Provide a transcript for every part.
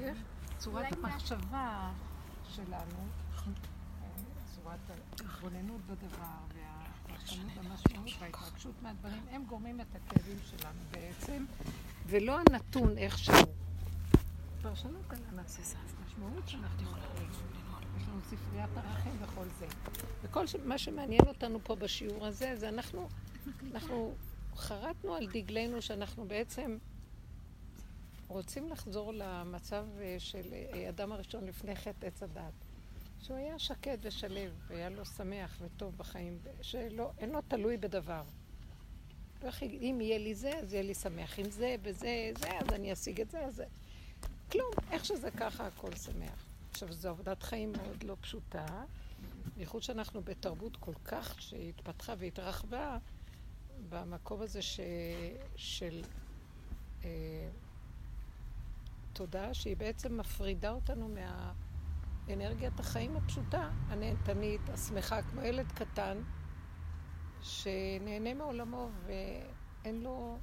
יש צורת המחשבה שלנו, צורת ההתבוננות בדבר והפרשנות המשמעות וההתרגשות מהדברים, הם גורמים את הכאבים שלנו בעצם, ולא הנתון איכשהו. פרשנות על המשמעות שאנחנו יכולים. יש לנו ספריית ערכים וכל זה. וכל מה שמעניין אותנו פה בשיעור הזה, זה אנחנו, אנחנו חרטנו על דגלנו שאנחנו בעצם רוצים לחזור למצב אה, של אה, אדם הראשון לפני חטא עץ הדת. שהוא היה שקט ושלב, והיה לו שמח וטוב בחיים, שאינו תלוי בדבר. אם יהיה לי זה, אז יהיה לי שמח. אם זה וזה, זה, אז אני אשיג את זה, אז זה. כלום, איך שזה ככה, הכל שמח. עכשיו, זו עבודת חיים מאוד לא פשוטה, בייחוד שאנחנו בתרבות כל כך שהתפתחה והתרחבה במקום הזה ש... של אה, תודעה שהיא בעצם מפרידה אותנו מהאנרגיית החיים הפשוטה, הנהנתנית, השמחה, כמו ילד קטן שנהנה מעולמו ואין לו,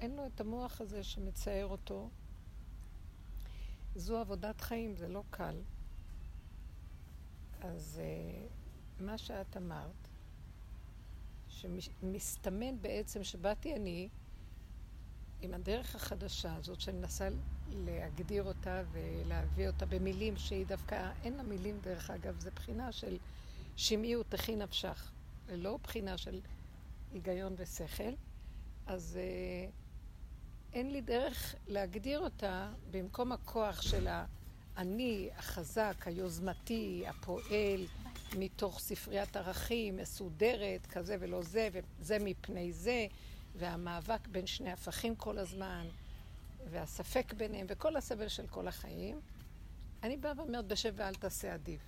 אין לו את המוח הזה שמצייר אותו. זו עבודת חיים, זה לא קל. אז uh, מה שאת אמרת, שמסתמן בעצם שבאתי אני עם הדרך החדשה הזאת, שאני מנסה להגדיר אותה ולהביא אותה במילים שהיא דווקא, אין לה מילים דרך אגב, זה בחינה של שמעי ותכי נפשך, ולא בחינה של היגיון ושכל. אז uh, אין לי דרך להגדיר אותה במקום הכוח של האני החזק, היוזמתי, הפועל, מתוך ספריית ערכים, מסודרת, כזה ולא זה, וזה מפני זה, והמאבק בין שני הפכים כל הזמן, והספק ביניהם, וכל הסבל של כל החיים. אני באה ואומרת, בשב ואל תעשה עדיף.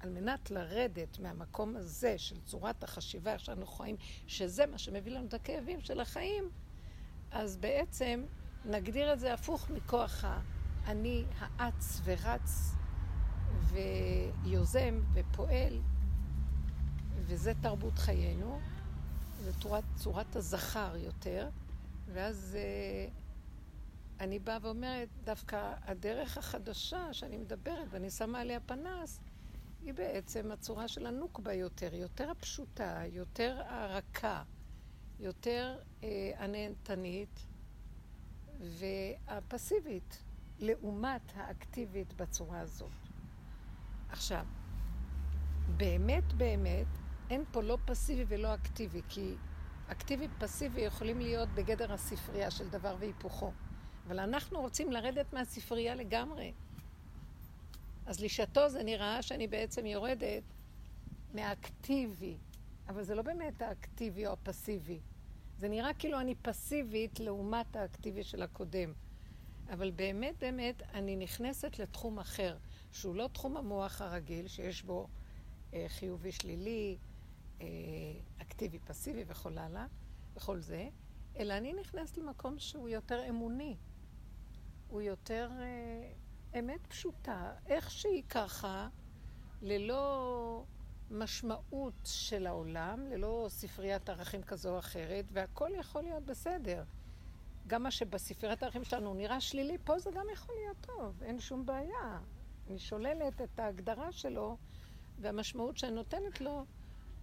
על מנת לרדת מהמקום הזה של צורת החשיבה, שאנחנו חיים, שזה מה שמביא לנו את הכאבים של החיים, אז בעצם נגדיר את זה הפוך מכוח האני האץ ורץ ויוזם ופועל, וזה תרבות חיינו, זה צורת, צורת הזכר יותר, ואז uh, אני באה ואומרת, דווקא הדרך החדשה שאני מדברת ואני שמה עליה פנס, היא בעצם הצורה של הנוקבה יותר, יותר הפשוטה, יותר הרכה. יותר אה, הנהנתנית והפסיבית, לעומת האקטיבית בצורה הזאת. עכשיו, באמת באמת אין פה לא פסיבי ולא אקטיבי, כי אקטיבי פסיבי יכולים להיות בגדר הספרייה של דבר והיפוכו. אבל אנחנו רוצים לרדת מהספרייה לגמרי. אז לשעתו זה נראה שאני בעצם יורדת מהאקטיבי, אבל זה לא באמת האקטיבי או הפסיבי. זה נראה כאילו אני פסיבית לעומת האקטיבי של הקודם. אבל באמת באמת אני נכנסת לתחום אחר, שהוא לא תחום המוח הרגיל, שיש בו אה, חיובי שלילי, אקטיבי פסיבי וכל הלאה, וכל זה, אלא אני נכנסת למקום שהוא יותר אמוני. הוא יותר אה, אמת פשוטה, איך שהיא ככה, ללא... משמעות של העולם, ללא ספריית ערכים כזו או אחרת, והכל יכול להיות בסדר. גם מה שבספריית הערכים שלנו נראה שלילי, פה זה גם יכול להיות טוב, אין שום בעיה. אני שוללת את ההגדרה שלו והמשמעות שאני נותנת לו,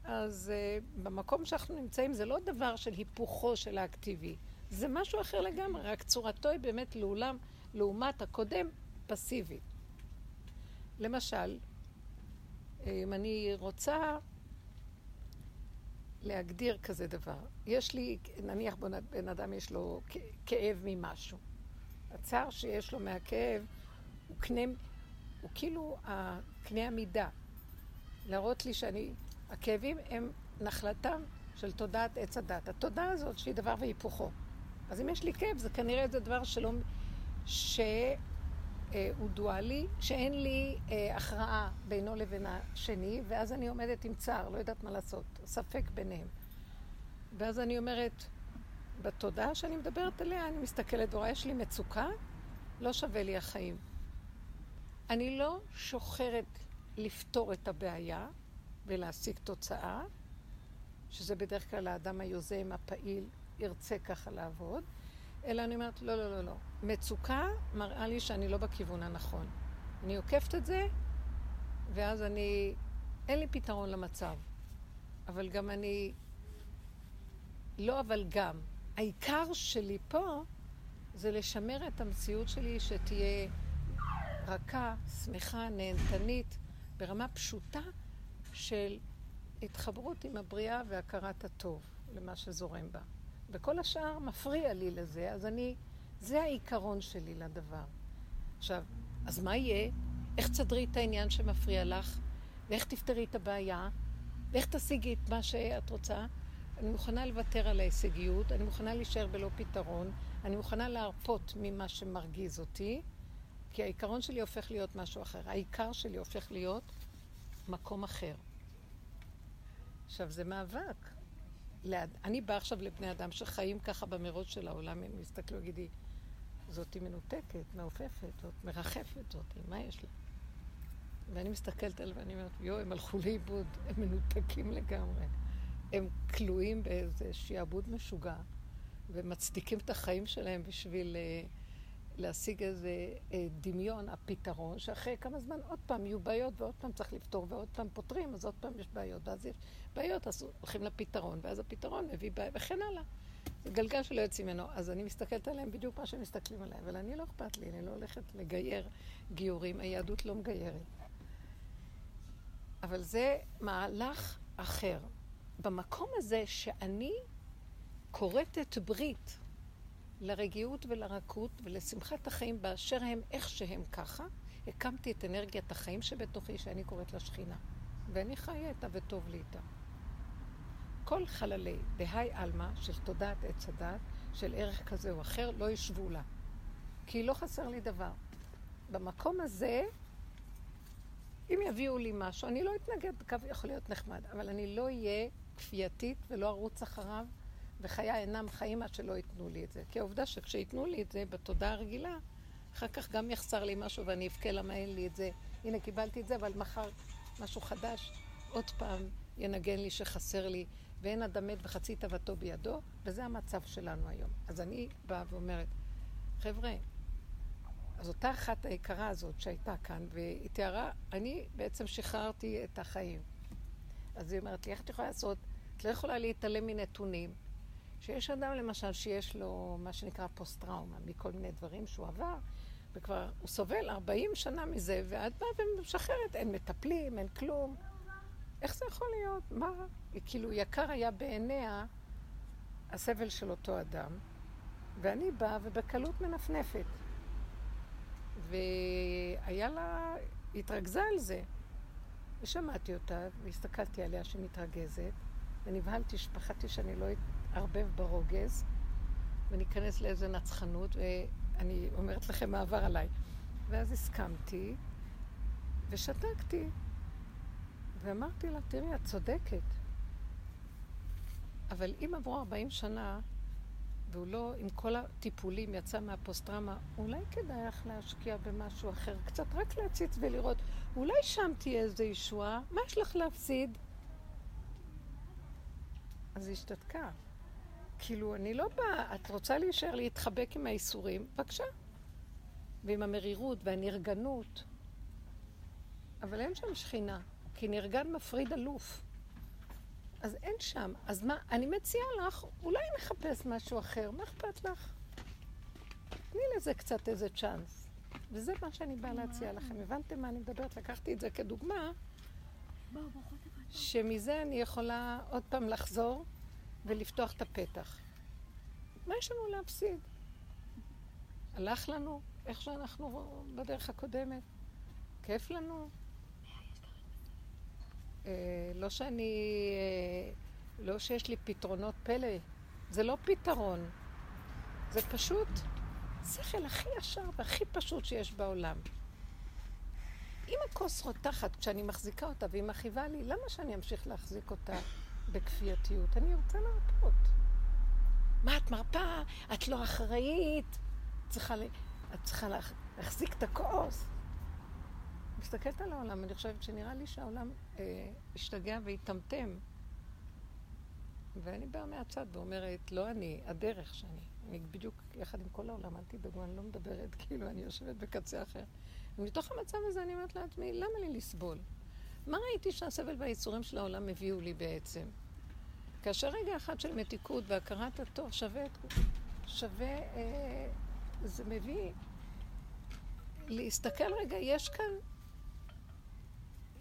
אז uh, במקום שאנחנו נמצאים זה לא דבר של היפוכו של האקטיבי, זה משהו אחר לגמרי, רק צורתו היא באמת לעולם, לעומת הקודם, פסיבית. למשל, אם אני רוצה להגדיר כזה דבר, יש לי, נניח בן אדם יש לו כאב ממשהו. הצער שיש לו מהכאב הוא קנה, הוא כאילו קנה המידה. להראות לי שאני, הכאבים הם נחלתם של תודעת עץ הדת. התודעה הזאת שהיא דבר והיפוכו. אז אם יש לי כאב, זה כנראה איזה דבר שלא... ש... אה, דואלי, שאין לי אה, הכרעה בינו לבין השני, ואז אני עומדת עם צער, לא יודעת מה לעשות, ספק ביניהם. ואז אני אומרת, בתודעה שאני מדברת עליה, אני מסתכלת ורואה, יש לי מצוקה, לא שווה לי החיים. אני לא שוחרת לפתור את הבעיה ולהשיג תוצאה, שזה בדרך כלל האדם היוזם, הפעיל, ירצה ככה לעבוד, אלא אני אומרת, לא, לא, לא, לא. מצוקה מראה לי שאני לא בכיוון הנכון. אני עוקפת את זה, ואז אני, אין לי פתרון למצב. אבל גם אני, לא אבל גם. העיקר שלי פה זה לשמר את המציאות שלי שתהיה רכה, שמחה, נהנתנית, ברמה פשוטה של התחברות עם הבריאה והכרת הטוב למה שזורם בה. וכל השאר מפריע לי לזה, אז אני, זה העיקרון שלי לדבר. עכשיו, אז מה יהיה? איך תסדרי את העניין שמפריע לך? ואיך תפתרי את הבעיה? ואיך תשיגי את מה שאת רוצה? אני מוכנה לוותר על ההישגיות, אני מוכנה להישאר בלא פתרון, אני מוכנה להרפות ממה שמרגיז אותי, כי העיקרון שלי הופך להיות משהו אחר. העיקר שלי הופך להיות מקום אחר. עכשיו, זה מאבק. ליד... אני באה עכשיו לבני אדם שחיים ככה במרוץ של העולם, הם יסתכלו, יגידי, זאתי מנותקת, מעופפת, זאת מרחפת זאתי, מה יש לה? ואני מסתכלת עליהם ואני אומרת, יואו, הם הלכו לאיבוד, הם מנותקים לגמרי. הם כלואים באיזה שיעבוד משוגע, ומצדיקים את החיים שלהם בשביל uh, להשיג איזה uh, דמיון, הפתרון, שאחרי כמה זמן עוד פעם יהיו בעיות, ועוד פעם צריך לפתור, ועוד פעם פותרים, אז עוד פעם יש בעיות, ואז יש בעיות, אז הולכים לפתרון, ואז הפתרון מביא בעיה, וכן הלאה. זה גלגל שלא יוצאים ממנו. אז אני מסתכלת עליהם בדיוק מה שהם מסתכלים עליהם, אבל אני לא אכפת לי, אני לא הולכת לגייר גיורים, היהדות לא מגיירת. אבל זה מהלך אחר. במקום הזה שאני כורתת ברית לרגיעות ולרכות ולשמחת החיים באשר הם איך שהם ככה, הקמתי את אנרגיית החיים שבתוכי שאני קוראת לה שכינה. ואני חיה איתה וטוב לי איתה. כל חללי בהאי עלמא של תודעת עץ הדת, של ערך כזה או אחר, לא ישבו לה. כי לא חסר לי דבר. במקום הזה, אם יביאו לי משהו, אני לא אתנגד, קו יכול להיות נחמד, אבל אני לא אהיה כפייתית ולא ארוץ אחריו, וחיי אינם חיים עד שלא ייתנו לי את זה. כי העובדה שכשייתנו לי את זה בתודעה הרגילה, אחר כך גם יחסר לי משהו ואני אבכה למה אין לי את זה. הנה, קיבלתי את זה, אבל מחר משהו חדש, עוד פעם ינגן לי שחסר לי, ואין אדם מת וחצי תאוותו בידו, וזה המצב שלנו היום. אז אני באה ואומרת, חבר'ה, אז אותה אחת היקרה הזאת שהייתה כאן, והיא תיארה, אני בעצם שחררתי את החיים. אז היא אומרת לי, איך את יכולה לעשות? את לא יכולה להתעלם מנתונים. שיש אדם למשל שיש לו מה שנקרא פוסט-טראומה, מכל מיני דברים שהוא עבר, וכבר הוא סובל 40 שנה מזה, ואת באה ומשחררת, אין מטפלים, אין כלום. איך זה יכול להיות? מה? היא כאילו יקר היה בעיניה הסבל של אותו אדם, ואני באה ובקלות מנפנפת. והיה לה, התרכזה על זה. ושמעתי אותה, והסתכלתי עליה שמתרגזת, ונבהלתי, שפחדתי שאני לא אתערבב ברוגז, וניכנס לאיזה נצחנות, ואני אומרת לכם מה עבר עליי. ואז הסכמתי, ושתקתי, ואמרתי לה, תראי, את צודקת. אבל אם עברו 40 שנה, והוא לא, עם כל הטיפולים, יצא מהפוסט-טראומה, אולי כדאי לך להשקיע במשהו אחר, קצת רק להציץ ולראות, אולי שם תהיה איזו ישועה, מה יש לך להפסיד? אז היא השתתקה. כאילו, אני לא באה, את רוצה להישאר להתחבק עם האיסורים? בבקשה. ועם המרירות והנרגנות. אבל אין שם שכינה, כי נרגן מפריד אלוף. אז אין שם. אז מה, אני מציעה לך, אולי נחפש משהו אחר, מה אכפת לך? תני לזה קצת איזה צ'אנס. וזה מה שאני באה להציע לכם. הבנתם מה אני מדברת? לקחתי את זה כדוגמה, שמזה אני יכולה עוד פעם לחזור ולפתוח את הפתח. מה יש לנו להפסיד? הלך לנו איך שאנחנו בדרך הקודמת? כיף לנו? אה, לא שאני... אה, לא שיש לי פתרונות פלא. זה לא פתרון. זה פשוט שכל הכי ישר והכי פשוט שיש בעולם. אם הכוס רותחת כשאני מחזיקה אותה והיא מכאיבה לי, למה שאני אמשיך להחזיק אותה בכפייתיות? אני רוצה להרפות. מה, את מרפה? את לא אחראית? צריכה ל... את צריכה להחזיק את הכוס. מסתכלת על העולם, אני חושבת שנראה לי שהעולם אה, השתגע והתטמטם. ואני באה מהצד ואומרת, לא אני, הדרך שאני. אני בדיוק יחד עם כל העולם, אל תדאגו, אני לא מדברת כאילו אני יושבת בקצה אחר. ומתוך המצב הזה אני אומרת לעצמי, למה לי לסבול? מה ראיתי שהסבל והייסורים של העולם הביאו לי בעצם? כאשר רגע אחד של מתיקות והכרת הטוב שווה, שווה אה, זה מביא להסתכל רגע, יש כאן,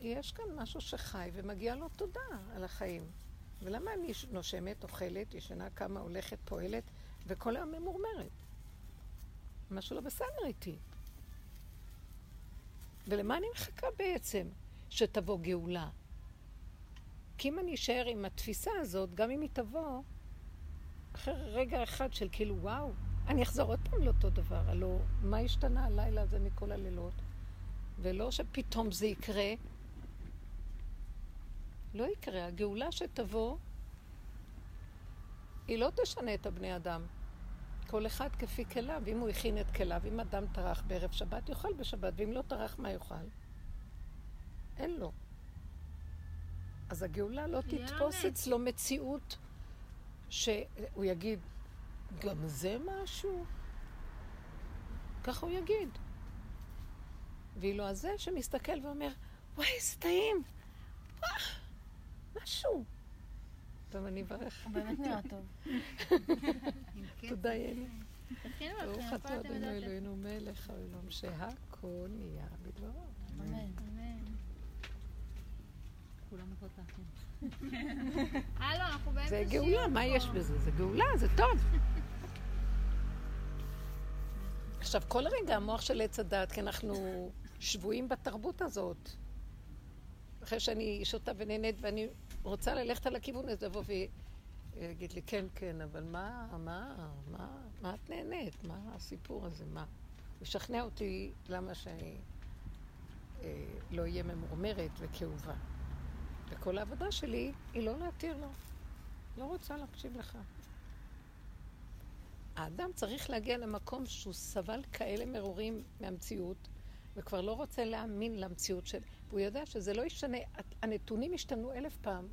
יש כאן משהו שחי ומגיע לו תודה על החיים. ולמה אני נושמת, אוכלת, ישנה, קמה, הולכת, פועלת, וכל היום ממורמרת? משהו לא בסדר איתי. ולמה אני מחכה בעצם? שתבוא גאולה. כי אם אני אשאר עם התפיסה הזאת, גם אם היא תבוא, אחרי רגע אחד של כאילו, וואו, אני אחזור עוד פעם לאותו דבר. הלוא מה השתנה הלילה הזה מכל הלילות? ולא שפתאום זה יקרה. לא יקרה. הגאולה שתבוא, היא לא תשנה את הבני אדם. כל אחד כפי כליו. אם הוא הכין את כליו, אם אדם טרח בערב שבת, יאכל בשבת, ואם לא טרח, מה יאכל? אין לו. אז הגאולה לא תתפוס אצלו מציאות שהוא יגיד, גם זה משהו? ככה הוא יגיד. ואילו הזה שמסתכל ואומר, וואי, איזה טעים, וואו, משהו. טוב, אני אברך. הוא באמת נראה טוב. תודה, ילי. ברוך אתה אדוני אלוהינו מלך העולם שהכל נהיה בדברו. אמן. כולם. הלו, אנחנו באמצע זה גאולה, מה. יש בזה? זה גאולה, זה טוב. עכשיו, כל רגע המוח של עץ הדת, כי אנחנו שבויים בתרבות הזאת. אחרי שאני שותה ונהנית ואני רוצה ללכת על הכיוון הזה, יבוא ויגיד לי, כן, כן, אבל מה, מה, מה, מה את נהנית? מה הסיפור הזה? מה? לשכנע אותי למה שאני אה, לא אהיה ממורמרת וכאובה. וכל העבודה שלי היא לא להתיר לו. לא רוצה להקשיב לך. האדם צריך להגיע למקום שהוא סבל כאלה מרורים מהמציאות, וכבר לא רוצה להאמין למציאות של... והוא יודע שזה לא ישתנה, הנתונים השתנו אלף פעם,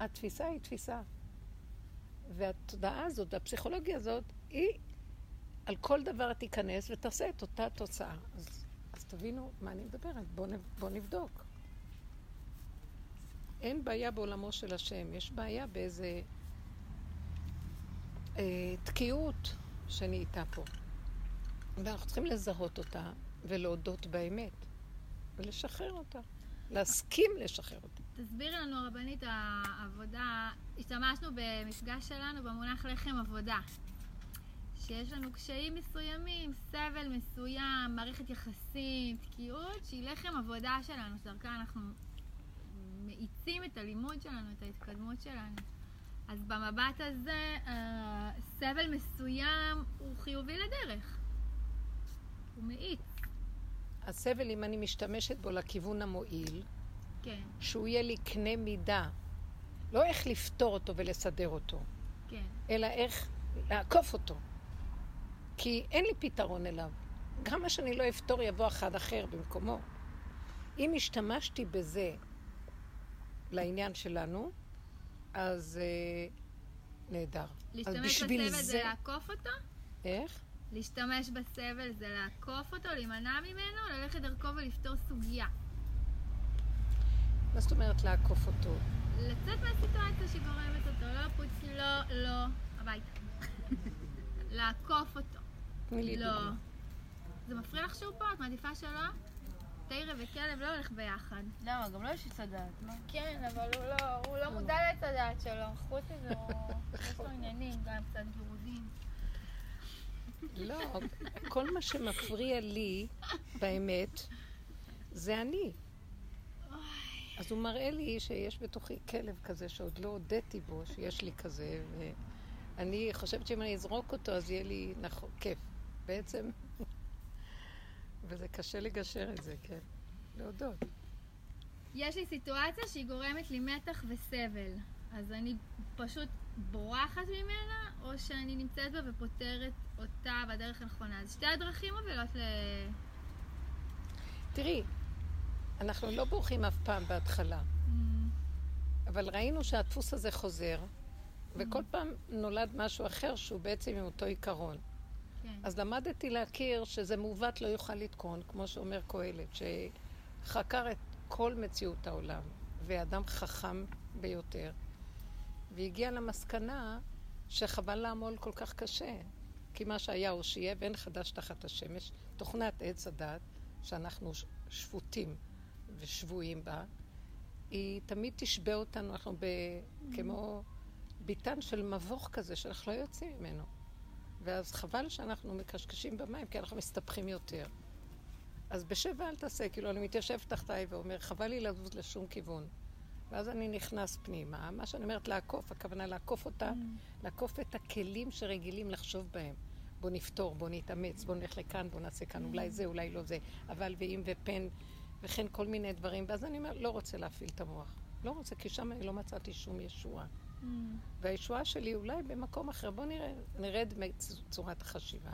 התפיסה היא תפיסה. והתודעה הזאת, והפסיכולוגיה הזאת, היא על כל דבר תיכנס ותעשה את אותה תוצאה. אז, אז תבינו מה אני מדברת, בואו בוא נבדוק. אין בעיה בעולמו של השם, יש בעיה באיזה אה, תקיעות שנהייתה פה. ואנחנו צריכים לזהות אותה ולהודות באמת, ולשחרר אותה. להסכים לשחרר אותה. תסבירי לנו, הרבנית, העבודה, השתמשנו במפגש שלנו במונח לחם עבודה. שיש לנו קשיים מסוימים, סבל מסוים, מערכת יחסים, תקיעות, שהיא לחם עבודה שלנו, שדרכה אנחנו מאיצים את הלימוד שלנו, את ההתקדמות שלנו. אז במבט הזה, אה, סבל מסוים הוא חיובי לדרך. הוא מאיץ, הסבל, אם אני משתמשת בו לכיוון המועיל, כן, שהוא יהיה לי קנה מידה, לא איך לפתור אותו ולסדר אותו, כן. אלא איך לעקוף אותו. כי אין לי פתרון אליו. כמה שאני לא אפתור, יבוא אחד אחר במקומו. אם השתמשתי בזה לעניין שלנו, אז אה, נהדר. להשתמש בסבל זה לעקוף אותו? איך? להשתמש בסבל זה לעקוף אותו, להימנע ממנו, ללכת דרכו ולפתור סוגיה. מה זאת אומרת לעקוף אותו? לצאת מהסיטואציה שגורמת אותו, לא פוץ, לא, לא, הביתה. לעקוף אותו. תני לי לא. דוגמא. זה מפריע לך שהוא פה? את מעדיפה שלא? תראה וכלב לא הולך ביחד. למה? גם לא יש עץ הדעת, מה? כן, אבל הוא לא, הוא לא מודע לעץ הדעת שלו. חוץ מזה, הוא... יש לו עניינים, גם קצת גירודים. לא, כל מה שמפריע לי, באמת, זה אני. אז הוא מראה לי שיש בתוכי כלב כזה שעוד לא הודיתי בו, שיש לי כזה, ואני חושבת שאם אני אזרוק אותו אז יהיה לי נכון, כיף. בעצם, וזה קשה לגשר את זה, כן. להודות. יש לי סיטואציה שהיא גורמת לי מתח וסבל. אז אני פשוט בורחת ממנה, או שאני נמצאת בה ופותרת אותה בדרך הנכונה. אז שתי הדרכים מובילות ל... תראי, אנחנו לא בורחים אף פעם בהתחלה, Mm, אבל ראינו שהדפוס הזה חוזר, וכל פעם נולד משהו אחר שהוא בעצם עם אותו עיקרון. כן. אז למדתי להכיר שזה מעוות לא יוכל לתקון, כמו שאומר קהלת, שחקר את כל מציאות העולם, ואדם חכם ביותר, והגיע למסקנה שחבל לעמול כל כך קשה, כי מה שהיה הוא שיהיה ואין חדש תחת השמש, תוכנת עץ הדת, שאנחנו שפוטים ושבויים בה, היא תמיד תשבה אותנו, אנחנו ב... כמו ביתן של מבוך כזה, שאנחנו לא יוצאים ממנו. ואז חבל שאנחנו מקשקשים במים, כי אנחנו מסתבכים יותר. אז בשבע אל תעשה, כאילו אני מתיישב תחתיי ואומר, חבל לי לזוז לשום כיוון. ואז אני נכנס פנימה, מה שאני אומרת לעקוף, הכוונה לעקוף אותה, לעקוף את הכלים שרגילים לחשוב בהם. בוא נפתור, בוא נתאמץ, בוא נלך לכאן, בוא נעשה כאן, אולי זה, אולי לא זה, אבל ואם ופן, וכן כל מיני דברים. ואז אני אומר, לא רוצה להפעיל את המוח. לא רוצה, כי שם אני לא מצאתי שום ישועה. Mm. והישועה שלי אולי במקום אחר. בואו נראה, נרד מצורת החשיבה.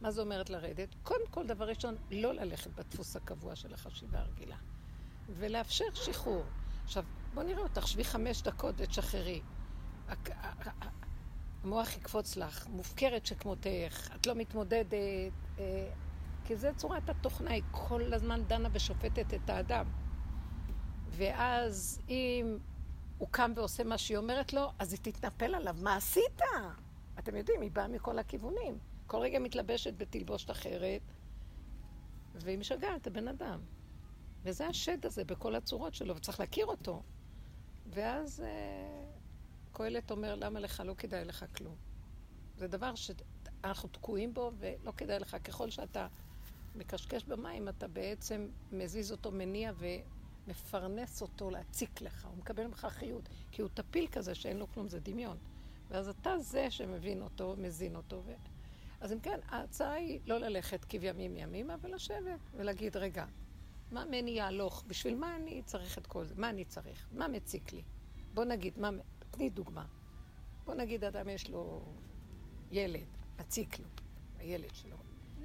מה זה אומרת לרדת? קודם כל, דבר ראשון, לא ללכת בדפוס הקבוע של החשיבה הרגילה. ולאפשר שחרור. עכשיו, בואו נראה אותך, שבי חמש דקות ותשחררי. המוח יקפוץ לך, מופקרת שכמותך, את לא מתמודדת, אה, כי זה צורת התוכנה, היא כל הזמן דנה ושופטת את האדם. ואז אם הוא קם ועושה מה שהיא אומרת לו, אז היא תתנפל עליו. מה עשית? אתם יודעים, היא באה מכל הכיוונים. כל רגע מתלבשת בתלבושת אחרת, והיא משגעת את הבן אדם. וזה השד הזה בכל הצורות שלו, וצריך להכיר אותו. ואז אה, קהלת אומר, למה לך? לא כדאי לך כלום. זה דבר שאנחנו תקועים בו, ולא כדאי לך. ככל שאתה מקשקש במים, אתה בעצם מזיז אותו, מניע ומפרנס אותו להציק לך. הוא מקבל ממך חיות, כי הוא טפיל כזה שאין לו כלום, זה דמיון. ואז אתה זה שמבין אותו, מזין אותו. ו... אז אם כן, ההצעה היא לא ללכת כבימים ימימה, ולשבת ולהגיד, רגע, מה מני יהלוך? בשביל מה אני צריך את כל זה? מה אני צריך? מה מציק לי? בוא נגיד, מה... תני דוגמה. בוא נגיד, אדם יש לו ילד, מציק לו, הילד שלו.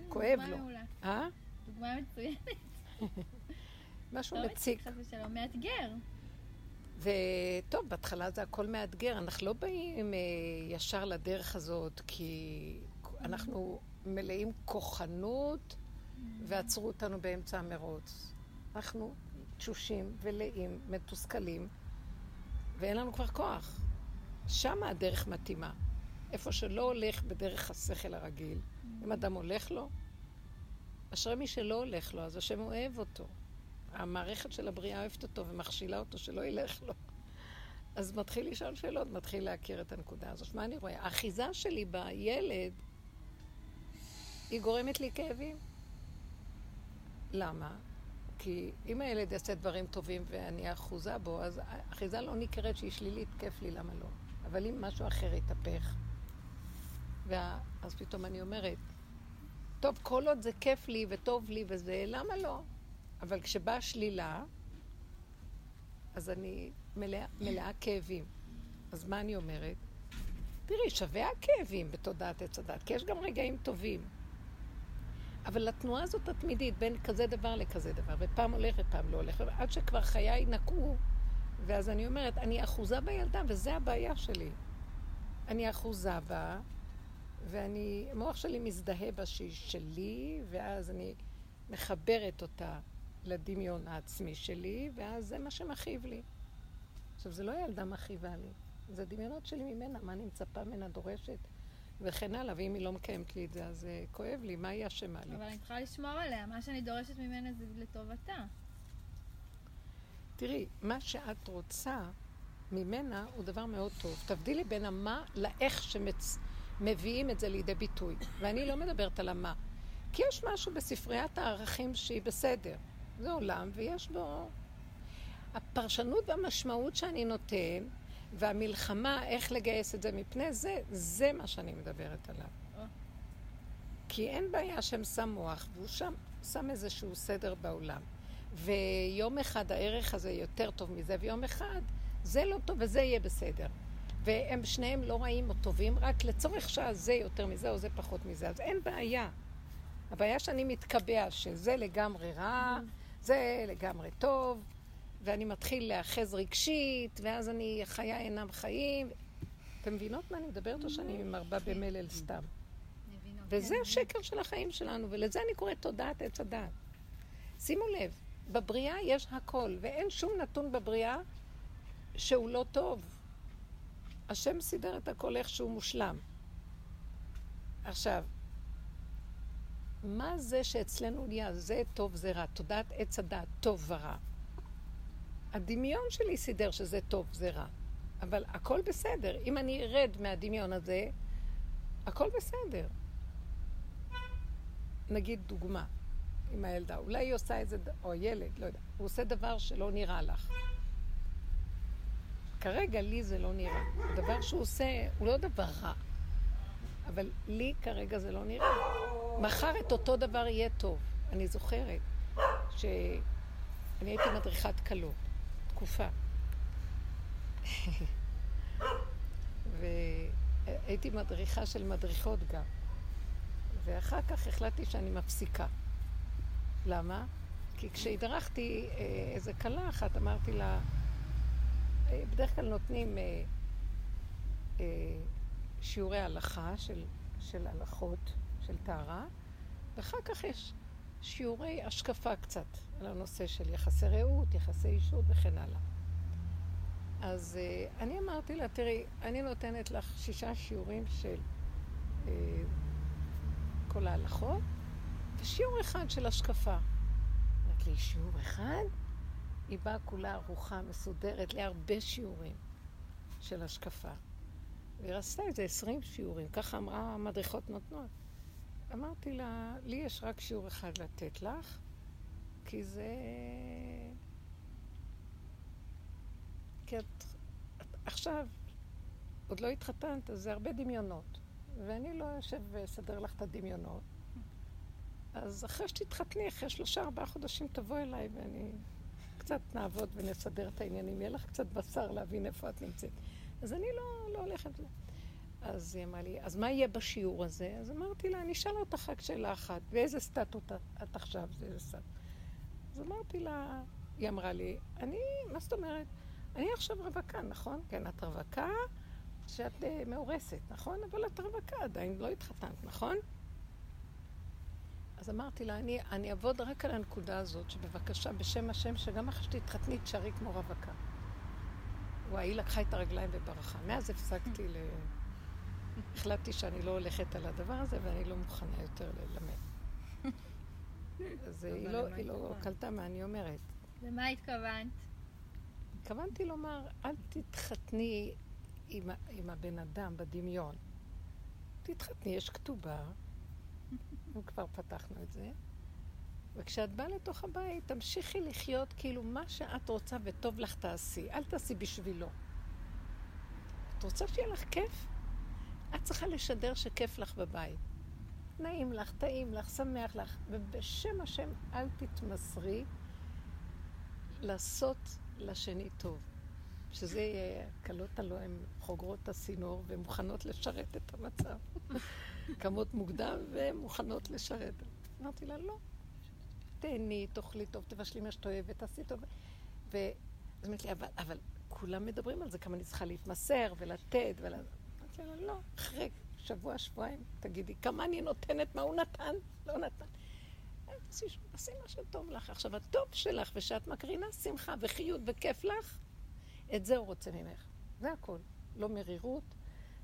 כואב דוגמה לו. מעולה. אה? דוגמה מצוינת. משהו לא מציק. חס ושלום, מאתגר. וטוב, בהתחלה זה הכל מאתגר. אנחנו לא באים אה, ישר לדרך הזאת, כי אנחנו מלאים כוחנות, ועצרו אותנו באמצע המרוץ. אנחנו תשושים ולאים, מתוסכלים, ואין לנו כבר כוח. שם הדרך מתאימה. איפה שלא הולך בדרך השכל הרגיל, אם אדם הולך לו, אשרי מי שלא הולך לו, אז השם אוהב אותו. המערכת של הבריאה אוהבת אותו ומכשילה אותו שלא ילך לו. אז מתחיל לשאול שאלות, מתחיל להכיר את הנקודה הזאת. מה אני רואה? האחיזה שלי בילד, היא גורמת לי כאבים. למה? כי אם הילד יעשה דברים טובים ואני אחוזה בו, אז האחיזה לא נקראת שהיא שלילית, כיף לי, למה לא? אבל אם משהו אחר יתהפך, וה... אז פתאום אני אומרת, טוב, כל עוד זה כיף לי וטוב לי וזה, למה לא? אבל כשבאה שלילה, אז אני מלאה, מלאה כאבים. אז מה אני אומרת? תראי, שווה הכאבים בתודעת עץ הדת, כי יש גם רגעים טובים. אבל התנועה הזאת התמידית, בין כזה דבר לכזה דבר, ופעם הולך ופעם לא הולך, עד שכבר חיי נקעו, ואז אני אומרת, אני אחוזה בילדה, וזה הבעיה שלי. אני אחוזה בה, ואני, המוח שלי מזדהה בה שהיא שלי, ואז אני מחברת אותה לדמיון העצמי שלי, ואז זה מה שמכאיב לי. עכשיו, זה לא ילדה מכאיבה לי, זה דמיונות שלי ממנה, מה אני מצפה ממנה, דורשת, וכן הלאה, ואם היא לא מקיימת לי את זה, אז uh, כואב לי, מה היא אשמה לי? אבל אני צריכה לשמור עליה, מה שאני דורשת ממנה זה לטובתה. תראי, מה שאת רוצה ממנה הוא דבר מאוד טוב. תבדילי בין המה לאיך שמביאים את זה לידי ביטוי. ואני לא מדברת על המה. כי יש משהו בספריית הערכים שהיא בסדר. זה עולם ויש בו... הפרשנות והמשמעות שאני נותן, והמלחמה, איך לגייס את זה מפני זה, זה מה שאני מדברת עליו. כי אין בעיה שהם שם מוח, והוא שם, שם איזשהו סדר בעולם. ויום אחד הערך הזה יותר טוב מזה, ויום אחד זה לא טוב וזה יהיה בסדר. והם שניהם לא רעים או טובים, רק לצורך שעה זה יותר מזה או זה פחות מזה. אז אין בעיה. הבעיה שאני מתקבע שזה לגמרי רע, זה לגמרי טוב, ואני מתחיל להאחז רגשית, ואז אני, חיי אינם חיים. אתם מבינות מה אני מדברת או שאני מרבה במלל סתם? וזה השקר של החיים שלנו, ולזה אני קוראת תודעת עץ הדעת. שימו לב, בבריאה יש הכל, ואין שום נתון בבריאה שהוא לא טוב. השם סידר את הכל איכשהו מושלם. עכשיו, מה זה שאצלנו נהיה זה טוב זה רע? תודעת עץ הדעת, טוב ורע. הדמיון שלי סידר שזה טוב זה רע, אבל הכל בסדר. אם אני ארד מהדמיון הזה, הכל בסדר. נגיד דוגמה עם הילדה, אולי היא עושה איזה, או ילד, לא יודע, הוא עושה דבר שלא נראה לך. כרגע לי זה לא נראה. הדבר שהוא עושה הוא לא דבר רע, אבל לי כרגע זה לא נראה. מחר את אותו דבר יהיה טוב. אני זוכרת שאני הייתי מדריכת כלות, תקופה. והייתי מדריכה של מדריכות גם. ואחר כך החלטתי שאני מפסיקה. למה? כי כשהדרכתי אה, איזה כלה אחת, אמרתי לה, אה, בדרך כלל נותנים אה, אה, שיעורי הלכה של, של הלכות, של טהרה, ואחר כך יש שיעורי השקפה קצת על הנושא של יחסי רעות, יחסי אישות וכן הלאה. אז uh, אני אמרתי לה, תראי, אני נותנת לך שישה שיעורים של uh, כל ההלכות, ושיעור אחד של השקפה. אמרתי לי, שיעור אחד? היא באה כולה ערוכה, מסודרת, להרבה שיעורים של השקפה. והיא רצתה איזה עשרים שיעורים, ככה אמרה המדריכות נותנות. אמרתי לה, לי יש רק שיעור אחד לתת לך, כי זה... כי את, את עכשיו, עוד לא התחתנת, אז זה הרבה דמיונות. ואני לא יושב ואסדר לך את הדמיונות. אז אחרי שתתחתני, אחרי שלושה, ארבעה חודשים, תבוא אליי ואני קצת נעבוד ונסדר את העניינים. יהיה לך קצת בשר להבין איפה את נמצאת. אז אני לא, לא הולכת... אז היא אמרה לי, אז מה יהיה בשיעור הזה? אז אמרתי לה, אני אשאל אותך רק שאלה אחת, באיזה סטטוס את עכשיו? זה איזה סטטוס. אז אמרתי לה, היא אמרה לי, אני, מה זאת אומרת? אני עכשיו רווקה, נכון? כן, את רווקה שאת uh, מאורסת, נכון? אבל את רווקה, עדיין לא התחתנת, נכון? אז אמרתי לה, אני, אני אעבוד רק על הנקודה הזאת, שבבקשה, בשם השם, שגם אחרי שתתחתני, תשארי כמו רווקה. וואי, היא לקחה את הרגליים וברחה. מאז הפסקתי ל... החלטתי שאני לא הולכת על הדבר הזה ואני לא מוכנה יותר ללמד. אז היא לא, היא לא קלטה מה אני אומרת. למה התכוונת? התכוונתי לומר, אל תתחתני עם, עם הבן אדם בדמיון. תתחתני, יש כתובה, אם כבר פתחנו את זה, וכשאת באה לתוך הבית, תמשיכי לחיות כאילו מה שאת רוצה וטוב לך תעשי. אל תעשי בשבילו. את רוצה שיהיה לך כיף? את צריכה לשדר שכיף לך בבית. נעים לך, טעים לך, שמח לך, ובשם השם אל תתמסרי לעשות לשני טוב. שזה יהיה, כלות הלא הן חוגרות את הסינור ומוכנות לשרת את המצב. קמות מוקדם ומוכנות לשרת. אמרתי לה, לא. תהני, תאכלי טוב, תבשלי מה שאת אוהבת, תעשי טוב. ואז אמרתי לי, אבל, אבל כולם מדברים על זה, כמה אני צריכה להתמסר ולתת ול... אמרתי לה, לא, אחרי שבוע, שבועיים, תגידי, כמה אני נותנת, מה הוא נתן? לא נתן. תעשי מה שטוב לך. עכשיו, הטוב שלך, ושאת מקרינה שמחה וחיות וכיף לך, את זה הוא רוצה ממך. זה הכל. לא מרירות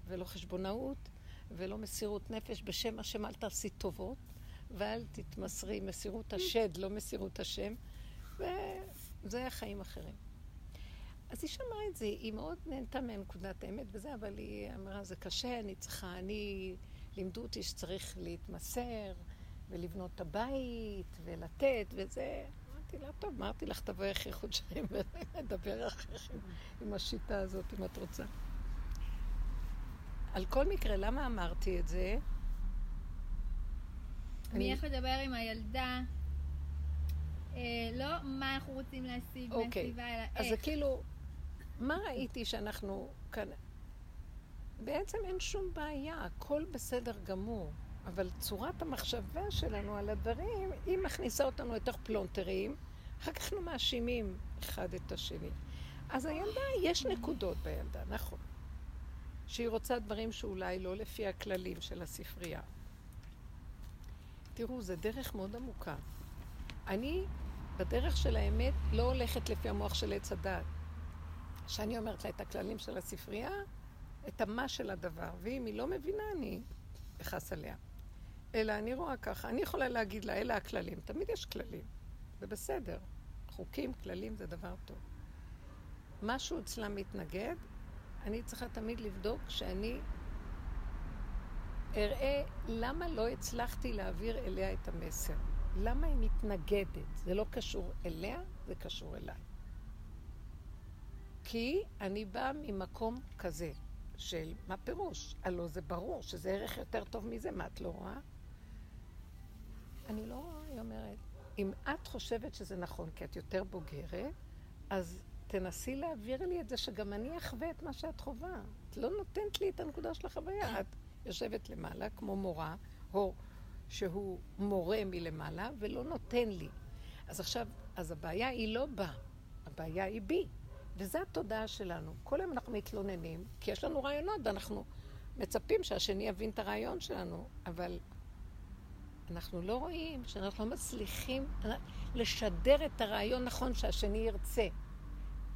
ולא חשבונאות ולא מסירות נפש. בשם השם אל תעשי טובות ואל תתמסרי מסירות השד, לא מסירות השם. וזה החיים אחרים. אז היא שמעה את זה, היא מאוד נהנתה מנקודת האמת וזה, אבל היא אמרה, זה קשה, אני צריכה, אני, לימדו אותי שצריך להתמסר ולבנות את הבית ולתת וזה. אמרתי לה, טוב, אמרתי לך, תבואי אחרי חודשיים ונדבר אחריכם עם השיטה הזאת, אם את רוצה. על כל מקרה, למה אמרתי את זה? אני איך לדבר עם הילדה, אה, לא מה אנחנו רוצים להשיג אוקיי. מהסביבה, אלא אז זה איך. כאילו, מה ראיתי שאנחנו כאן... בעצם אין שום בעיה, הכל בסדר גמור. אבל צורת המחשבה שלנו על הדברים, היא מכניסה אותנו לתוך פלונטרים, אחר כך אנחנו מאשימים אחד את השני. אז הילדה, יש נקודות בילדה, נכון. שהיא רוצה דברים שאולי לא לפי הכללים של הספרייה. תראו, זו דרך מאוד עמוקה. אני, בדרך של האמת, לא הולכת לפי המוח של עץ הדת. שאני אומרת לה את הכללים של הספרייה, את המה של הדבר, ואם היא לא מבינה, אני אכעס עליה. אלא אני רואה ככה, אני יכולה להגיד לה, אלה הכללים. תמיד יש כללים, זה בסדר. חוקים, כללים, זה דבר טוב. משהו אצלה מתנגד, אני צריכה תמיד לבדוק שאני אראה למה לא הצלחתי להעביר אליה את המסר. למה היא מתנגדת? זה לא קשור אליה, זה קשור אליי. כי אני באה ממקום כזה של מה פירוש? הלוא זה ברור שזה ערך יותר טוב מזה, מה את לא רואה? אני לא רואה, היא אומרת. אם את חושבת שזה נכון, כי את יותר בוגרת, אז תנסי להעביר לי את זה שגם אני אחווה את מה שאת חווה. את לא נותנת לי את הנקודה של החוויה. את יושבת למעלה כמו מורה, או שהוא מורה מלמעלה, ולא נותן לי. אז עכשיו, אז הבעיה היא לא בה, הבעיה היא בי. וזו התודעה שלנו. כל היום אנחנו מתלוננים, כי יש לנו רעיונות, ואנחנו מצפים שהשני יבין את הרעיון שלנו, אבל אנחנו לא רואים שאנחנו לא מצליחים לשדר את הרעיון נכון שהשני ירצה.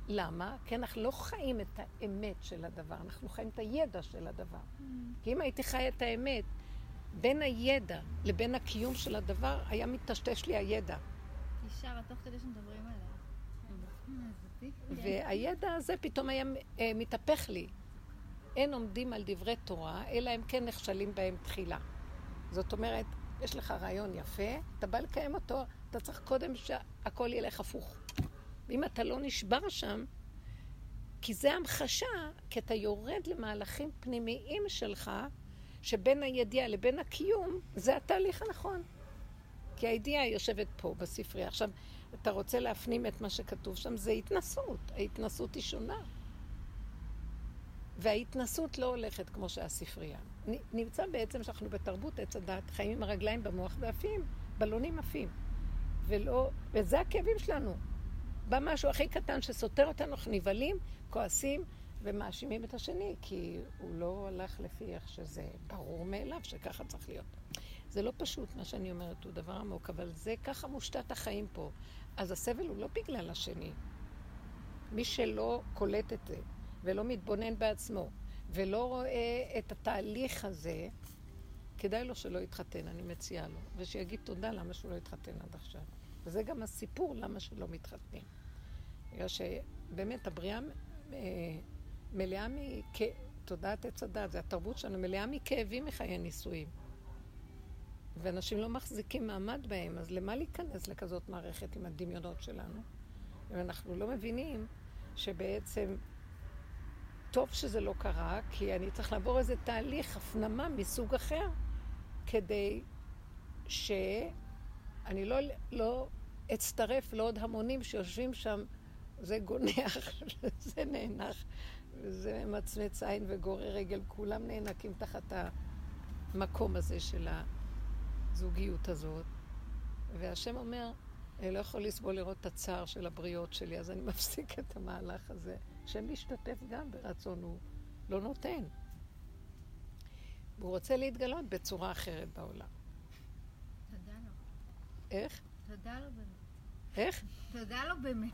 למה? כי אנחנו לא חיים את האמת של הדבר, אנחנו חיים את הידע של הדבר. Mm. כי אם הייתי חי את האמת, בין הידע לבין הקיום של הדבר, היה מטשטש לי הידע. היא שרה תוך כדי שמדברים עליה. והידע הזה פתאום היה אה, מתהפך לי. אין עומדים על דברי תורה, אלא הם כן נכשלים בהם תחילה. זאת אומרת, יש לך רעיון יפה, אתה בא לקיים אותו, אתה צריך קודם שהכל ילך הפוך. ואם אתה לא נשבר שם, כי זה המחשה, כי אתה יורד למהלכים פנימיים שלך, שבין הידיעה לבין הקיום, זה התהליך הנכון. כי הידיעה יושבת פה, בספרייה. עכשיו, אתה רוצה להפנים את מה שכתוב שם, זה התנסות. ההתנסות היא שונה. וההתנסות לא הולכת כמו שהספרייה. נמצא בעצם שאנחנו בתרבות עץ הדת, חיים עם הרגליים במוח ועפים, בלונים עפים. ולא, וזה הכאבים שלנו. בא משהו הכי קטן שסותר אותנו, אנחנו נבהלים, כועסים ומאשימים את השני, כי הוא לא הלך לפי איך שזה ברור מאליו שככה צריך להיות. זה לא פשוט, מה שאני אומרת, הוא דבר עמוק, אבל זה ככה מושתת החיים פה. אז הסבל הוא לא בגלל השני. מי שלא קולט את זה, ולא מתבונן בעצמו, ולא רואה את התהליך הזה, כדאי לו שלא יתחתן, אני מציעה לו. ושיגיד תודה למה שהוא לא התחתן עד עכשיו. וזה גם הסיפור למה שלא מתחתנים. בגלל שבאמת הבריאה אה, מלאה מתודעת עץ הדת, זה התרבות שלנו, מלאה מכאבים מחיי נישואים. ואנשים לא מחזיקים מעמד בהם, אז למה להיכנס לכזאת מערכת עם הדמיונות שלנו? ואנחנו לא מבינים שבעצם טוב שזה לא קרה, כי אני צריך לעבור איזה תהליך הפנמה מסוג אחר, כדי שאני לא, לא אצטרף לעוד המונים שיושבים שם, זה גונח, זה נאנח, זה מצמץ עין וגורר רגל, כולם נאנקים תחת המקום הזה של הזוגיות הזאת. והשם אומר, אני לא יכול לסבול לראות את הצער של הבריות שלי, אז אני מפסיק את המהלך הזה. השם משתתף גם ברצון, הוא לא נותן. והוא רוצה להתגלות בצורה אחרת בעולם. תודה לו. איך? תודה לו באמת. איך? תודה לו באמת.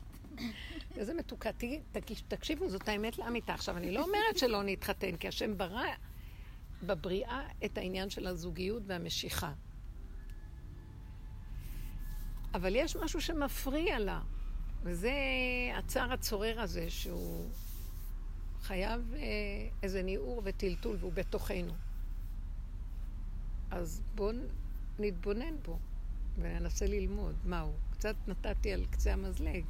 איזה מתוקה. תקשיבו, זאת האמת לאמיתה. עכשיו, אני לא אומרת שלא נתחתן, כי השם ברא בבריאה את העניין של הזוגיות והמשיכה. אבל יש משהו שמפריע לה. וזה הצער הצורר הזה, שהוא חייב אה, איזה ניעור וטלטול, והוא בתוכנו. אז בואו נתבונן בו וננסה ללמוד מהו. קצת נתתי על קצה המזלג.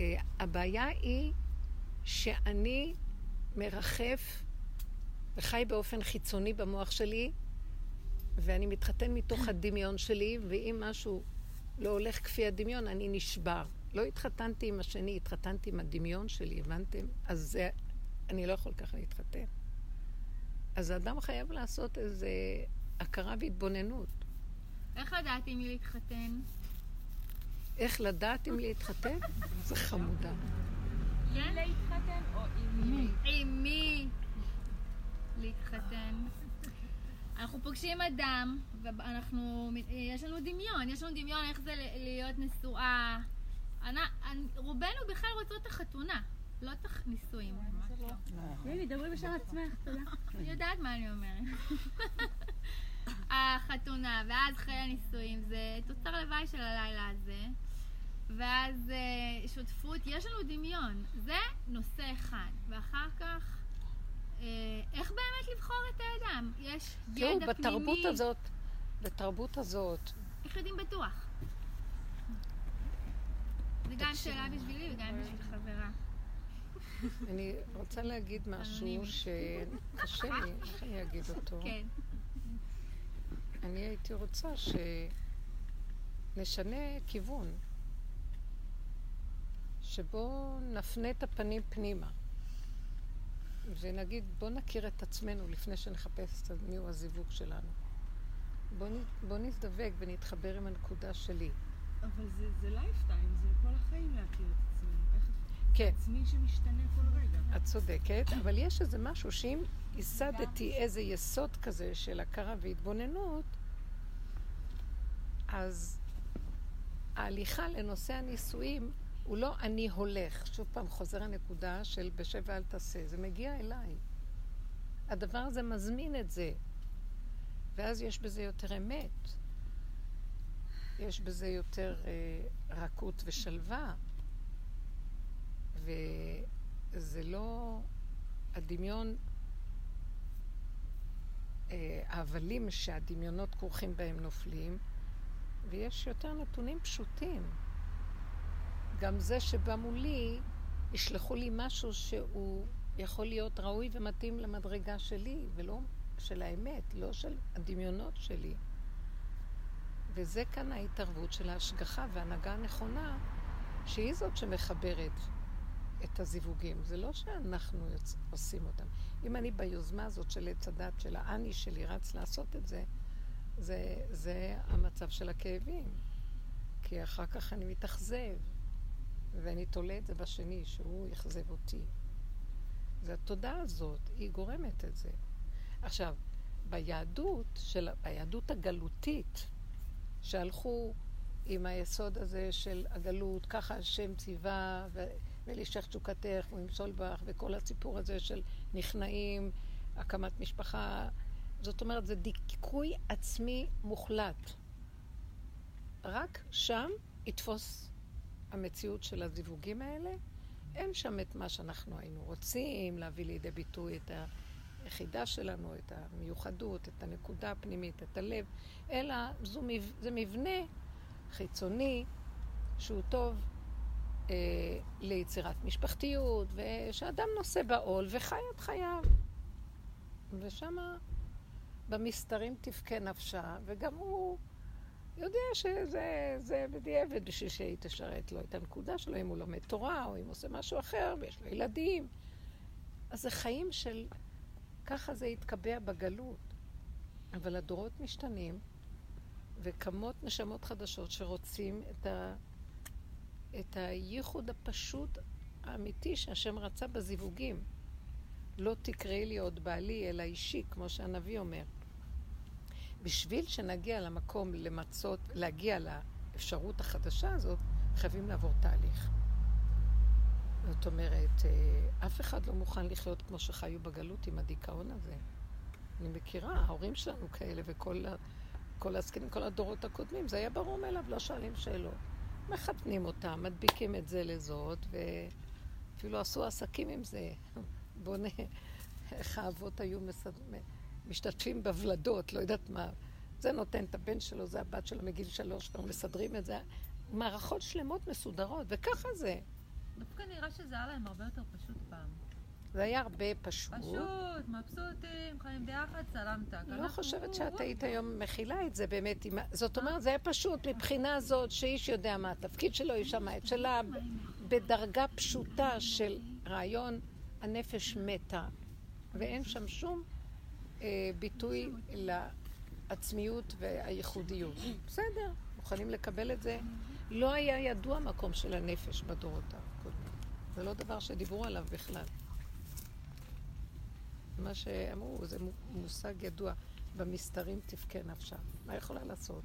אה, הבעיה היא שאני מרחף וחי באופן חיצוני במוח שלי, ואני מתחתן מתוך הדמיון שלי, ואם משהו לא הולך כפי הדמיון, אני נשבר. לא התחתנתי עם השני, התחתנתי עם הדמיון שלי, הבנתם? אז זה, אני לא יכול ככה להתחתן. אז האדם חייב לעשות איזו הכרה והתבוננות. איך לדעת אם להתחתן? איך לדעת אם להתחתן? זה חמודה. כן? להתחתן או עם מי? עם מי להתחתן. אנחנו פוגשים אדם, ואנחנו, יש לנו דמיון, יש לנו דמיון איך זה להיות נשואה. אנ- אנ- רובנו בכלל רוצות את החתונה, לא את הנישואים. הנה, דברי בשם עצמך, תודה. אני יודעת מה אני אומרת. החתונה, ואז חיי הנישואים, זה תוצר לוואי של הלילה הזה. ואז אה, שותפות, יש לנו דמיון, זה נושא אחד. ואחר כך, אה, איך באמת לבחור את האדם? יש תראו, ידע בתרבות פנימי. הזאת, בתרבות הזאת, איך יודעים בטוח? זה גם. שאלה בשבילי וגם בשביל חברה. אני רוצה להגיד משהו. שקשה לי, איך אני אגיד אותו? כן. אני הייתי רוצה שנשנה כיוון, שבו נפנה את הפנים פנימה, ונגיד, בוא נכיר את עצמנו לפני שנחפש את מיהו הזיווג שלנו. בוא, נ- בוא נזדווג ונתחבר עם הנקודה שלי. אבל זה, זה lifetime, זה כל החיים להכיר את עצמנו. איך כן, עצמי שמשתנה כל רגע. את צודקת, אבל יש איזה משהו שאם ייסדתי איזה יסוד כזה של הכרה והתבוננות, אז ההליכה לנושא הנישואים הוא לא אני הולך. שוב פעם חוזר הנקודה של בשב ואל תעשה. זה מגיע אליי. הדבר הזה מזמין את זה. ואז יש בזה יותר אמת. יש בזה יותר אה, רכות ושלווה. וזה לא הדמיון, אה, ההבלים שהדמיונות כרוכים בהם נופלים, ויש יותר נתונים פשוטים. גם זה שבא מולי, ישלחו לי משהו שהוא יכול להיות ראוי ומתאים למדרגה שלי, ולא של האמת, לא של הדמיונות שלי. וזה כאן ההתערבות של ההשגחה וההנהגה הנכונה, שהיא זאת שמחברת את הזיווגים. זה לא שאנחנו יוצ... עושים אותם. אם אני ביוזמה הזאת של עץ הדת, של האני שלי רץ לעשות את זה, זה, זה המצב של הכאבים. כי אחר כך אני מתאכזב, ואני תולה את זה בשני, שהוא יאכזב אותי. זה התודעה הזאת, היא גורמת את זה. עכשיו, ביהדות, של, ביהדות הגלותית, שהלכו עם היסוד הזה של הגלות, ככה השם ציווה. ולשך תשוקתך, ולמשול בך, וכל הסיפור הזה של נכנעים, הקמת משפחה. זאת אומרת, זה דיכוי עצמי מוחלט. רק שם יתפוס המציאות של הזיווגים האלה. אין שם את מה שאנחנו היינו רוצים, להביא לידי ביטוי את היחידה שלנו, את המיוחדות, את הנקודה הפנימית, את הלב, אלא זו, זה מבנה חיצוני שהוא טוב אה, ליצירת משפחתיות, ושאדם נושא בעול וחי את חייו. ושמה במסתרים תבכה נפשה, וגם הוא שזה זה בדיעבד בשביל שהיא תשרת לו את הנקודה שלו, אם הוא לומד תורה, או אם הוא עושה משהו אחר, ויש לו ילדים. אז זה חיים של... ככה זה התקבע בגלות. אבל הדורות משתנים, וקמות נשמות חדשות שרוצים את, ה... את הייחוד הפשוט האמיתי שהשם רצה בזיווגים. לא תקראי לי עוד בעלי, אלא אישי, כמו שהנביא אומר. בשביל שנגיע למקום למצות, להגיע לאפשרות החדשה הזאת, חייבים לעבור תהליך. זאת אומרת, אה, אף אחד לא מוכן לחיות כמו שחיו בגלות עם הדיכאון הזה. אני מכירה, ההורים שלנו כאלה וכל כל הזקנים, כל הדורות הקודמים, זה היה ברור מאליו, לא שואלים שאלות. מחתנים אותם, מדביקים את זה לזאת, ואפילו עשו עסקים עם זה. בואו נ... איך האבות היו מסד... משתתפים בוולדות, לא יודעת מה. זה נותן את הבן שלו, זה הבת שלו מגיל שלוש, כבר מסדרים את זה. מערכות שלמות מסודרות, וככה זה. דווקא נראה שזה היה להם הרבה יותר פשוט פעם. זה היה הרבה פשוט. פשוט, מבסוטים, חיים ביחד, סלמתק. לא אנחנו- חושבת שאת היית היום מכילה את זה באמת. זאת אומרת, זה היה פשוט מבחינה זאת שאיש יודע מה התפקיד שלו, אישה מה את שלה, בדרגה פשוטה של רעיון הנפש מתה, ואין שם שום ביטוי לעצמיות והייחודיות. בסדר, מוכנים לקבל את זה. לא היה ידוע מקום של הנפש בדורות הקודמים. זה לא דבר שדיברו עליו בכלל. מה שאמרו, זה מו- מושג ידוע, במסתרים תבכה נפשה. מה יכולה לעשות?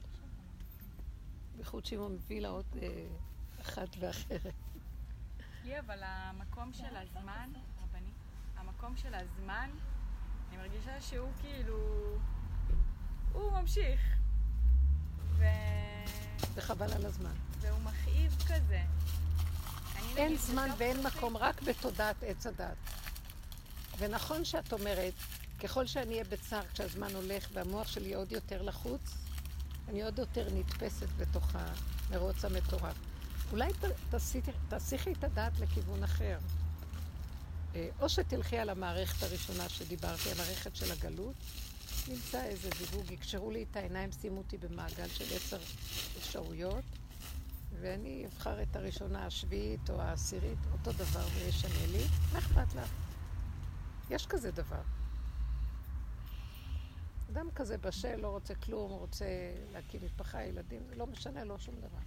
בייחוד שמעון מביא לה עוד אה, אחת ואחרת. לי אבל המקום של הזמן, רבני, המקום של הזמן, אני מרגישה שהוא כאילו, הוא ממשיך. ו... וחבל על הזמן. והוא מכאיב כזה. אין זמן בתוך ואין מקום, רק בתודעת עץ הדת. ונכון שאת אומרת, ככל שאני אהיה בצער כשהזמן הולך והמוח שלי עוד יותר לחוץ, אני עוד יותר נתפסת בתוך המרוץ המטורף. אולי ת- תסיכי את הדעת לכיוון אחר. אה, או שתלכי על המערכת הראשונה שדיברתי, המערכת של הגלות, נמצא איזה זיווג, יקשרו לי את העיניים, שימו אותי במעגל של עשר אפשרויות, ואני אבחר את הראשונה, השביעית או העשירית, אותו דבר וישנה לי, מה אכפת לך? יש כזה דבר. אדם כזה בשל, לא רוצה כלום, רוצה להקים משפחה, ילדים, זה לא משנה לו שום דבר.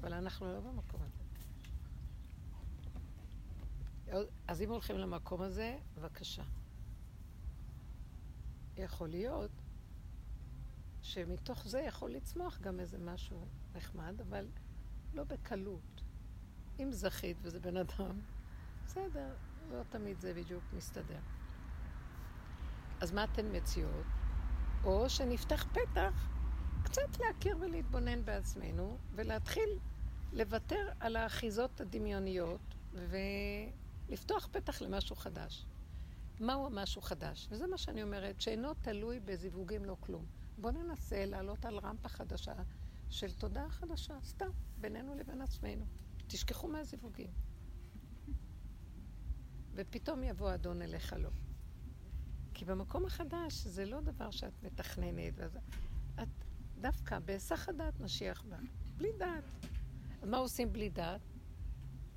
אבל אנחנו לא במקום הזה. אז אם הולכים למקום הזה, בבקשה. יכול להיות שמתוך זה יכול לצמוח גם איזה משהו נחמד, אבל לא בקלות. אם זכית וזה בן אדם, בסדר, לא תמיד זה בדיוק מסתדר. אז מה אתן מציעות? או שנפתח פתח קצת להכיר ולהתבונן בעצמנו, ולהתחיל לוותר על האחיזות הדמיוניות, ולפתוח פתח למשהו חדש. מהו המשהו חדש? וזה מה שאני אומרת, שאינו תלוי בזיווגים לא כלום. בואו ננסה לעלות על רמפה חדשה של תודעה חדשה, סתם, בינינו לבין עצמנו. תשכחו מהזיווגים. ופתאום יבוא אדון אליך לא. כי במקום החדש זה לא דבר שאת מתכננת. ואז... את דווקא בהיסח הדעת משיח בא. בלי דעת. אז מה עושים בלי דעת?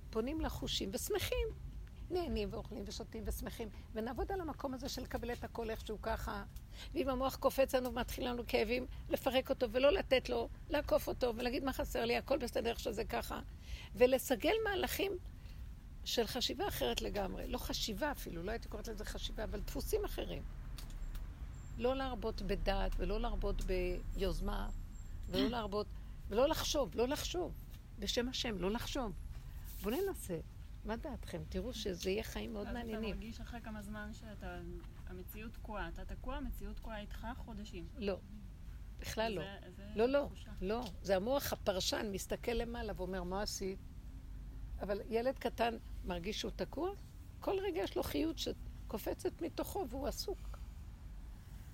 פונים לחושים ושמחים. נהנים ואוכלים ושותים ושמחים, ונעבוד על המקום הזה של לקבל את הכל איכשהו ככה. ואם המוח קופץ לנו ומתחיל לנו כאבים, לפרק אותו ולא לתת לו, לעקוף אותו ולהגיד מה חסר לי, הכל בסדר איך שזה ככה. ולסגל מהלכים של חשיבה אחרת לגמרי. לא חשיבה אפילו, לא הייתי קוראת לזה חשיבה, אבל דפוסים אחרים. לא להרבות בדעת ולא להרבות ביוזמה ולא להרבות, ולא לחשוב, לא לחשוב. בשם השם, לא לחשוב. בואו ננסה. מה דעתכם? תראו שזה יהיה חיים מאוד אז אתה מעניינים. מרגיש אחרי כמה זמן שאתה, המציאות תקועה. אתה תקוע, המציאות תקועה איתך חודשים. לא, בכלל לא. לא, לא. לא. זה המוח הפרשן מסתכל למעלה ואומר, מה עשית? אבל ילד קטן מרגיש שהוא תקוע? כל רגע יש לו חיות שקופצת מתוכו והוא עסוק.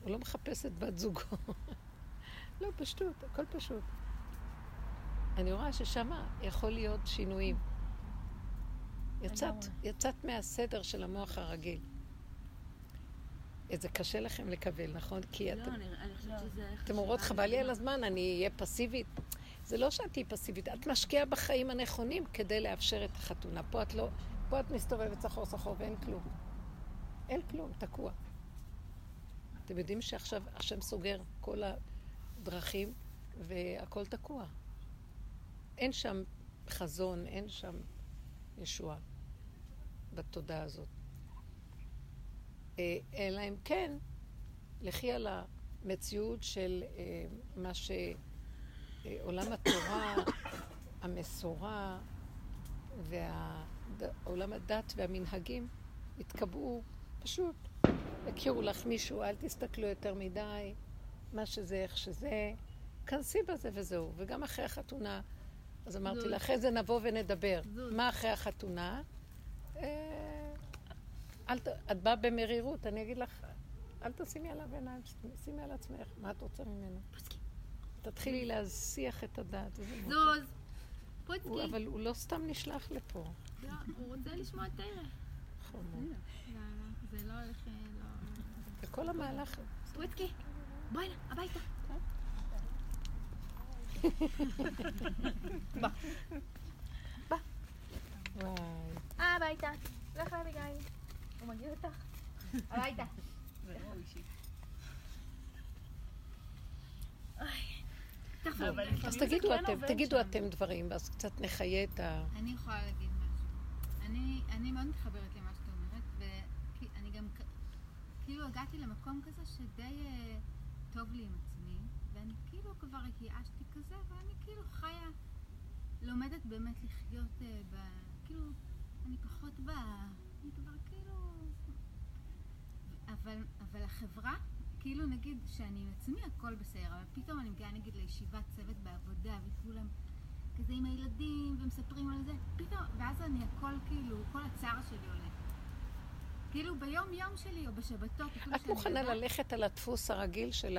הוא לא מחפש את בת זוגו. לא, פשטות, הכל פשוט. אני רואה ששם יכול להיות שינויים. יצאת. יצאת מהסדר של המוח הרגיל. זה קשה לכם לקבל, נכון? כי אתם... לא, אני אני חושבת שזה... אתם אומרות, חבל לי על הזמן, אני אהיה פסיבית. זה לא שאת תהיי פסיבית, את משקיעה בחיים הנכונים כדי לאפשר את החתונה. פה את לא, פה את מסתובבת סחור סחור ואין כלום. אין כלום, תקוע. אתם יודעים שעכשיו השם סוגר כל הדרכים והכל תקוע. אין שם חזון, אין שם ישועה בתודעה הזאת. אה, אלא אם כן, לכי על המציאות של אה, מה שעולם התורה, המסורה ועולם הדת והמנהגים יתקבעו פשוט. יכירו לך מישהו, אל תסתכלו יותר מדי, מה שזה, איך שזה. כנסי בזה וזהו. וגם אחרי החתונה, אז אמרתי. לה, אחרי זה נבוא ונדבר. מה אחרי החתונה? אה. את באה במרירות, אני אגיד לך, אל תשימי עליו עיניים, שימי על עצמך, מה את רוצה ממנו? תתחילי להסיח את הדעת. זוז. פוצקי. אבל הוא לא סתם נשלח לפה. לא, הוא רוצה לשמוע את הערך. חמוד. לא, לא, זה לא הולך... וכל המהלך, פוצקי, בוא הנה, הביתה. וואי. אה, הביתה. לך לאביגיל. הוא מגיע אותך. הביתה. זה לא אישי. אז זה תגידו כן אתם, דברים, ואז קצת נחיה את ה... אני יכולה להגיד משהו. אני מאוד מתחברת למה שאת אומרת, ואני גם כאילו הגעתי למקום כזה שדי אה, טוב לי עם עצמי, ואני כאילו כבר התייאשתי כזה, ואני כאילו חיה, לומדת באמת לחיות אה, ב... כאילו, אני פחות ב... אני כבר כאילו... אבל, אבל החברה, כאילו נגיד שאני עם עצמי הכל בסדר, אבל פתאום אני מגיעה נגיד לישיבת צוות בעבודה, וכולם כזה עם הילדים, ומספרים על זה, פתאום, ואז אני הכל כאילו, כל הצער שלי עולה. כאילו ביום יום שלי או בשבתות, את שאני מוכנה יודעת- ללכת על הדפוס הרגיל של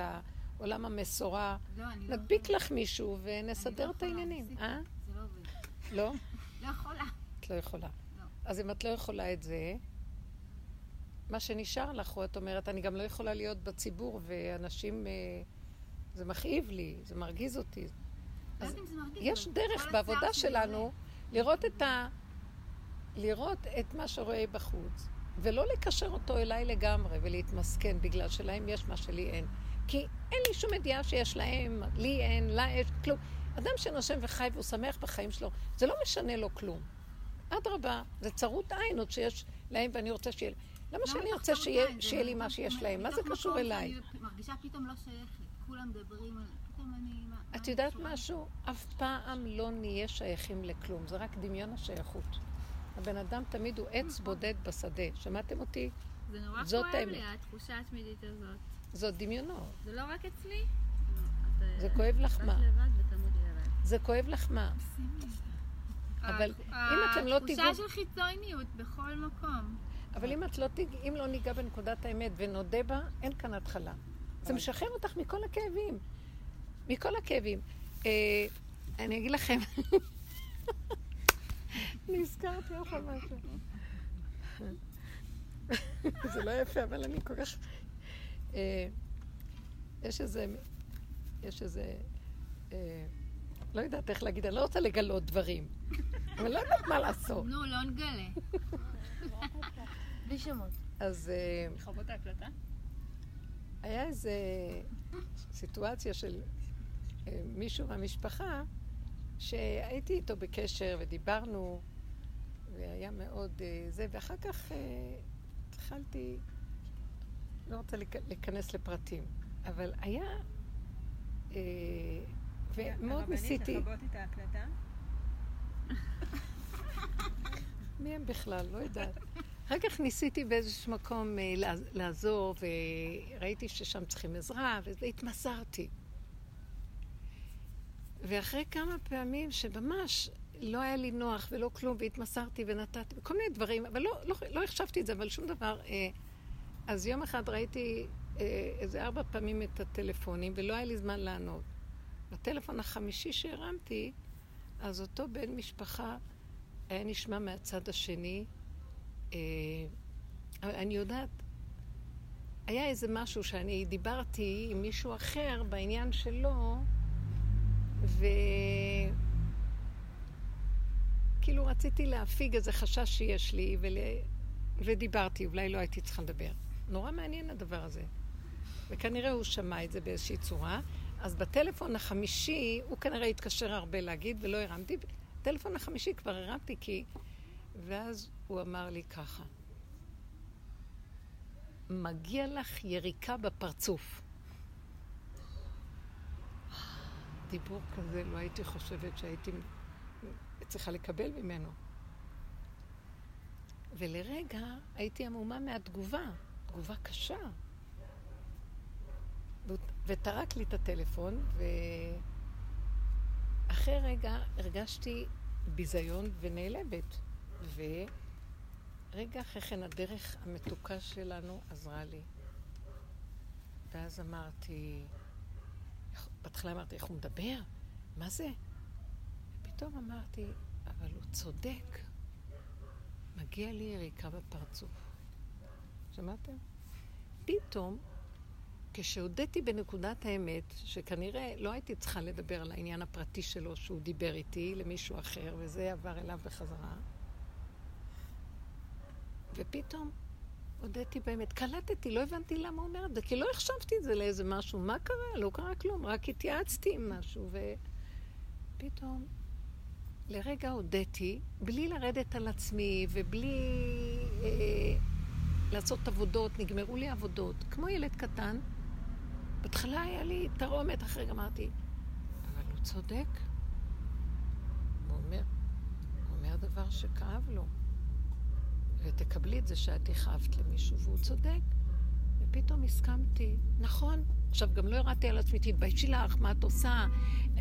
העולם המסורה, לא, אני לא נדביק. לך מישהו ונסדר לא את העניינים. אה? זה לא עובד. לא? לא יכולה. את לא יכולה. אז אם את לא יכולה את זה, מה שנשאר לך, הוא, את אומרת, אני גם לא יכולה להיות בציבור, ואנשים, אה, זה מכאיב לי, זה מרגיז אותי. אז יש דרך בעבודה שלנו. לראות את ה... לראות את מה שרואה בחוץ, ולא לקשר אותו אליי לגמרי ולהתמסכן בגלל שלהם יש מה שלי אין. כי אין לי שום ידיעה שיש להם, לי אין, לה יש, כלום. אדם שנושם וחי והוא שמח בחיים שלו, זה לא משנה לו כלום. אדרבה, זה צרות עין עוד שיש להם ואני רוצה שיהיה... למה לא שאני מתוך רוצה שיהיה, לי מתוך- מה שיש להם? מה זה קשור אליי? שאני מרגישה פתאום לא שייכת. כולם מדברים על... פתאום אני... את אני יודעת? משהו? אף פעם לא נהיה שייכים לכלום, זה רק דמיון השייכות. הבן אדם תמיד הוא עץ בודד בשדה. שמעתם אותי? זה נורא כואב. לי, התחושה התמידית הזאת. זאת דמיונו. זה לא רק אצלי? זה כואב לך מה? זה כואב לך מה? אבל אם אתם לא תיגעו... התחושה של חיצוניות בכל מקום. אבל אם את לא תיג... אם לא ניגע בנקודת האמת ונודה בה, אין כאן התחלה. זה משחרר אותך מכל הכאבים. מכל הכאבים. אה, אני אגיד לכם, נזכרתי לך משהו. זה לא יפה, אבל אני כל כך... אה, יש איזה... יש איזה... אה, לא יודעת איך להגיד, אני לא רוצה לגלות דברים. אבל לא יודעת מה לעשות. נו, לא נגלה. בלי שמות. אז... אה, לכבות את ההקלטה? היה איזה סיטואציה של מישהו מהמשפחה שהייתי איתו בקשר ודיברנו והיה מאוד זה, ואחר כך התחלתי, לא רוצה להיכ- להיכנס לפרטים, אבל היה, אה, ומאוד ניסיתי, הרבנית, לכבות את ההקלטה? מי הם בכלל? לא יודעת. אחר כך ניסיתי באיזשהו מקום אה, לעז- לעזור, וראיתי ששם צריכים עזרה, והתמסרתי. ואחרי כמה פעמים שממש לא היה לי נוח ולא כלום, והתמסרתי ונתתי, וכל מיני דברים, אבל לא, לא, לא החשבתי את זה, אבל שום דבר. אה, אז יום אחד ראיתי אה, איזה ארבע פעמים את הטלפונים, ולא היה לי זמן לענות. בטלפון החמישי שהרמתי, אז אותו בן משפחה היה נשמע מהצד השני. אה, אני יודעת, היה איזה משהו שאני דיברתי עם מישהו אחר בעניין שלו, וכאילו רציתי להפיג איזה חשש שיש לי, ול... ודיברתי, אולי לא הייתי צריכה לדבר. נורא מעניין הדבר הזה. וכנראה הוא שמע את זה באיזושהי צורה. אז בטלפון החמישי, הוא כנראה התקשר הרבה להגיד, ולא הרמתי. בטלפון החמישי כבר הרמתי, כי... ואז הוא אמר לי ככה, מגיע לך יריקה בפרצוף. דיבור כזה לא הייתי חושבת שהייתי צריכה לקבל ממנו. ולרגע הייתי עמומה מהתגובה, תגובה קשה. וטרק לי את הטלפון, ואחרי רגע הרגשתי ביזיון ונעלבת. ורגע אחרי כן הדרך המתוקה שלנו עזרה לי. ואז אמרתי, בהתחלה אמרתי, איך הוא מדבר? מה זה? ופתאום אמרתי, אבל הוא צודק. מגיע לי יריקה בפרצוף. שמעתם? פתאום, כשהודיתי בנקודת האמת, שכנראה לא הייתי צריכה לדבר על העניין הפרטי שלו, שהוא דיבר איתי למישהו אחר, וזה עבר אליו בחזרה, ופתאום הודיתי באמת. קלטתי, לא הבנתי למה הוא אומר את זה, כי לא החשבתי את זה לאיזה משהו. מה קרה? לא קרה כלום, רק התייעצתי עם משהו, ופתאום לרגע הודיתי, בלי לרדת על עצמי ובלי אה, לעשות עבודות, נגמרו לי עבודות, כמו ילד קטן. בהתחלה היה לי תרעומת, אחרי רגע אמרתי, אבל הוא צודק. הוא אומר, הוא אומר דבר שכאב לו. ותקבלי את זה שאת הכאבת למישהו, והוא צודק. ופתאום הסכמתי, נכון. עכשיו, גם לא ירדתי על עצמי, תתביישי לך, מה את עושה?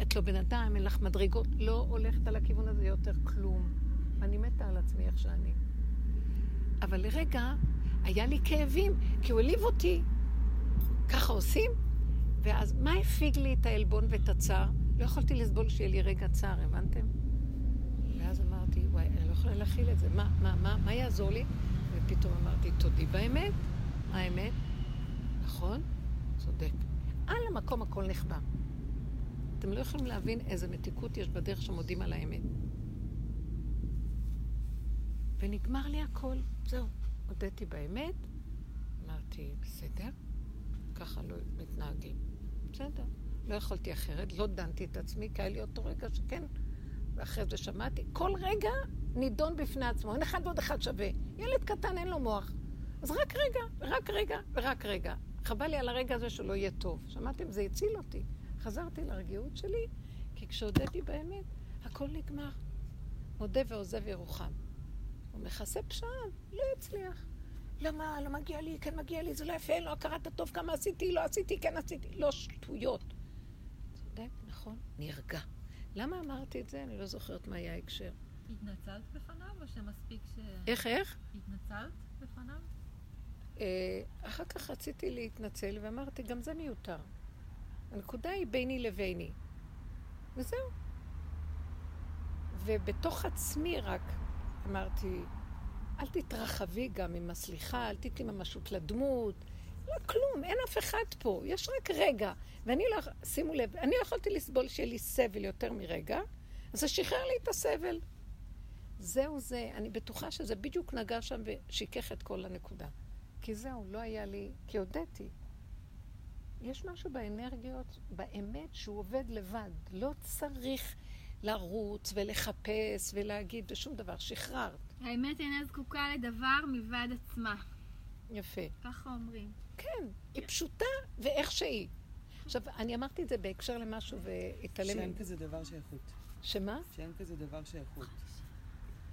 את לא בן אדם, אין לך מדרגות. לא הולכת על הכיוון הזה יותר כלום. אני מתה על עצמי איך שאני. אבל לרגע היה לי כאבים, כי הוא העליב אותי. ככה עושים? ואז מה הפיג לי את העלבון ואת הצער? לא יכולתי לסבול שיהיה לי רגע צער, הבנתם? ואז אמרתי, וואי, אני לא יכולה להכיל את זה. מה, מה, מה, מה יעזור לי? ופתאום אמרתי, תודי באמת. מה האמת? נכון? צודק. על המקום הכל נחבא. אתם לא יכולים להבין איזה מתיקות יש בדרך שמודים על האמת. ונגמר לי הכל, זהו. הודיתי באמת, אמרתי, בסדר, ככה לא מתנהגים. בסדר. לא יכולתי אחרת, לא דנתי את עצמי, כי היה לי אותו רגע שכן, ואחרי זה שמעתי. כל רגע נידון בפני עצמו, אין אחד ועוד אחד שווה. ילד קטן אין לו מוח. אז רק רגע, רק רגע, ורק רגע. חבל לי על הרגע הזה שלא יהיה טוב. שמעתם? זה הציל אותי. חזרתי לרגיעות שלי, כי כשהודיתי באמת, הכל נגמר. מודה ועוזב ירוחם. הוא מכסה פשעם, לא יצליח. למה? לא מגיע לי, כן מגיע לי, זה לא יפה, לא הכרת הטוב, כמה עשיתי, לא עשיתי, כן עשיתי. לא שטויות. צודק, נכון, נרגע. למה אמרתי את זה? אני לא זוכרת מה היה ההקשר. התנצלת בפניו, או שמספיק ש... איך, איך? התנצלת בפניו? אה, אחר כך רציתי להתנצל ואמרתי, גם זה מיותר. הנקודה היא ביני לביני. וזהו. ובתוך עצמי רק אמרתי, אל תתרחבי גם עם הסליחה, אל תתני ממשות לדמות. לא כלום, אין אף אחד פה, יש רק רגע. ואני לא, שימו לב, אני לא יכולתי לסבול שיהיה לי סבל יותר מרגע, אז זה שחרר לי את הסבל. זהו זה, אני בטוחה שזה בדיוק נגע שם ושיכך את כל הנקודה. כי זהו, לא היה לי, כי הודיתי. יש משהו באנרגיות, באמת, שהוא עובד לבד. לא צריך לרוץ ולחפש ולהגיד ושום דבר. שחררת. האמת אינה זקוקה לדבר מלבד עצמה. יפה. ככה אומרים. כן, היא פשוטה ואיך שהיא. עכשיו, אני אמרתי את זה בהקשר למשהו והתעלם... שאין כזה דבר שייכות. שמה? שאין כזה דבר שייכות.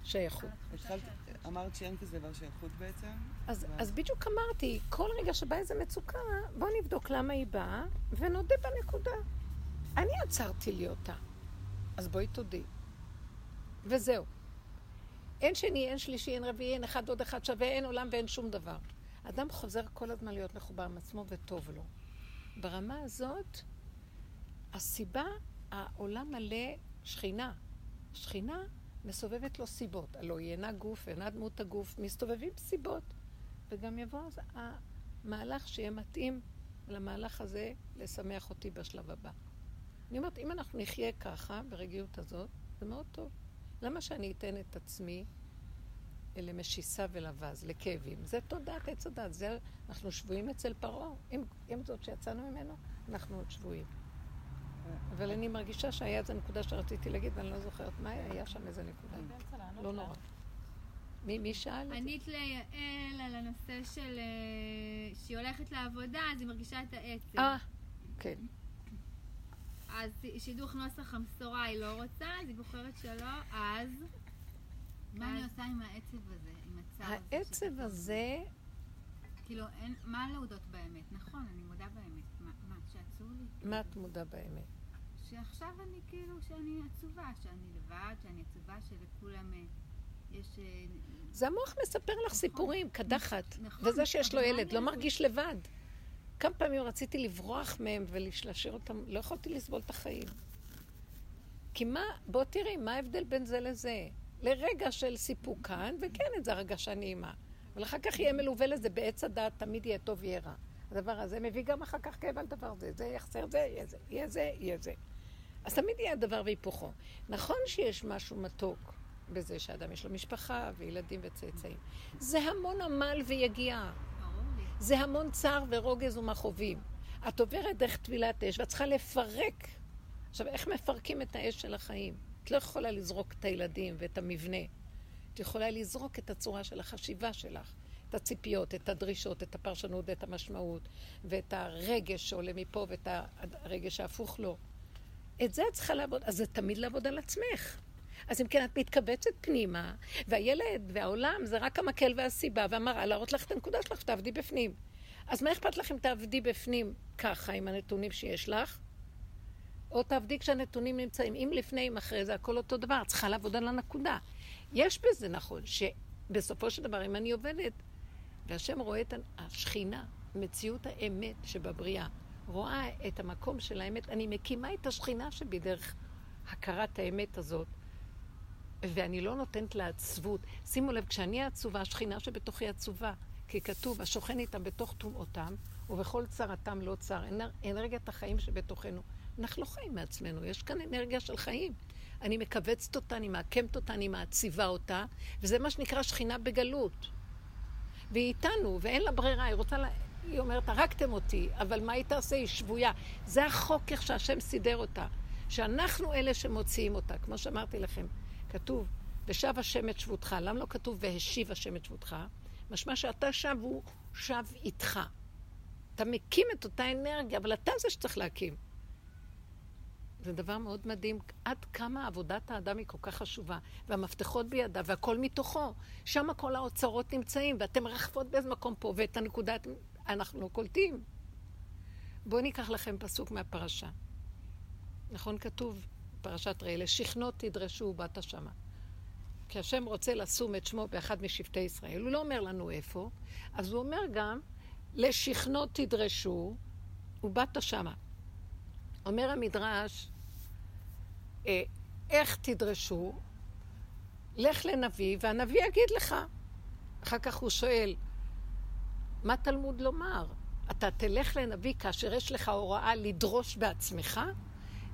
שייכות. התחלת, אמרת שאין כזה דבר שייכות בעצם? אז, ואז- אז בדיוק אמרתי, כל רגע שבאה איזה מצוקה, בואו נבדוק למה היא באה, ונודה בנקודה. אני עצרתי לי אותה, אז בואי תודי. וזהו. אין שני, אין שלישי, אין רביעי, אין אחד עוד אחד שווה, אין עולם ואין שום דבר. אדם חוזר כל הזמן להיות מחובר עם עצמו וטוב לו. ברמה הזאת, הסיבה, העולם מלא שכינה. שכינה מסובבת לו סיבות. הלוא היא אינה גוף, אינה דמות הגוף, מסתובבים סיבות. וגם יבוא המהלך שיהיה מתאים למהלך הזה לשמח אותי בשלב הבא. אני אומרת, אם אנחנו נחיה ככה, ברגיעות הזאת, זה מאוד טוב. למה שאני אתן את עצמי למשיסה ולבז, לכאבים? זה תודעת עץ הדת, זה אנחנו שבויים אצל פרעה. אם, אם זאת שיצאנו ממנו, אנחנו עוד שבויים. אבל אני מרגישה שהיה איזו נקודה שרציתי להגיד, ואני לא זוכרת מה היה, היה שם איזה נקודה. לא נורא. מי, מי שאל? ענית ליעל על הנושא של... אה, שהיא הולכת לעבודה, אז היא מרגישה את העצב. אה, כן. אז שידוך נוסח המסורה היא לא רוצה, אז היא בוחרת שלא, אז... מה אני עושה עם העצב הזה, עם הצער הזה? העצב הזה, כאילו, אין, מה להודות באמת? נכון, אני מודה באמת. מה, מה, שעצוב לי? מה את מודה באמת? שעכשיו אני כאילו, שאני עצובה, שאני לבד, שאני עצובה שלכולם אה, יש... אה, זה המוח מספר לך נכון. סיפורים, קדחת. נכון, וזה שיש לו ילד לא? מרגיש לבד. כמה פעמים רציתי לברוח מהם ולהשאיר אותם, לא יכולתי לסבול את החיים. כי מה, בוא תראי, מה ההבדל בין זה לזה? לרגע של סיפוק כאן, וכן, את זה הרגשה נעימה. אבל אחר כך יהיה מלווה לזה בעץ הדעת, תמיד יהיה טוב, יהיה רע. הדבר הזה מביא גם אחר כך כאב על דבר זה, זה יחסר זה, יהיה זה, יהיה זה, יהיה זה. אז תמיד יהיה הדבר והיפוכו. נכון שיש משהו מתוק בזה שאדם יש לו משפחה וילדים וצאצאים. זה המון עמל ויגיעה. זה המון צער ורוגז ומכאובים. את עוברת דרך טבילת אש ואת צריכה לפרק. עכשיו, איך מפרקים את האש של החיים? את לא יכולה לזרוק את הילדים ואת המבנה. את יכולה לזרוק את הצורה של החשיבה שלך, את הציפיות, את הדרישות, את הפרשנות ואת המשמעות, ואת הרגש שעולה מפה ואת הרגש ההפוך לו. את זה את צריכה לעבוד, אז זה תמיד לעבוד על עצמך. אז אם כן, את מתכווצת פנימה, והילד והעולם זה רק המקל והסיבה והמראה להראות לך את הנקודה שלך, שתעבדי בפנים. אז מה אכפת לך אם תעבדי בפנים ככה עם הנתונים שיש לך? או תעבדי כשהנתונים נמצאים, אם לפני, אם אחרי זה, הכל אותו דבר, את צריכה לעבוד על הנקודה. יש בזה נכון, שבסופו של דבר, אם אני עובדת, והשם רואה את השכינה, מציאות האמת שבבריאה, רואה את המקום של האמת, אני מקימה את השכינה שבי דרך הכרת האמת הזאת, ואני לא נותנת לה עצבות. שימו לב, כשאני עצובה, השכינה שבתוכי עצובה, כי כתוב, השוכן איתם בתוך טומאותם, ובכל צרתם לא צר. אנרגיית החיים שבתוכנו. אנחנו לא חיים מעצמנו, יש כאן אנרגיה של חיים. אני מכווצת אותה, אני מעקמת אותה, אני מעציבה אותה, וזה מה שנקרא שכינה בגלות. והיא איתנו, ואין לה ברירה, היא רוצה, לה... היא אומרת, הרגתם אותי, אבל מה היא תעשה? היא שבויה. זה החוק איך שהשם סידר אותה. שאנחנו אלה שמוציאים אותה, כמו שאמרתי לכם. כתוב, ושב השם את שבותך. למה לא כתוב והשיב השם את שבותך? משמע שאתה שב, הוא שב איתך. אתה מקים את אותה אנרגיה, אבל אתה זה שצריך להקים. זה דבר מאוד מדהים, עד כמה עבודת האדם היא כל כך חשובה, והמפתחות בידה, והכל מתוכו. שם כל האוצרות נמצאים, ואתם רחפות באיזה מקום פה, ואת הנקודה אנחנו לא קולטים. בואו ניקח לכם פסוק מהפרשה. נכון כתוב, פרשת ראה, לשכנות תדרשו באת שמה. כי השם רוצה לשום את שמו באחד משבטי ישראל, הוא לא אומר לנו איפה, אז הוא אומר גם, לשכנות תדרשו ובאת שמה. אומר המדרש, אה, איך תדרשו? לך לנביא, והנביא יגיד לך. אחר כך הוא שואל, מה תלמוד לומר? אתה תלך לנביא כאשר יש לך הוראה לדרוש בעצמך?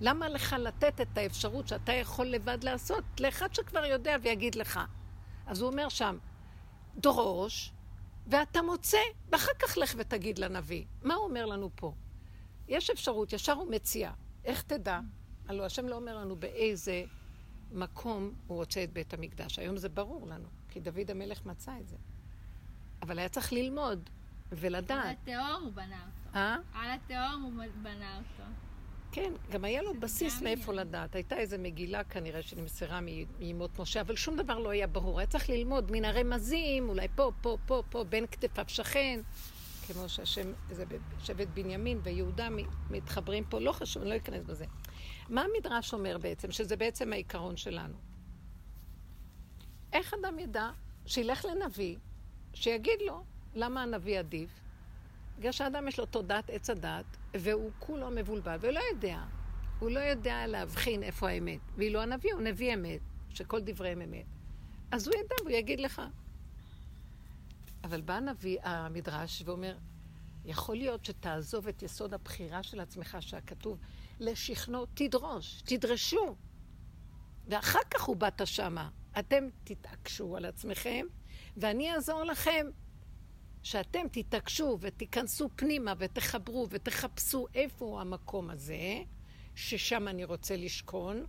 למה לך לתת את האפשרות שאתה יכול לבד לעשות לאחד שכבר יודע ויגיד לך? אז הוא אומר שם, דרוש, ואתה מוצא, ואחר כך לך ותגיד לנביא. מה הוא אומר לנו פה? יש אפשרות, ישר הוא מציע. איך תדע? הלוא השם לא אומר לנו באיזה מקום הוא רוצה את בית המקדש. היום זה ברור לנו, כי דוד המלך מצא את זה. אבל היה צריך ללמוד ולדעת. על התהום הוא בנה אותו. אה? על התהום הוא בנה אותו. כן, גם היה לו בסיס מאיפה לדעת. הייתה איזו מגילה כנראה שנמסרה מימות משה, אבל שום דבר לא היה ברור. היה צריך ללמוד מן הרמזים, אולי פה, פה, פה, פה, בין כתפיו שכן, כמו שהשם, זה שבט בנימין ויהודה מתחברים פה, לא חשוב, אני לא אכנס בזה. מה המדרש אומר בעצם? שזה בעצם העיקרון שלנו. איך אדם ידע שילך לנביא, שיגיד לו למה הנביא עדיף? בגלל שאדם יש לו תודעת עץ הדת, והוא כולו מבולבל, ולא יודע. הוא לא יודע להבחין איפה האמת. ואילו הנביא הוא נביא אמת, שכל דבריהם אמת. אז הוא ידע והוא יגיד לך. אבל בא הנביא, המדרש, ואומר, יכול להיות שתעזוב את יסוד הבחירה של עצמך, שהכתוב, לשכנו, תדרוש, תדרשו. ואחר כך הוא באת שמה. אתם תתעקשו על עצמכם, ואני אעזור לכם. שאתם תתעקשו ותיכנסו פנימה ותחברו ותחפשו איפה המקום הזה, ששם אני רוצה לשכון,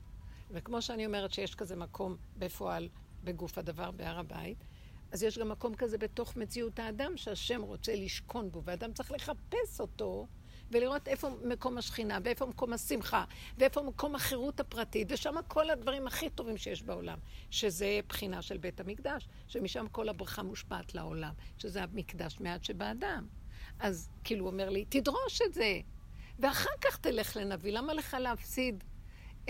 וכמו שאני אומרת שיש כזה מקום בפועל בגוף הדבר בהר הבית, אז יש גם מקום כזה בתוך מציאות האדם שהשם רוצה לשכון בו, ואדם צריך לחפש אותו ולראות איפה מקום השכינה, ואיפה מקום השמחה, ואיפה מקום החירות הפרטית, ושם כל הדברים הכי טובים שיש בעולם, שזה בחינה של בית המקדש, שמשם כל הברכה מושפעת לעולם, שזה המקדש מעט שבאדם. אז כאילו הוא אומר לי, תדרוש את זה, ואחר כך תלך לנביא. למה לך להפסיד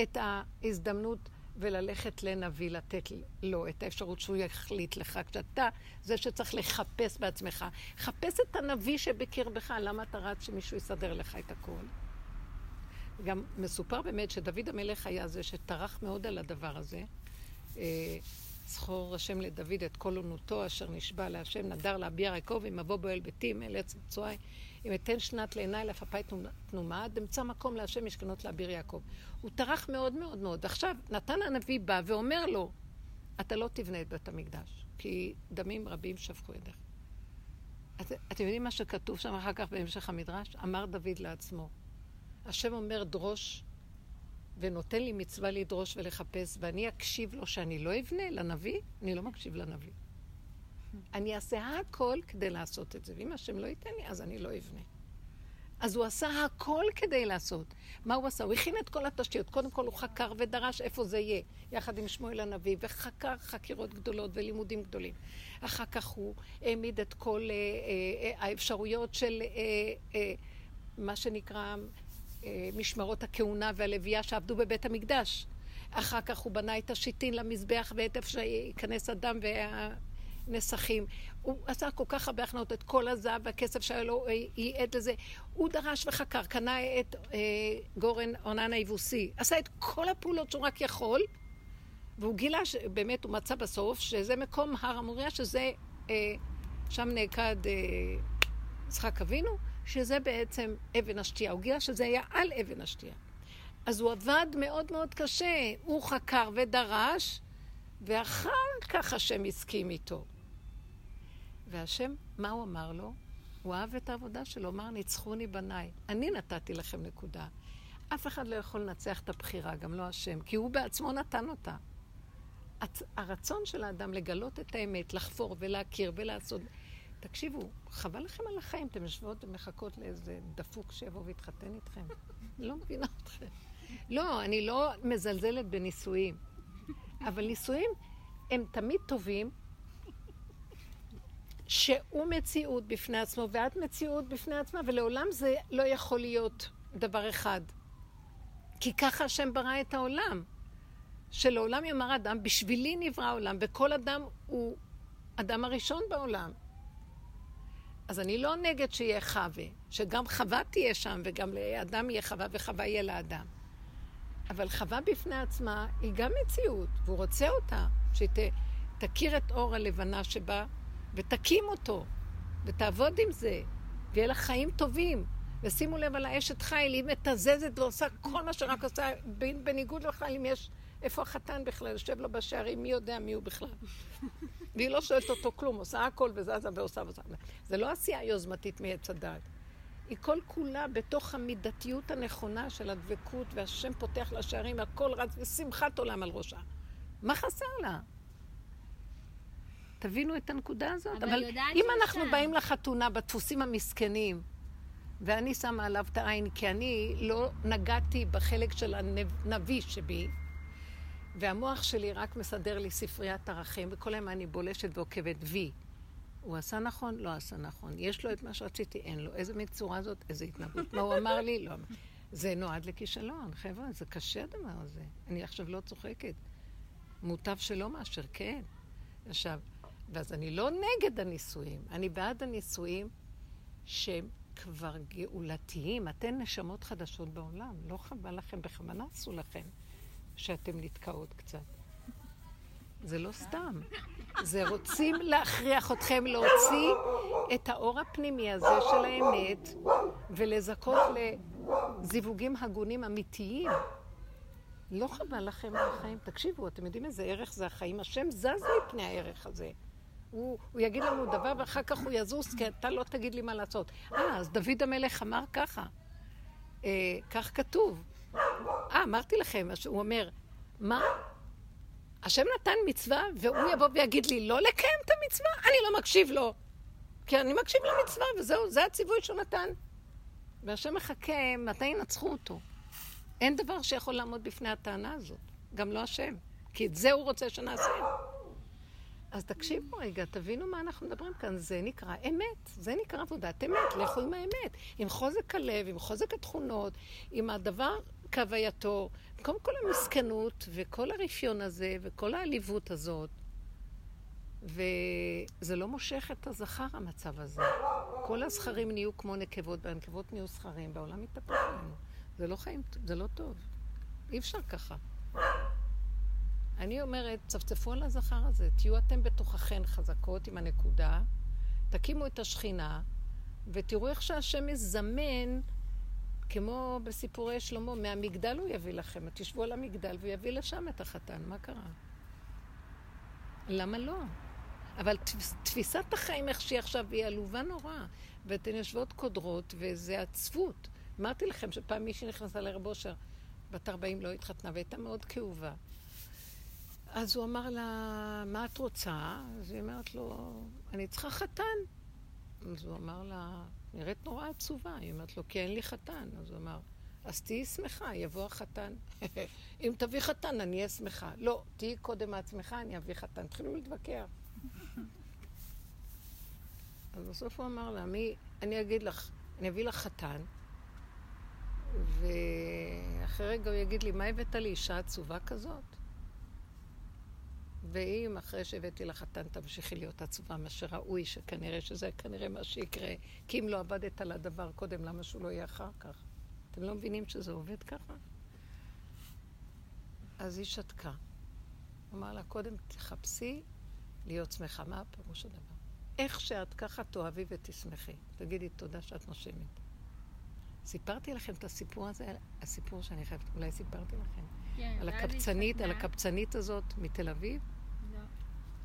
את ההזדמנות וללכת לנביא, לתת לו את האפשרות שהוא יחליט לך, כשאתה זה שצריך לחפש בעצמך. חפש את הנביא שבקרבך, למה אתה רץ שמישהו יסדר לך את הכל? גם מסופר באמת שדוד המלך היה זה שטרח מאוד על הדבר הזה. אה, זכור השם לדוד את כל עונותו אשר נשבע להשם, נדר להביע יעקב, אם אבוא בו אל ביתי, מאלץ מצואי. אם אתן שנת לעיניי לפפאי תנומה, עד אמצא מקום להשם משכנות לאביר יעקב. הוא טרח מאוד מאוד מאוד. ועכשיו, נתן הנביא בא ואומר לו, אתה לא תבנה את בית המקדש, כי דמים רבים שפכו ידיך. את, אתם יודעים מה שכתוב שם אחר כך בהמשך המדרש? אמר דוד לעצמו, השם אומר דרוש ונותן לי מצווה לדרוש ולחפש, ואני אקשיב לו שאני לא אבנה לנביא, אני לא מקשיב לנביא. אני אעשה הכל כדי לעשות את זה, ואם השם לא ייתן לי, אז אני לא אבנה. אז הוא עשה הכל כדי לעשות. מה הוא עשה? הוא הכין את כל התשתיות. קודם כל הוא חקר ודרש איפה זה יהיה, יחד עם שמואל הנביא, וחקר חקירות גדולות ולימודים גדולים. אחר כך הוא העמיד את כל אה, אה, האפשרויות של אה, אה, מה שנקרא אה, משמרות הכהונה והלוויה שעבדו בבית המקדש. אחר כך הוא בנה את השיטין למזבח ואת איפה שייכנס אדם והנסכים. הוא עשה כל כך הרבה הכנעות, את כל הזהב והכסף שהיה לו, אה, ייעד לזה. הוא דרש וחקר, קנה את אה, גורן אורנן היבוסי. עשה את כל הפעולות שהוא רק יכול, והוא גילה, באמת הוא מצא בסוף, שזה מקום הר המוריה, שזה, אה, שם נעקד אה, יצחק אבינו, שזה בעצם אבן השתייה. הוא גילה שזה היה על אבן השתייה. אז הוא עבד מאוד מאוד קשה. הוא חקר ודרש, ואחר כך השם הסכים איתו. והשם, מה הוא אמר לו? הוא אהב את העבודה שלו, אמר, ניצחוני בניי. אני נתתי לכם נקודה. אף אחד לא יכול לנצח את הבחירה, גם לא השם, כי הוא בעצמו נתן אותה. הרצון של האדם לגלות את האמת, לחפור ולהכיר ולעשות... תקשיבו, חבל לכם על החיים, אתם יושבות ומחכות לאיזה דפוק שיבוא ויתחתן איתכם. לא מבינה אתכם. לא, אני לא מזלזלת בנישואים, אבל נישואים הם תמיד טובים, שהוא מציאות בפני עצמו ואת מציאות בפני עצמה, ולעולם זה לא יכול להיות דבר אחד. כי ככה השם ברא את העולם. שלעולם יאמר אדם, בשבילי נברא העולם, וכל אדם הוא אדם הראשון בעולם. אז אני לא נגד שיהיה חווה, שגם חווה תהיה שם, וגם לאדם יהיה חווה וחווה יהיה לאדם. אבל חווה בפני עצמה היא גם מציאות, והוא רוצה אותה, שתכיר את אור הלבנה שבה, ותקים אותו, ותעבוד עם זה, ויהיה לה חיים טובים. ושימו לב על האשת חיל, היא מתזזת ועושה כל מה שרק עושה, בניגוד לחייל, אם יש... איפה החתן בכלל? יושב לו בשערים, מי יודע מי הוא בכלל? והיא לא שואלת אותו כלום, עושה הכל וזזה ועושה ועושה. זה לא עשייה יוזמתית מעץ הדעת. היא כל כולה בתוך המידתיות הנכונה של הדבקות, והשם פותח לה שערים, הכל רץ ושמחת עולם על ראשה. מה חסר לה? תבינו את הנקודה הזאת. אבל, אבל אם אנחנו שם. באים לחתונה בדפוסים המסכנים, ואני שמה עליו את העין, כי אני לא נגעתי בחלק של הנביא שבי, והמוח שלי רק מסדר לי ספריית ערכים, וכל היום אני בולשת ועוקבת וי. הוא עשה נכון? לא עשה נכון. יש לו את מה שרציתי? אין לו. איזה מין צורה זאת? איזה התנהגות? מה הוא אמר לי? לא. זה נועד לכישלון, חבר'ה, זה קשה הדבר הזה. אני עכשיו לא צוחקת. מוטב שלא מאשר כן. עכשיו, ואז אני לא נגד הנישואים, אני בעד הנישואים שהם כבר גאולתיים. אתן נשמות חדשות בעולם, לא חבל לכם, בכוונה עשו לכם. שאתם נתקעות קצת. זה לא סתם. זה רוצים להכריח אתכם להוציא את האור הפנימי הזה של האמת ולזכות לזיווגים הגונים אמיתיים. לא חבל לכם על החיים. תקשיבו, אתם יודעים איזה ערך זה החיים? השם זז מפני הערך הזה. הוא, הוא יגיד לנו דבר ואחר כך הוא יזוז, כי אתה לא תגיד לי מה לעשות. אה, אז דוד המלך אמר ככה. אה, כך כתוב. אה, אמרתי לכם, הוא אומר, מה? השם נתן מצווה, והוא יבוא ויגיד לי לא לקיים את המצווה? אני לא מקשיב לו. כי אני מקשיב למצווה, וזהו, זה הציווי שהוא נתן. והשם מחכה מתי ינצחו אותו. אין דבר שיכול לעמוד בפני הטענה הזאת, גם לא השם. כי את זה הוא רוצה שנעשה. אז תקשיבו רגע, תבינו מה אנחנו מדברים כאן. זה נקרא אמת, זה נקרא עבודת אמת. לכו עם האמת. עם חוזק הלב, עם חוזק התכונות, עם הדבר כהווייתו. קודם כל המסכנות וכל הרפיון הזה וכל העליבות הזאת. וזה לא מושך את הזכר, המצב הזה. כל הזכרים נהיו כמו נקבות, והנקבות נהיו זכרים, בעולם מתהפך לנו. זה לא חיים, זה לא טוב. אי אפשר ככה. אני אומרת, צפצפו על הזכר הזה, תהיו אתם בתוככן חזקות עם הנקודה, תקימו את השכינה, ותראו איך שהשם מזמן כמו בסיפורי שלמה, מהמגדל הוא יביא לכם. תשבו על המגדל והוא יביא לשם את החתן. מה קרה? למה לא? אבל תפיסת החיים איך שהיא עכשיו היא עלובה נורא, ואתן יושבות קודרות וזה עצבות. אמרתי לכם שפעם מישהי נכנסה לרב אושר, בת 40 לא התחתנה והייתה מאוד כאובה. אז הוא אמר לה, מה את רוצה? אז היא אומרת לו, אני צריכה חתן. אז הוא אמר לה, נראית נורא עצובה. היא אומרת לו, כי אין לי חתן. אז הוא אמר, אז תהיי שמחה, יבוא החתן. אם תביא חתן, אני אהיה שמחה. לא, תהיי קודם מעצמך, אני אביא חתן. התחילו להתווכח. אז בסוף הוא אמר לה, מי, אני אגיד לך, אני אביא לך חתן, ואחרי רגע הוא יגיד לי, מה הבאת לי אישה עצובה כזאת? ואם אחרי שהבאתי לך חתן תמשיכי להיות עצובה, מה שראוי, שכנראה שזה כנראה מה שיקרה, כי אם לא עבדת על הדבר קודם, למה שהוא לא יהיה אחר כך? אתם לא מבינים שזה עובד ככה? אז היא שתקה. אמר לה, קודם תחפשי להיות שמחה. מה הפירוש הדבר? איך שאת ככה תאהבי ותשמחי. תגידי תודה שאת נושמת. סיפרתי לכם את הסיפור הזה, הסיפור שאני חייבת, אולי סיפרתי לכם. כן, על הקבצנית, על. הקבצנית הזאת מתל אביב.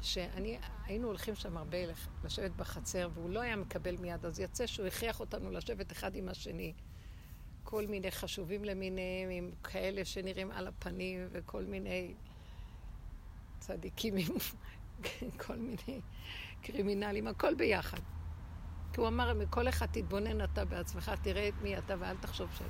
שאני, היינו הולכים שם הרבה לשבת בחצר, והוא לא היה מקבל מיד, אז יצא שהוא הכריח אותנו לשבת אחד עם השני. כל מיני חשובים למיניהם, עם כאלה שנראים על הפנים, וכל מיני צדיקים עם כל מיני קרימינלים, הכל ביחד. כי הוא אמר, מכל אחד תתבונן אתה בעצמך, תראה את מי אתה ואל תחשוב ש...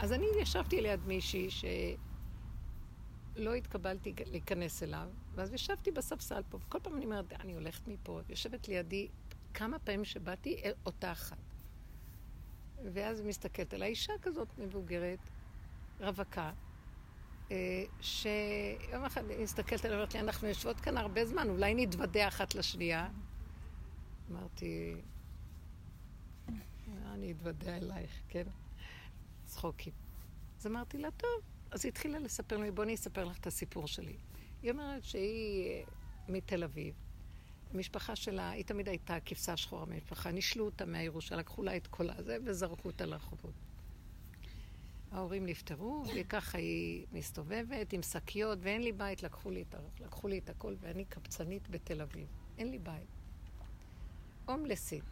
אז אני ישבתי ליד מישהי שלא התקבלתי להיכנס אליו, ואז ישבתי בספסל פה, וכל פעם אני אומרת, אני הולכת מפה, יושבת לידי כמה פעמים שבאתי, אה, אותה אחת. ואז מסתכלת על האישה כזאת מבוגרת, רווקה, אה, שיום אחד מסתכלת עליה ואומרת לי, אנחנו יושבות כאן הרבה זמן, אולי נתוודע אחת לשנייה. אמרתי, "אה, אני אתוודע אלייך, כן? צחוקים. אז אמרתי לה, טוב. אז היא התחילה לספר לי, בואי אני אספר לך את הסיפור שלי. היא אומרת שהיא אה, מתל אביב. המשפחה שלה, היא תמיד הייתה כבשה שחורה מהמשפחה, נישלו אותה מהירושה, לקחו לה את כל הזה וזרקו אותה לרחובות. ההורים נפטרו, וככה היא מסתובבת עם שקיות, ואין לי בית, לקחו לי, את, לקחו לי את הכל, ואני קבצנית בתל אביב. אין לי בית. הומלסית.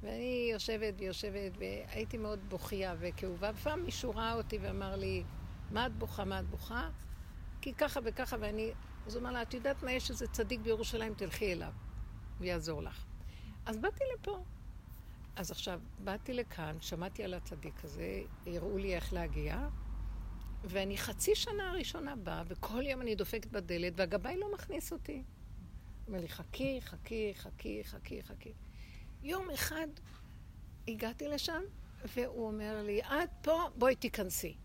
ואני יושבת ויושבת, והייתי מאוד בוכייה וכאובה. ופעם מישהו ראה אותי ואמר לי, מה את בוכה, מה את בוכה? כי ככה וככה, ואני... אז הוא אמר לה, את יודעת מה, יש איזה צדיק בירושלים, תלכי אליו, הוא יעזור לך. אז באתי לפה. אז עכשיו, באתי לכאן, שמעתי על הצדיק הזה, הראו לי איך להגיע, ואני חצי שנה הראשונה באה, וכל יום אני דופקת בדלת, והגבאי לא מכניס אותי. אומר לי, חכי, חכי, חכי, חכי, חכי. יום אחד הגעתי לשם, והוא אומר לי, את פה, בואי תיכנסי.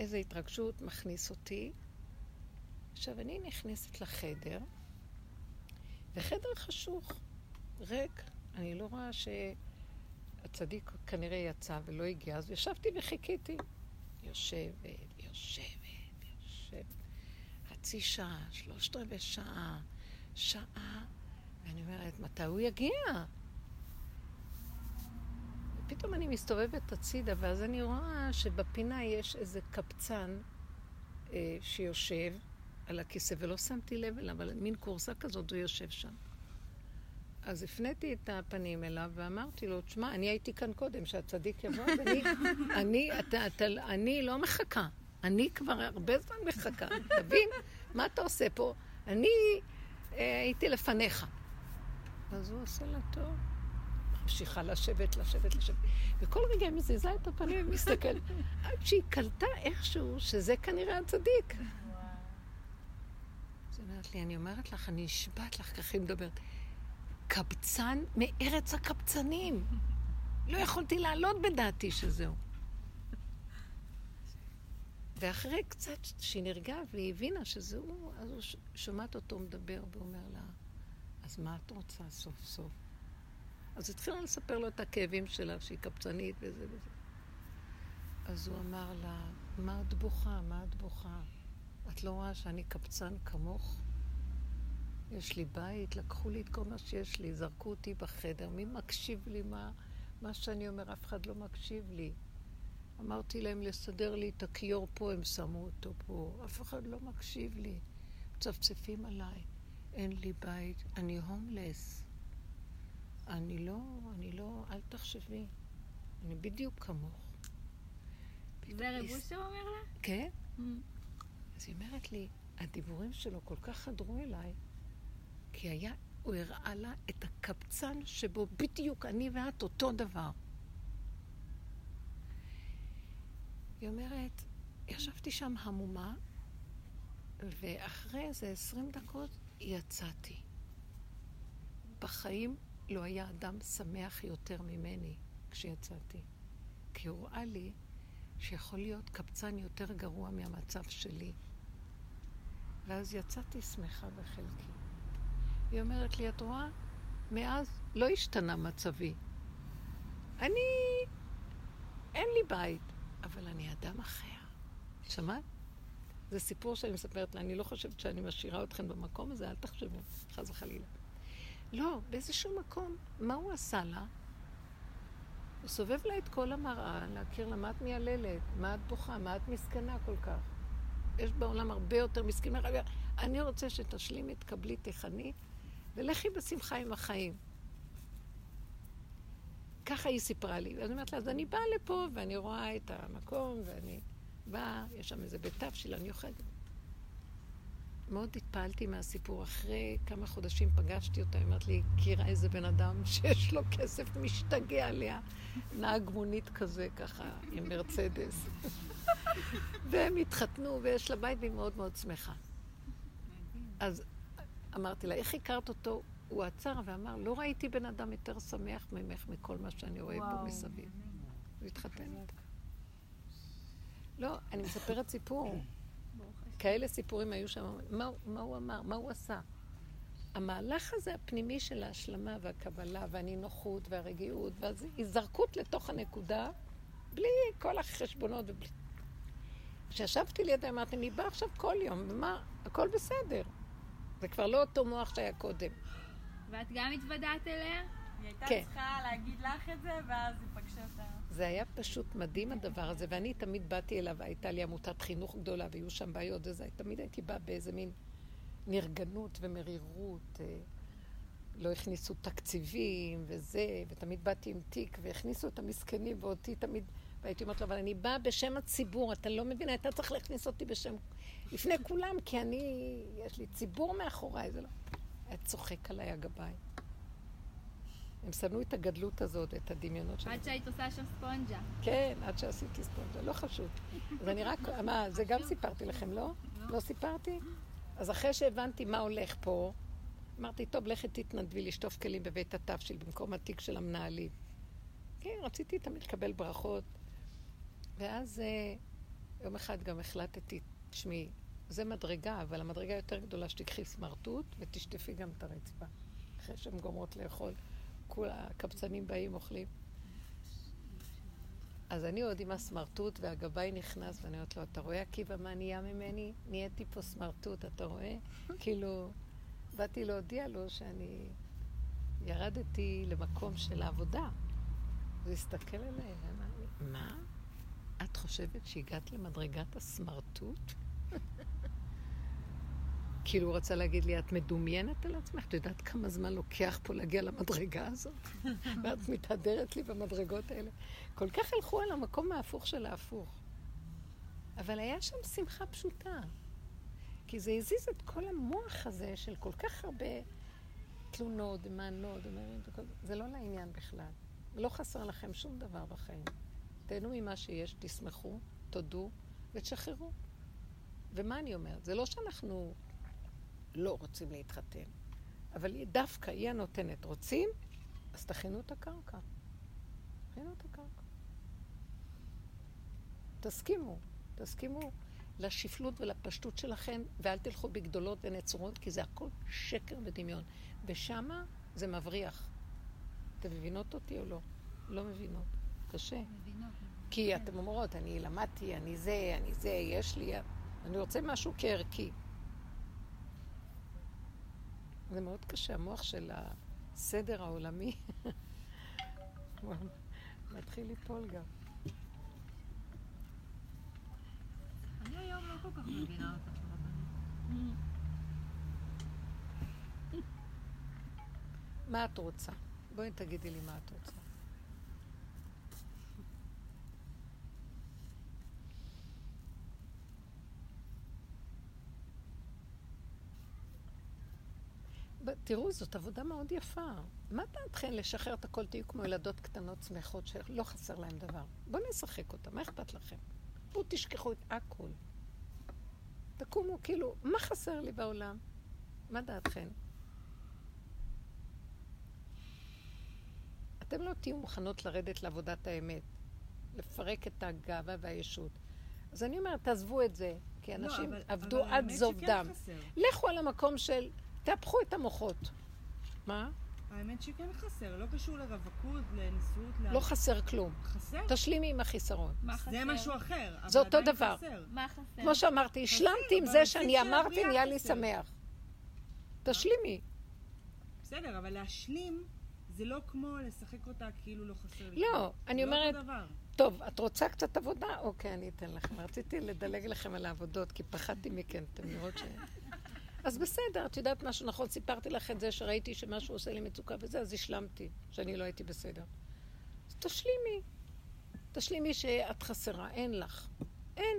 איזו התרגשות מכניס אותי. עכשיו, אני נכנסת לחדר, וחדר חשוך, ריק. אני לא רואה שהצדיק כנראה יצא ולא הגיע, אז ישבתי וחיכיתי. יושבת, יושבת, יושבת. חצי שעה, שלושת רבעי שעה, שעה, ואני אומרת, מתי הוא יגיע? ופתאום אני מסתובבת הצידה, ואז אני רואה שבפינה יש איזה קבצן אה, שיושב על הכיסא, ולא שמתי לב אליו, אבל מין קורסה כזאת, הוא יושב שם. אז הפניתי את הפנים אליו ואמרתי לו, תשמע, אני הייתי כאן קודם, שהצדיק יבוא, ואני אני, אתה, אתה, אני לא מחכה. אני כבר הרבה זמן מחכה. תבין מה אתה עושה פה? אני אה, הייתי לפניך. אז הוא עושה לה טוב. ממשיכה לשבת, לשבת, לשבת. וכל רגע היא מזיזה את הפנים ומסתכלת. עד שהיא קלטה איכשהו שזה כנראה הצדיק. אז היא אומרת לי, אני אומרת לך, אני נשבעת לך, ככה היא מדברת. קבצן מארץ הקבצנים. לא יכולתי לעלות בדעתי שזהו. ואחרי קצת שהיא נרגעה והיא הבינה שזה הוא, אז הוא שומעת אותו מדבר ואומר לה, אז מה את רוצה סוף סוף? אז התחילה לספר לו את הכאבים שלה, שהיא קבצנית וזה וזה. אז הוא אמר לה, מה את בוכה? מה את בוכה? את לא רואה שאני קבצן כמוך? יש לי בית, לקחו לי את כל מה שיש לי, זרקו אותי בחדר, מי מקשיב לי מה, מה שאני אומר? אף אחד לא מקשיב לי. אמרתי להם לסדר לי את הכיור פה, הם שמו אותו פה. אף אחד לא מקשיב לי. מצפצפים עליי. אין לי בית, אני הומלס. אני לא, אני לא, אל תחשבי. אני בדיוק כמוך. זה רב אושר אומר לה? כן? Mm. אז היא אומרת לי, הדיבורים שלו כל כך חדרו אליי, כי היה, הוא הראה לה את הקבצן שבו בדיוק אני ואת אותו דבר. היא אומרת, ישבתי שם המומה, ואחרי איזה עשרים דקות יצאתי. בחיים לא היה אדם שמח יותר ממני כשיצאתי. כי הוא ראה לי שיכול להיות קבצן יותר גרוע מהמצב שלי. ואז יצאתי שמחה בחלקי. היא אומרת לי, את רואה? מאז לא השתנה מצבי. אני... אין לי בית, אבל אני אדם אחר. שמעת? זה סיפור שאני מספרת לה, אני לא חושבת שאני משאירה אתכם במקום הזה, אל תחשבו, חס וחלילה. לא, באיזשהו מקום, מה הוא עשה לה? הוא סובב לה את כל המראה, להכיר לה מה את מייללת, מה את בוכה, מה את מסכנה כל כך. יש בעולם הרבה יותר מסכנים. אני רוצה שתשלימי, תקבלי, תיכני, ולכי בשמחה עם החיים. ככה היא סיפרה לי. ואני אומרת לה, אז אני באה לפה, ואני רואה את המקום, ואני באה, יש שם איזה בית תבשיל, אני אוכלת. מאוד התפעלתי מהסיפור. אחרי כמה חודשים פגשתי אותה, היא אומרת לי, הכירה איזה בן אדם שיש לו כסף משתגע עליה. נהג מונית כזה, ככה, עם מרצדס. והם התחתנו, ויש לה בית, והיא מאוד מאוד שמחה. אז אמרתי לה, איך הכרת אותו? הוא עצר ואמר, לא ראיתי בן אדם יותר שמח ממך מכל מה שאני רואה פה מסביב. הוא התחתן איתה. לא, אני מספרת סיפור. כאלה סיפורים היו שם. מה, מה הוא אמר? מה הוא עשה? המהלך הזה הפנימי של ההשלמה והקבלה והנינוחות והרגיעות וההיזרקות לתוך הנקודה, בלי כל החשבונות ובלי... כשישבתי לידה אמרתי, אני באה עכשיו כל יום, ומה, הכל בסדר. זה כבר לא אותו מוח שהיה קודם. ואת גם התוודעת אליה? היא הייתה כן. צריכה להגיד לך את זה, ואז היא פגשה אותה. זה היה פשוט מדהים הדבר הזה, ואני תמיד באתי אליו, הייתה לי עמותת חינוך גדולה, והיו שם בעיות וזה, תמיד הייתי באה באיזה מין נרגנות ומרירות. אה, לא הכניסו תקציבים וזה, ותמיד באתי עם תיק, והכניסו את המסכנים, ואותי תמיד, והייתי אומרת לו, אבל אני באה בשם הציבור, אתה לא מבין, אתה צריך להכניס אותי בשם, לפני כולם, כי אני, יש לי ציבור מאחוריי, זה לא... היה צוחק עליי הגבאי. הם שנאו את הגדלות הזאת, את הדמיונות שלהם. עד שהיית עושה שם ספונג'ה. כן, עד שעשיתי ספונג'ה, לא חשוב. אז אני רק, מה, זה גם סיפרתי לכם, לא? לא סיפרתי? אז אחרי שהבנתי מה הולך פה, אמרתי, טוב, לכי תתנדבי לשטוף כלים בבית התבשיל במקום התיק של המנהלים. כן, רציתי תמיד לקבל ברכות. ואז אה, יום אחד גם החלטתי, תשמעי, זה מדרגה, אבל המדרגה יותר גדולה שתיקחי סמרטוט ותשטפי גם את הרצפה. אחרי שהן גומרות לאכול. כולה, הקבצנים באים, אוכלים. אז אני עוד עם הסמרטוט, והגבאי נכנס, ואני אומרת לו, אתה רואה, עקיבא, מה נהיה ממני? נהייתי פה סמרטוט, אתה רואה? כאילו, באתי להודיע לו שאני ירדתי למקום של העבודה. הוא הסתכל עליי ואמר לי, מה? את חושבת שהגעת למדרגת הסמרטוט? כאילו הוא רצה להגיד לי, את מדומיינת על עצמך? את יודעת כמה זמן לוקח פה להגיע למדרגה הזאת? ואת מתהדרת לי במדרגות האלה. כל כך הלכו על המקום ההפוך של ההפוך. אבל היה שם שמחה פשוטה. כי זה הזיז את כל המוח הזה של כל כך הרבה תלונות, מענות, זה לא לעניין בכלל. לא חסר לכם שום דבר בחיים. תהנו ממה שיש, תשמחו, תודו ותשחררו. ומה אני אומרת? זה לא שאנחנו לא רוצים להתחתן, אבל דווקא היא הנותנת. רוצים? אז תכינו את הקרקע. תכינו את הקרקע. תסכימו, תסכימו לשפלות ולפשטות שלכם, ואל תלכו בגדולות ונצורות, כי זה הכל שקר ודמיון. ושמה זה מבריח. אתם מבינות אותי או לא? לא מבינות. קשה. מבינות. כי אתם אומרות, אני למדתי, אני זה, אני זה, יש לי... אני רוצה משהו כערכי. זה מאוד קשה, המוח של הסדר העולמי מתחיל ליפול גם. אני היום לא כל כך מבינה אותך, רבנית. מה את רוצה? בואי תגידי לי מה את רוצה. תראו, זאת עבודה מאוד יפה. מה דעתכם לשחרר את הכל? תהיו כמו ילדות קטנות שמחות שלא חסר להם דבר. בואו נשחק אותה, מה אכפת לכם? בואו תשכחו את הכל. תקומו, כאילו, מה חסר לי בעולם? מה דעתכם? אתם לא תהיו מוכנות לרדת לעבודת האמת, לפרק את הגאווה והישות. אז אני אומרת, תעזבו את זה, כי אנשים לא, אבל- עבדו אבל עד זוב דם. חסר. לכו על המקום של, תהפכו את המוחות. מה? האמת שכן חסר, לא קשור לרווקות, לנשיאות, ל... לא חסר כלום. חסר. תשלימי עם החיסרון. מה חסר? זה משהו אחר. זה אותו דבר. חסר. מה חסר? כמו שאמרתי, השלמתי עם זה שאני אמרתי, נהיה לי. שמח. תשלימי. בסדר, אבל להשלים זה לא כמו לשחק אותה כאילו לא חסר לי. לא. אני לא אומרת, אותו דבר. טוב, את רוצה קצת עבודה? אוקיי, אני אתן לכם. רציתי לדלג לכם על העבודות, כי פחדתי מכן, אתם לראות ש... אז בסדר, את יודעת משהו נכון, סיפרתי לך את זה שראיתי שמשהו עושה לי מצוקה וזה, אז השלמתי שאני לא הייתי בסדר. אז תשלימי. תשלימי שאת חסרה, אין לך. אין.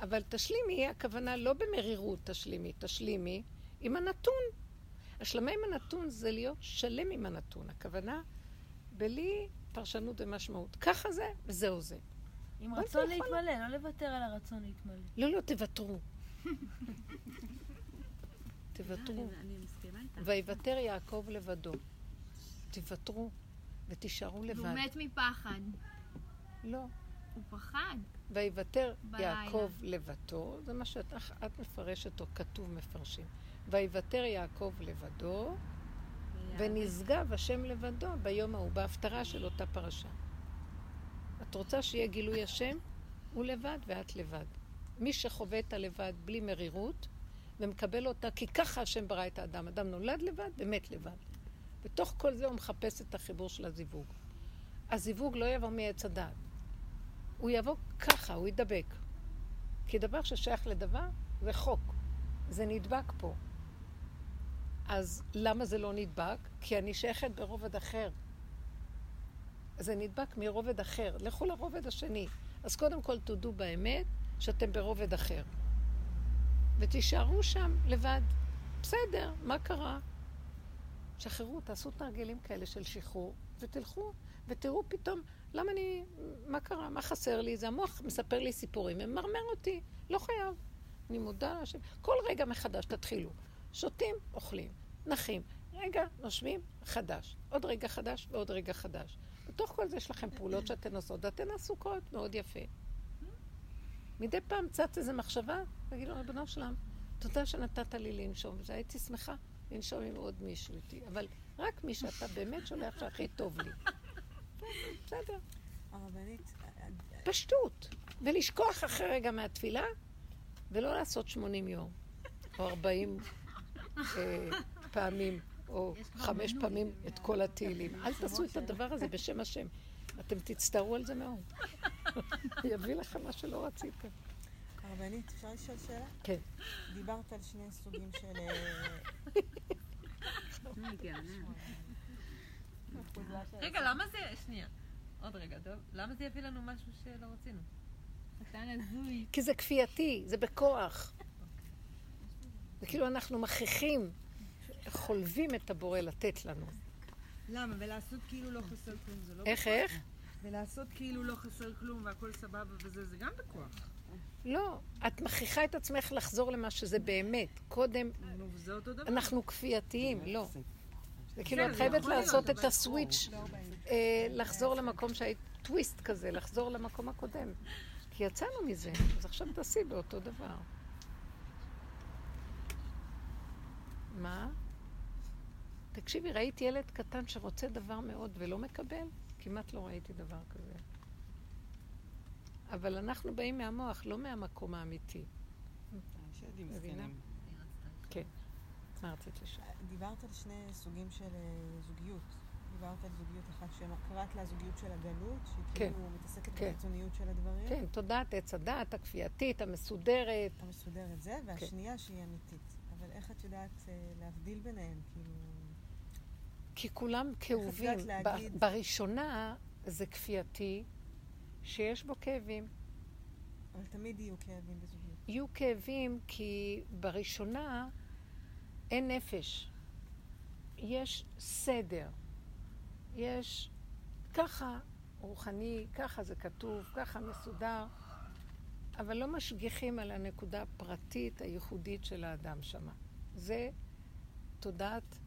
אבל תשלימי, הכוונה לא במרירות תשלימי, תשלימי עם הנתון. השלמה עם הנתון זה להיות שלם עם הנתון. הכוונה, בלי פרשנות ומשמעות. ככה זה, וזהו זה. עם רצון להתמלא, לא לוותר על הרצון להתמלא. לא, לא, תוותרו. תוותרו. איתך. ויוותר יעקב לבדו. תוותרו ותישארו והוא לבד. מת מפחד. לא. הוא פחד. ויוותר. יעקב לבדו, זה מה שאת את מפרשת או כתוב מפרשים. ויוותר יעקב לבדו, ונשגב השם לבדו ביום ההוא, בהפטרה של אותה פרשה. את רוצה שיהיה גילוי השם? הוא לבד ואת לבד. מי שחווה את הלבד בלי מרירות, ומקבל אותה, כי ככה השם ברא את האדם. אדם נולד לבד ומת לבד. בתוך כל זה הוא מחפש את החיבור של הזיווג. הזיווג לא יבוא מעץ הדעת. הוא יבוא ככה, הוא ידבק. כי דבר ששייך לדבר זה חוק. זה נדבק פה. אז למה זה לא נדבק? כי אני שייכת ברובד אחר. זה נדבק מרובד אחר. לכו לרובד השני. אז קודם כל תודו באמת שאתם ברובד אחר. ותישארו שם לבד. בסדר, מה קרה? שחררו, תעשו תרגילים כאלה של שחרור, ותלכו, ותראו פתאום, למה אני, מה קרה, מה חסר לי? זה המוח מספר לי סיפורים, ממרמר אותי, לא חייב. אני מודה להשם. כל רגע מחדש תתחילו. שותים, אוכלים, נחים. רגע, נושמים, חדש. עוד רגע חדש ועוד רגע חדש. בתוך כל זה יש לכם פעולות שאתן עושות, ואתן עסוקות, מאוד יפה. מדי פעם צץ איזו מחשבה, תגידו, ריבונו שלם, תודה שנתת לי לנשום, וזה הייתי שמחה לנשום עם עוד מישהו איתי, אבל רק מי שאתה באמת שולח שהכי טוב לי. בסדר, הרבנית, פשטות. ולשכוח אחרי רגע מהתפילה, ולא לעשות 80 יום, או 40 אה, פעמים, או חמש פעמים את כל התהילים. אל תעשו את הדבר הזה בשם השם. אתם תצטערו על זה מאוד. יביא לכם מה שלא רציתם. הרבנית, אפשר לשאול שאלה? כן. דיברת על שני סוגים של... אה, רגע, למה זה... שנייה. עוד רגע, טוב. למה זה יביא לנו משהו שלא רצינו? כי זה כפייתי, זה בכוח. זה כאילו אנחנו מכריחים, חולבים את הבורא לתת לנו. למה? ולעשות כאילו לא חסר כלום זה לא... איך, איך? ולעשות כאילו לא חסר כלום והכל סבבה וזה, זה גם בכוח. לא, את מכריחה את עצמך לחזור למה שזה באמת. קודם. אנחנו כפייתיים, לא. זה כאילו, את חייבת לעשות את הסוויץ', אה, לחזור למקום שהיית, טוויסט כזה, לחזור למקום הקודם. כי יצאנו מזה, אז עכשיו תעשי באותו דבר. מה? תקשיבי, ראיתי ילד קטן שרוצה דבר מאוד ולא מקבל? כמעט לא ראיתי דבר כזה. אבל אנחנו באים מהמוח, לא מהמקום האמיתי. זקנים. מה רצית לשאול? דיברת על שני סוגים של אה, זוגיות. דיברת על זוגיות אחת שקראת לה זוגיות של הגלות, שהיא כן. כאילו מתעסקת כן. בחיצוניות של הדברים. כן, תודעת עץ הדעת, הכפייתית, המסודרת. המסודרת זה, כן. והשנייה שהיא אמיתית. אבל איך את יודעת אה, להבדיל ביניהם? כאילו... כי כולם כאובים. להגיד? בראשונה זה כפייתי, שיש בו כאבים. אבל תמיד יהיו כאבים בזוגיות. יהיו כאבים כי בראשונה אין נפש. יש סדר. יש ככה רוחני, ככה זה כתוב, ככה מסודר, אבל לא משגיחים על הנקודה הפרטית הייחודית של האדם שמה. זה תודעת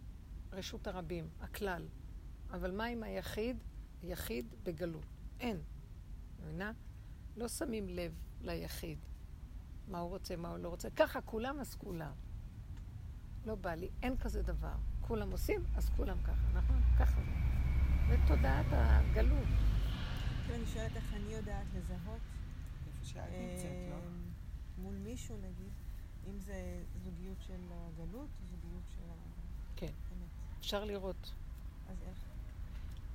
רשות הרבים, הכלל. אבל מה עם היחיד? יחיד בגלות. אין. מבינה? לא שמים לב ליחיד. מה הוא רוצה, מה הוא לא רוצה. ככה כולם, אז כולם. לא בא לי, אין כזה דבר. כולם עושים, אז כולם ככה, נכון? ככה זה. תודעת הגלות. כאילו אני שואלת איך אני יודעת לזהות איפה שאת נמצאת, לא? אה, מול מישהו נגיד, אם זה זוגיות של הגלות, זוגיות של כן. האמת. אפשר לראות. אז איך?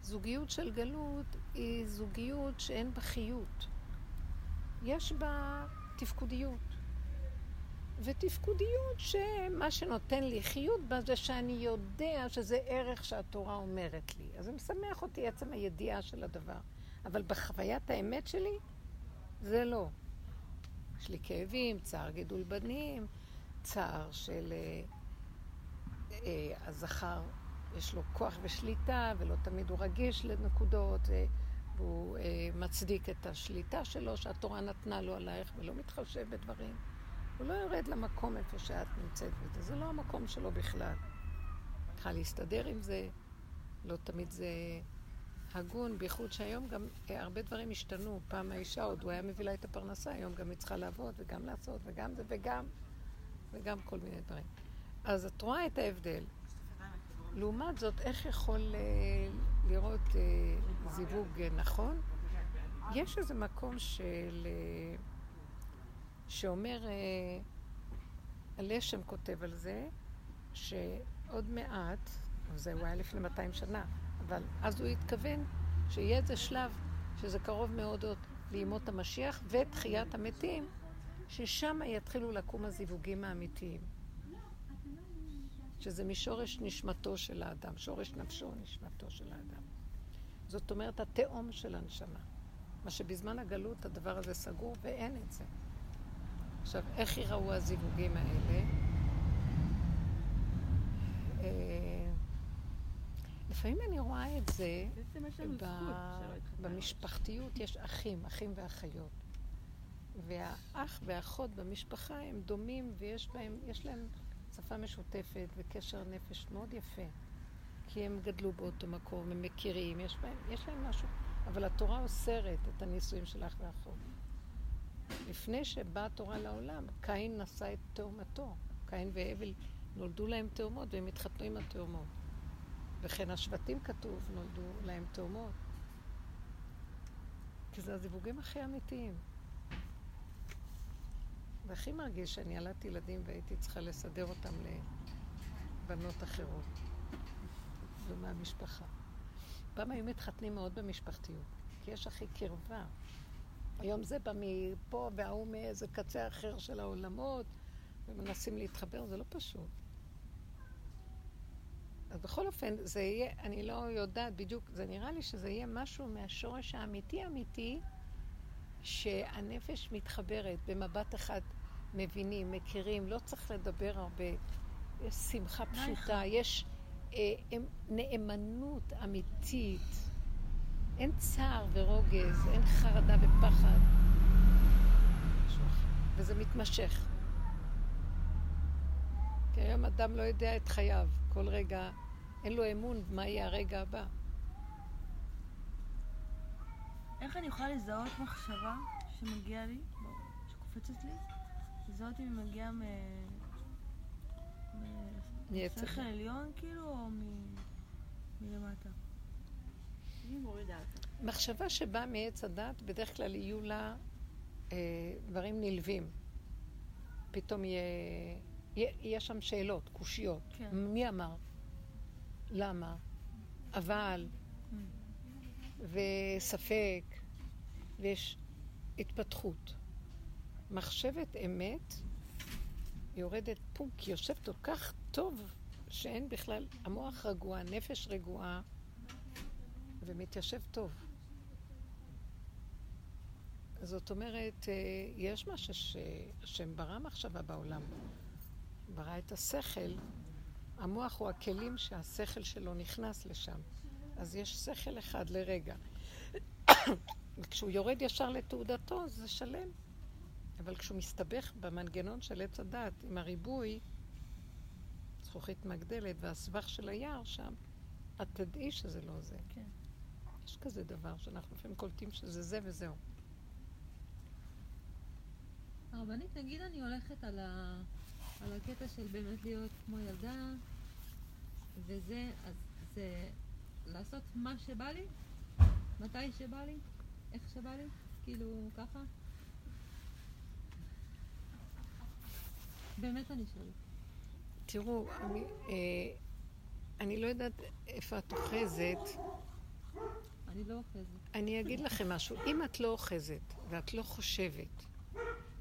זוגיות של גלות היא זוגיות שאין בה חיות. יש בה תפקודיות. ותפקודיות שמה שנותן לי חיות בה זה שאני יודע שזה ערך שהתורה אומרת לי. אז זה משמח אותי עצם הידיעה של הדבר. אבל בחוויית האמת שלי, זה לא. יש לי כאבים, צער גידול בנים, צער של אה, הזכר, יש לו כוח ושליטה, ולא תמיד הוא רגיש לנקודות, אה, והוא אה, מצדיק את השליטה שלו, שהתורה נתנה לו עלייך, ולא מתחשב בדברים. הוא לא יורד למקום איפה שאת נמצאת בזה, זה לא המקום שלו בכלל. צריכה להסתדר עם זה, לא תמיד זה הגון, בייחוד שהיום גם אה, הרבה דברים השתנו. פעם האישה עוד, הוא היה מביא לה את הפרנסה, היום גם היא צריכה לעבוד וגם לעשות וגם זה וגם, וגם כל מיני דברים. אז את רואה את ההבדל. לעומת זאת, איך יכול אה, לראות אה, זיווג אה, נכון? יש איזה מקום של... שאומר, הלשם כותב על זה, שעוד מעט, זה הוא היה לפני 200 שנה, אבל אז הוא התכוון שיהיה איזה שלב שזה קרוב מאוד עוד לימות המשיח ותחיית המתים, ששם יתחילו לקום הזיווגים האמיתיים. שזה משורש נשמתו של האדם, שורש נפשו נשמתו של האדם. זאת אומרת, התהום של הנשמה. מה שבזמן הגלות הדבר הזה סגור ואין את זה. עכשיו, איך ייראו הזיווגים האלה? אה, לפעמים אני רואה את זה. במשפחתיות, יש אחים, אחים ואחיות. והאח והאחות במשפחה הם דומים ויש בהם, יש להם שפה משותפת וקשר נפש מאוד יפה. כי הם גדלו באותו מקום, הם מכירים, יש, בהם, יש להם משהו. אבל התורה אוסרת את הנישואים של אח ואחות. לפני שבאה התורה לעולם, קין נשא את תאומתו. קין והבל נולדו להם תאומות והם התחתנו עם התאומות. וכן השבטים כתוב, נולדו להם תאומות. כי זה הזיווגים הכי אמיתיים. והכי מרגיש שאני ילדתי ילדים והייתי צריכה לסדר אותם לבנות אחרות, לא מהמשפחה. פעם היו מתחתנים מאוד במשפחתיות, כי יש הכי קרבה. היום זה בא מפה וההוא מאיזה קצה אחר של העולמות, ומנסים להתחבר, זה לא פשוט. אז בכל אופן, זה יהיה, אני לא יודעת בדיוק, זה נראה לי שזה יהיה משהו מהשורש האמיתי-אמיתי, שהנפש מתחברת במבט אחד, מבינים, מכירים, לא צריך לדבר הרבה. יש שמחה פשוטה, יש אה, אמ- נאמנות אמיתית. אין צער ורוגז, אין חרדה ופחד. וזה מתמשך. כי היום אדם לא יודע את חייו. כל רגע, אין לו אמון מה יהיה הרגע הבא. איך אני יכולה לזהות מחשבה שמגיעה לי, שקופצת לי? לזהות אם היא מגיעה מ... מ- מעץ משכל הדעת. עליון כאילו, או מ... מלמטה? מחשבה שבאה מעץ הדת, בדרך כלל יהיו לה אה, דברים נלווים. פתאום יהיה, יהיה שם שאלות, קושיות. כן. מי אמר? למה? אבל, וספק, ויש התפתחות. מחשבת אמת יורדת כי היא יושבת כל כך טוב, שאין בכלל, המוח רגוע, הנפש רגועה, ומתיישב טוב. זאת אומרת, אה, יש משהו שהשם ברא מחשבה בעולם. ברא את השכל, המוח הוא הכלים שהשכל שלו נכנס לשם. אז יש שכל אחד לרגע. וכשהוא יורד ישר לתעודתו, זה שלם. אבל כשהוא מסתבך במנגנון של עץ הדת, עם הריבוי, זכוכית מגדלת והסבך של היער שם, את תדעי שזה לא זה. כן. יש כזה דבר שאנחנו לפעמים קולטים שזה זה וזהו. הרבנית, נגיד אני הולכת על, ה... על הקטע של באמת להיות כמו ילדה, וזה, אז זה לעשות מה שבא לי, מתי שבא לי, איך שבא לי, כאילו ככה. באמת אני שואלת. תראו, אני, אה, אני לא יודעת איפה את אוחזת. אני לא אוחזת. אני אגיד לכם משהו. אם את לא אוחזת ואת לא חושבת,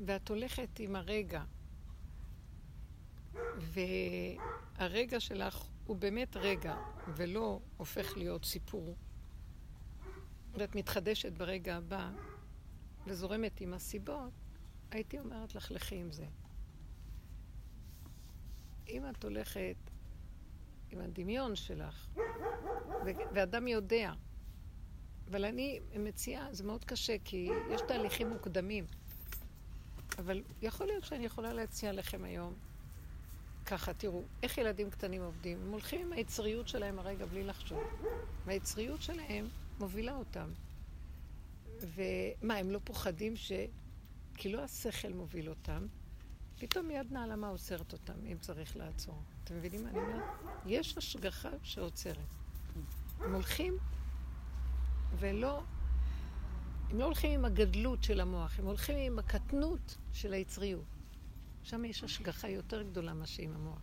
ואת הולכת עם הרגע, והרגע שלך הוא באמת רגע, ולא הופך להיות סיפור, ואת מתחדשת ברגע הבא, וזורמת עם הסיבות, הייתי אומרת לך, לכי עם זה. אם את הולכת עם הדמיון שלך, ואדם יודע, אבל אני מציעה, זה מאוד קשה, כי יש תהליכים מוקדמים. אבל יכול להיות שאני יכולה להציע לכם היום ככה, תראו, איך ילדים קטנים עובדים? הם הולכים עם היצריות שלהם הרגע בלי לחשוב. והיצריות שלהם מובילה אותם. ומה, הם לא פוחדים ש... כי לא השכל מוביל אותם, פתאום יד נעלמה עוצרת אותם, אם צריך לעצור. אתם מבינים מה אני אומרת? יש השגחה שעוצרת. הם הולכים ולא... הם לא הולכים עם הגדלות של המוח, הם הולכים עם הקטנות של היצריות. שם יש השגחה יותר גדולה מאשר עם המוח.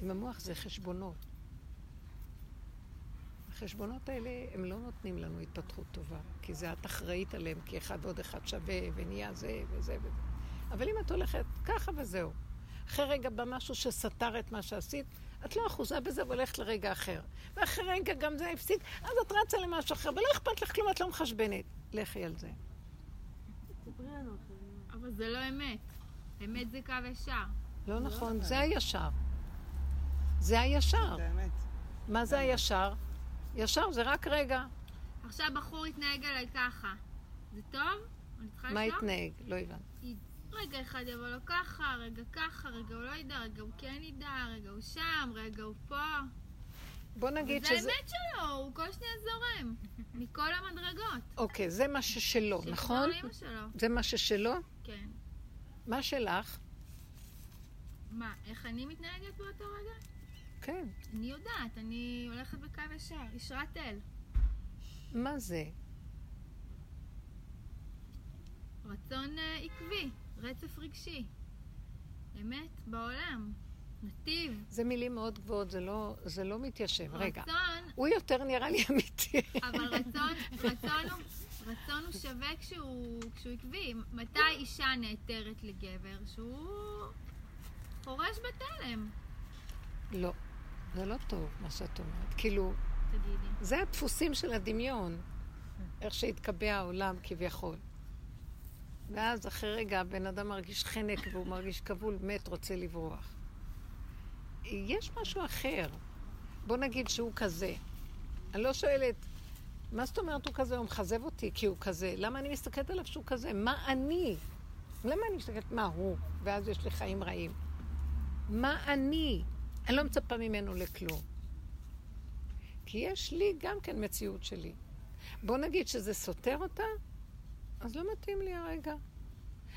עם המוח זה חשבונות. החשבונות האלה, הם לא נותנים לנו התפתחות טובה, כי זה את אחראית עליהם, כי אחד ועוד אחד שווה, ונהיה זה וזה וזה. אבל אם את הולכת ככה וזהו, אחרי רגע בא משהו שסתר את מה שעשית, את לא אחוזה בזה והולכת לרגע אחר. ואחרי רגע גם זה הפסיק, אז את רצה למשהו אחר, ולא אכפת לך כלום, את לא מחשבנת. לכי על זה. אבל זה לא אמת. אמת זה קו ישר. לא נכון, זה הישר. זה הישר. באמת. מה זה הישר? ישר זה רק רגע. עכשיו בחור יתנהג עליי ככה. זה טוב? מה? יתנהג? לא הבנתי. רגע אחד יבוא לו ככה, רגע ככה, רגע הוא לא ידע, רגע הוא כן ידע, רגע הוא שם, רגע הוא פה. בוא נגיד זה שזה... האמת שלו, הוא כל שניה זורם. מכל המדרגות. אוקיי, זה מה ששלו, נכון? שלו. זה מה ששלו? כן. מה שלך? מה, איך אני מתנהגת באותו רגע? כן. אני יודעת, אני הולכת בקו ישר, ישרת אל. מה זה? רצון אה, עקבי, רצף רגשי. אמת בעולם. נתיב. זה מילים מאוד גבוהות, זה לא, זה לא מתיישב. רגע. רצון, הוא יותר נראה לי אמיתי. אבל רצון, רצון הוא... רצון הוא שווה כשהוא, כשהוא עקבי. מתי אישה נעתרת לגבר? שהוא חורש בתלם, לא, זה לא טוב מה שאת אומרת. כאילו, תגידי. זה הדפוסים של הדמיון, איך שהתקבע העולם כביכול. ואז אחרי רגע הבן אדם מרגיש חנק והוא מרגיש כבול, מת, רוצה לברוח. יש משהו אחר. בוא נגיד שהוא כזה. אני לא שואלת, מה זאת אומרת הוא כזה? הוא מכזב אותי כי הוא כזה. למה אני מסתכלת עליו שהוא כזה? מה אני? למה אני מסתכלת מה הוא? ואז יש לי חיים רעים. מה אני? אני לא מצפה ממנו לכלום. כי יש לי גם כן מציאות שלי. בוא נגיד שזה סותר אותה, אז לא מתאים לי הרגע.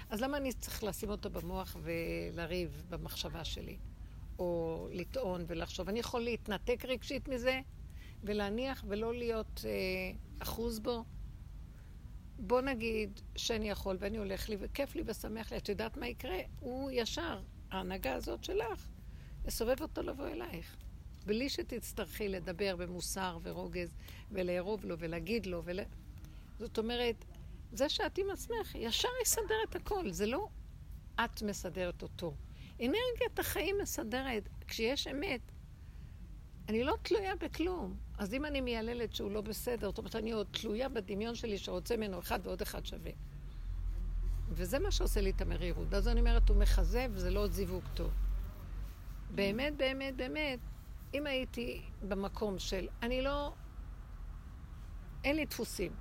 אז למה אני צריך לשים אותו במוח ולריב במחשבה שלי? או לטעון ולחשוב. אני יכול להתנתק רגשית מזה ולהניח ולא להיות אה, אחוז בו. בוא נגיד שאני יכול ואני הולך לי וכיף לי ושמח לי. את יודעת מה יקרה? הוא ישר, ההנהגה הזאת שלך, יסובב אותו לבוא אלייך. בלי שתצטרכי לדבר במוסר ורוגז ולערוב לו ולהגיד לו. ול... זאת אומרת, זה שאת עם עצמך ישר יסדר את הכל. זה לא את מסדרת אותו. אנרגיית החיים מסדרת. כשיש אמת, אני לא תלויה בכלום. אז אם אני מייללת שהוא לא בסדר, זאת אומרת, אני עוד תלויה בדמיון שלי שרוצה ממנו אחד ועוד אחד שווה. וזה מה שעושה לי את המרירות. אז אני אומרת, הוא מכזב, זה לא עוד זיווג טוב. באמת, באמת, באמת, אם הייתי במקום של, אני לא, אין לי דפוסים.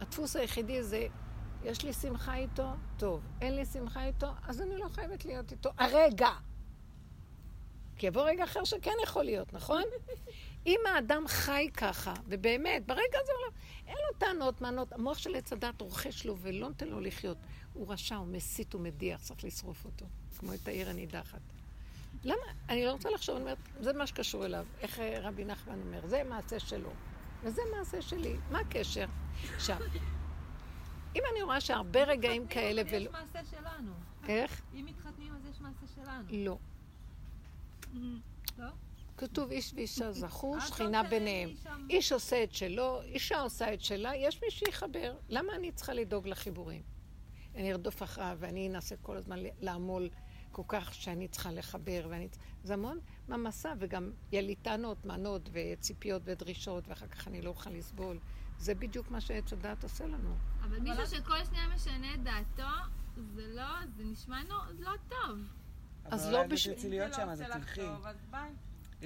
הדפוס היחידי זה, יש לי שמחה איתו, טוב. אין לי שמחה איתו, אז אני לא חייבת להיות איתו הרגע. כי יבוא רגע אחר שכן יכול להיות, נכון? אם האדם חי ככה, ובאמת, ברגע הזה לא... אין לו טענות, מענות, המוח של עץ הדת רוכש לו ולא נותן לו לחיות. הוא רשע, הוא מסית, הוא מדיח, צריך לשרוף אותו, כמו את העיר הנידחת. למה? אני לא רוצה לחשוב, אני אומרת, זה מה שקשור אליו. איך אה, רבי נחמן אומר, זה מעשה שלו, וזה מעשה שלי. מה הקשר? עכשיו, אם אני רואה שהרבה רגעים כאלה ולא... יש מעשה שלנו. איך? אם מתחתנים אז יש מעשה שלנו. לא. כתוב איש ואישה זכו, אז שכינה ביניהם. איש עושה את שלו, אישה עושה את שלה, יש מי שיחבר. למה אני צריכה לדאוג לחיבורים? אני ארדוף אחריו ואני אנסה כל הזמן לעמול כל כך שאני צריכה לחבר, ואני... זה המון מעמסה, וגם יהיה לי טענות, מענות וציפיות ודרישות, ואחר כך אני לא אוכל לסבול. זה בדיוק מה שעץ הדעת עושה לנו. אבל מישהו שכל שנייה משנה את דעתו, זה לא, זה נשמע לא טוב. אז אבל לא אולי את בשביל- תרצי אם להיות זה לא שם, אז את לך תלכי. טוב,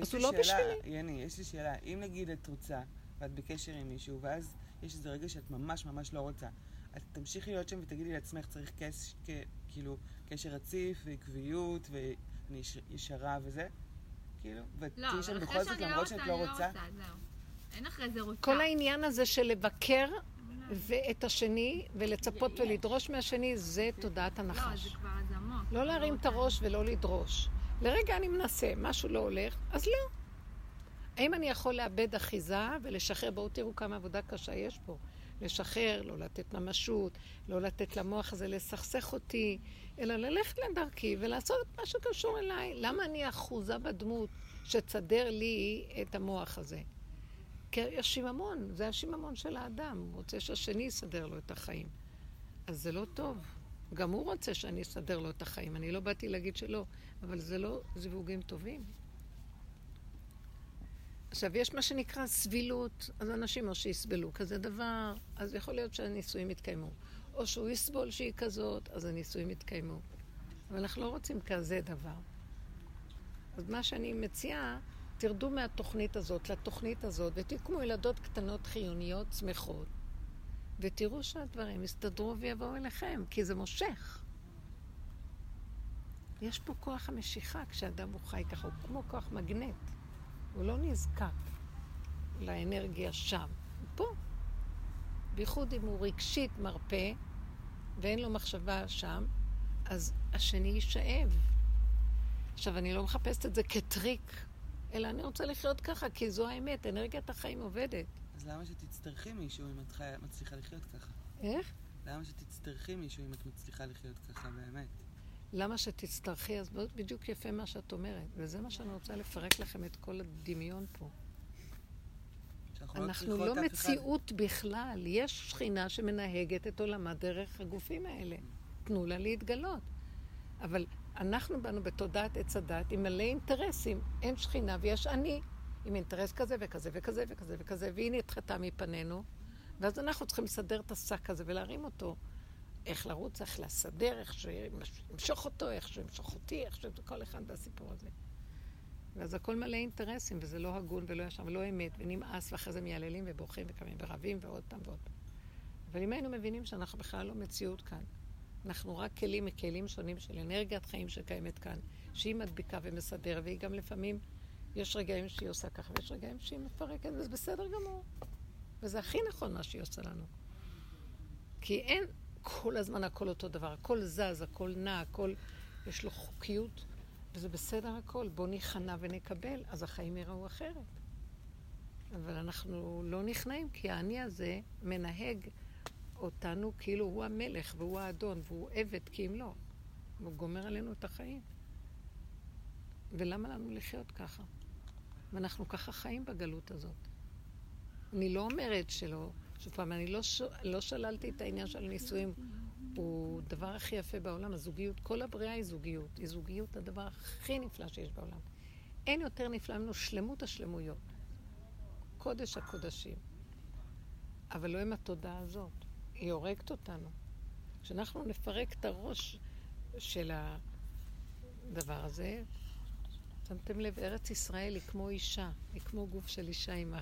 אז הוא לא בשבילי. יני, יש לי שאלה. אם נגיד את רוצה, ואת בקשר עם מישהו, ואז יש איזה רגע שאת ממש ממש לא רוצה, את תמשיכי להיות שם ותגידי לעצמך, צריך קש, כ, כאילו, קשר רציף ועקביות, ואני יש- ישרה וזה? כאילו? לא, ותהיי שם אבל בכל זאת, לא למרות רוצה, שאת לא לא רוצה? אין אחרי זה רוצה. כל העניין הזה של לבקר ואת השני, ולצפות ולדרוש מהשני, זה תודעת לא, הנחש. זה כבר. לא להרים את. הראש ולא לדרוש. לרגע אני מנסה, משהו לא הולך, אז לא. האם אני יכול לאבד אחיזה ולשחרר? בואו תראו כמה עבודה קשה יש פה. לשחרר, לא לתת ממשות, לא לתת למוח הזה לסכסך אותי, אלא ללכת לדרכי ולעשות את מה שקשור אליי. למה אני אחוזה בדמות שתסדר לי את המוח הזה? כי השיממון, זה השיממון של האדם, הוא רוצה שהשני יסדר לו את החיים. אז זה לא טוב. גם הוא רוצה שאני אסדר לו את החיים. אני לא באתי להגיד שלא, אבל זה לא זיווגים טובים. עכשיו, יש מה שנקרא סבילות, אז אנשים או שיסבלו כזה דבר, אז יכול להיות שהנישואים יתקיימו. או שהוא יסבול שהיא כזאת, אז הנישואים יתקיימו. אבל אנחנו לא רוצים כזה דבר. אז מה שאני מציעה, תרדו מהתוכנית הזאת לתוכנית הזאת, ותקמו ילדות קטנות חיוניות, שמחות, ותראו שהדברים יסתדרו ויבואו אליכם, כי זה מושך. יש פה כוח המשיכה כשאדם הוא חי ככה, הוא כמו כוח מגנט. הוא לא נזקק לאנרגיה שם, הוא פה. בייחוד אם הוא רגשית מרפה ואין לו מחשבה שם, אז השני יישאב. עכשיו, אני לא מחפשת את זה כטריק, אלא אני רוצה לחיות ככה, כי זו האמת, אנרגיית החיים עובדת. אז למה שתצטרכי מישהו אם את חי- מצליחה לחיות ככה? איך? למה שתצטרכי מישהו אם את מצליחה לחיות ככה באמת? למה שתצטרכי? אז בדיוק יפה מה שאת אומרת, וזה מה שאני רוצה לפרק לכם את כל הדמיון פה. לא אנחנו לא אף אחד. מציאות בכלל. יש שכינה שמנהגת את עולמה דרך הגופים האלה. תנו לה להתגלות. אבל אנחנו באנו בתודעת עץ הדת עם מלא אינטרסים. אין שכינה ויש אני, עם אינטרס כזה וכזה וכזה וכזה וכזה, והיא נדחתה מפנינו, ואז אנחנו צריכים לסדר את השק הזה ולהרים אותו. איך לרוץ, איך לסדר, איך שימשוך אותו, איך שימשוך אותי, איך שכל אחד בסיפור הזה. ואז הכל מלא אינטרסים, וזה לא הגון ולא ישר ולא אמת, ונמאס, ואחרי זה מייללים ובוכים וקמים ורבים ועוד פעם ועוד פעם. אבל אם היינו מבינים שאנחנו בכלל לא מציאות כאן, אנחנו רק כלים מכלים שונים של אנרגיית חיים שקיימת כאן, שהיא מדביקה ומסדרת, והיא גם לפעמים, יש רגעים שהיא עושה ככה, ויש רגעים שהיא מפרקת, וזה בסדר גמור. וזה הכי נכון מה שהיא עושה לנו. כי אין כל הזמן הכל אותו דבר, הכל זז, הכל נע, הכל, יש לו חוקיות, וזה בסדר הכל. בואו ניכנע ונקבל, אז החיים יראו אחרת. אבל אנחנו לא נכנעים, כי האני הזה מנהג אותנו כאילו הוא המלך והוא האדון והוא עבד כי אם לא. הוא גומר עלינו את החיים. ולמה לנו לחיות ככה? ואנחנו ככה חיים בגלות הזאת. אני לא אומרת שלא, שוב פעם, אני לא, ש... לא שללתי את העניין של נישואים. הוא הדבר הכי יפה בעולם, הזוגיות. כל הבריאה היא זוגיות. היא זוגיות הדבר הכי נפלא שיש בעולם. אין יותר נפלא ממנו שלמות השלמויות. קודש הקודשים. אבל לא עם התודעה הזאת. היא הורגת אותנו. כשאנחנו נפרק את הראש של הדבר הזה, שמתם לב, ארץ ישראל היא כמו אישה, היא כמו גוף של אישה עם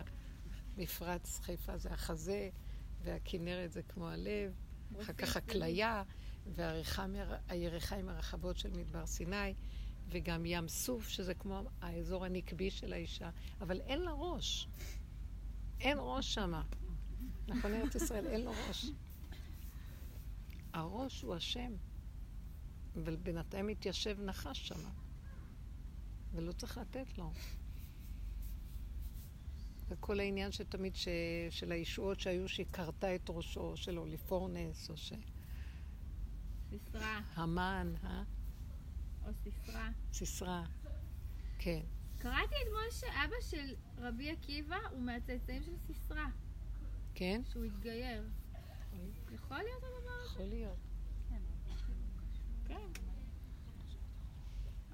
המפרץ חיפה זה החזה, והכנרת זה כמו הלב, אחר כך הכליה, והירכיים הרחבות של מדבר סיני, וגם ים סוף, שזה כמו האזור הנקבי של האישה, אבל אין לה ראש. אין ראש שמה. נכון, ארץ ישראל, אין לו ראש. הראש הוא השם, אבל בינתיים מתיישב נחש שמה, ולא צריך לתת לו. וכל העניין שתמיד ש... של הישועות שהיו שהיא כרתה את ראשו של אוליפורנס, או ש... סיסרא. המן, אה? או סיסרא. סיסרא, כן. קראתי אתמול שאבא של רבי עקיבא הוא מהצאצאים של סיסרא, כן? שהוא התגייר. יכול להיות הדבר הזה? יכול להיות.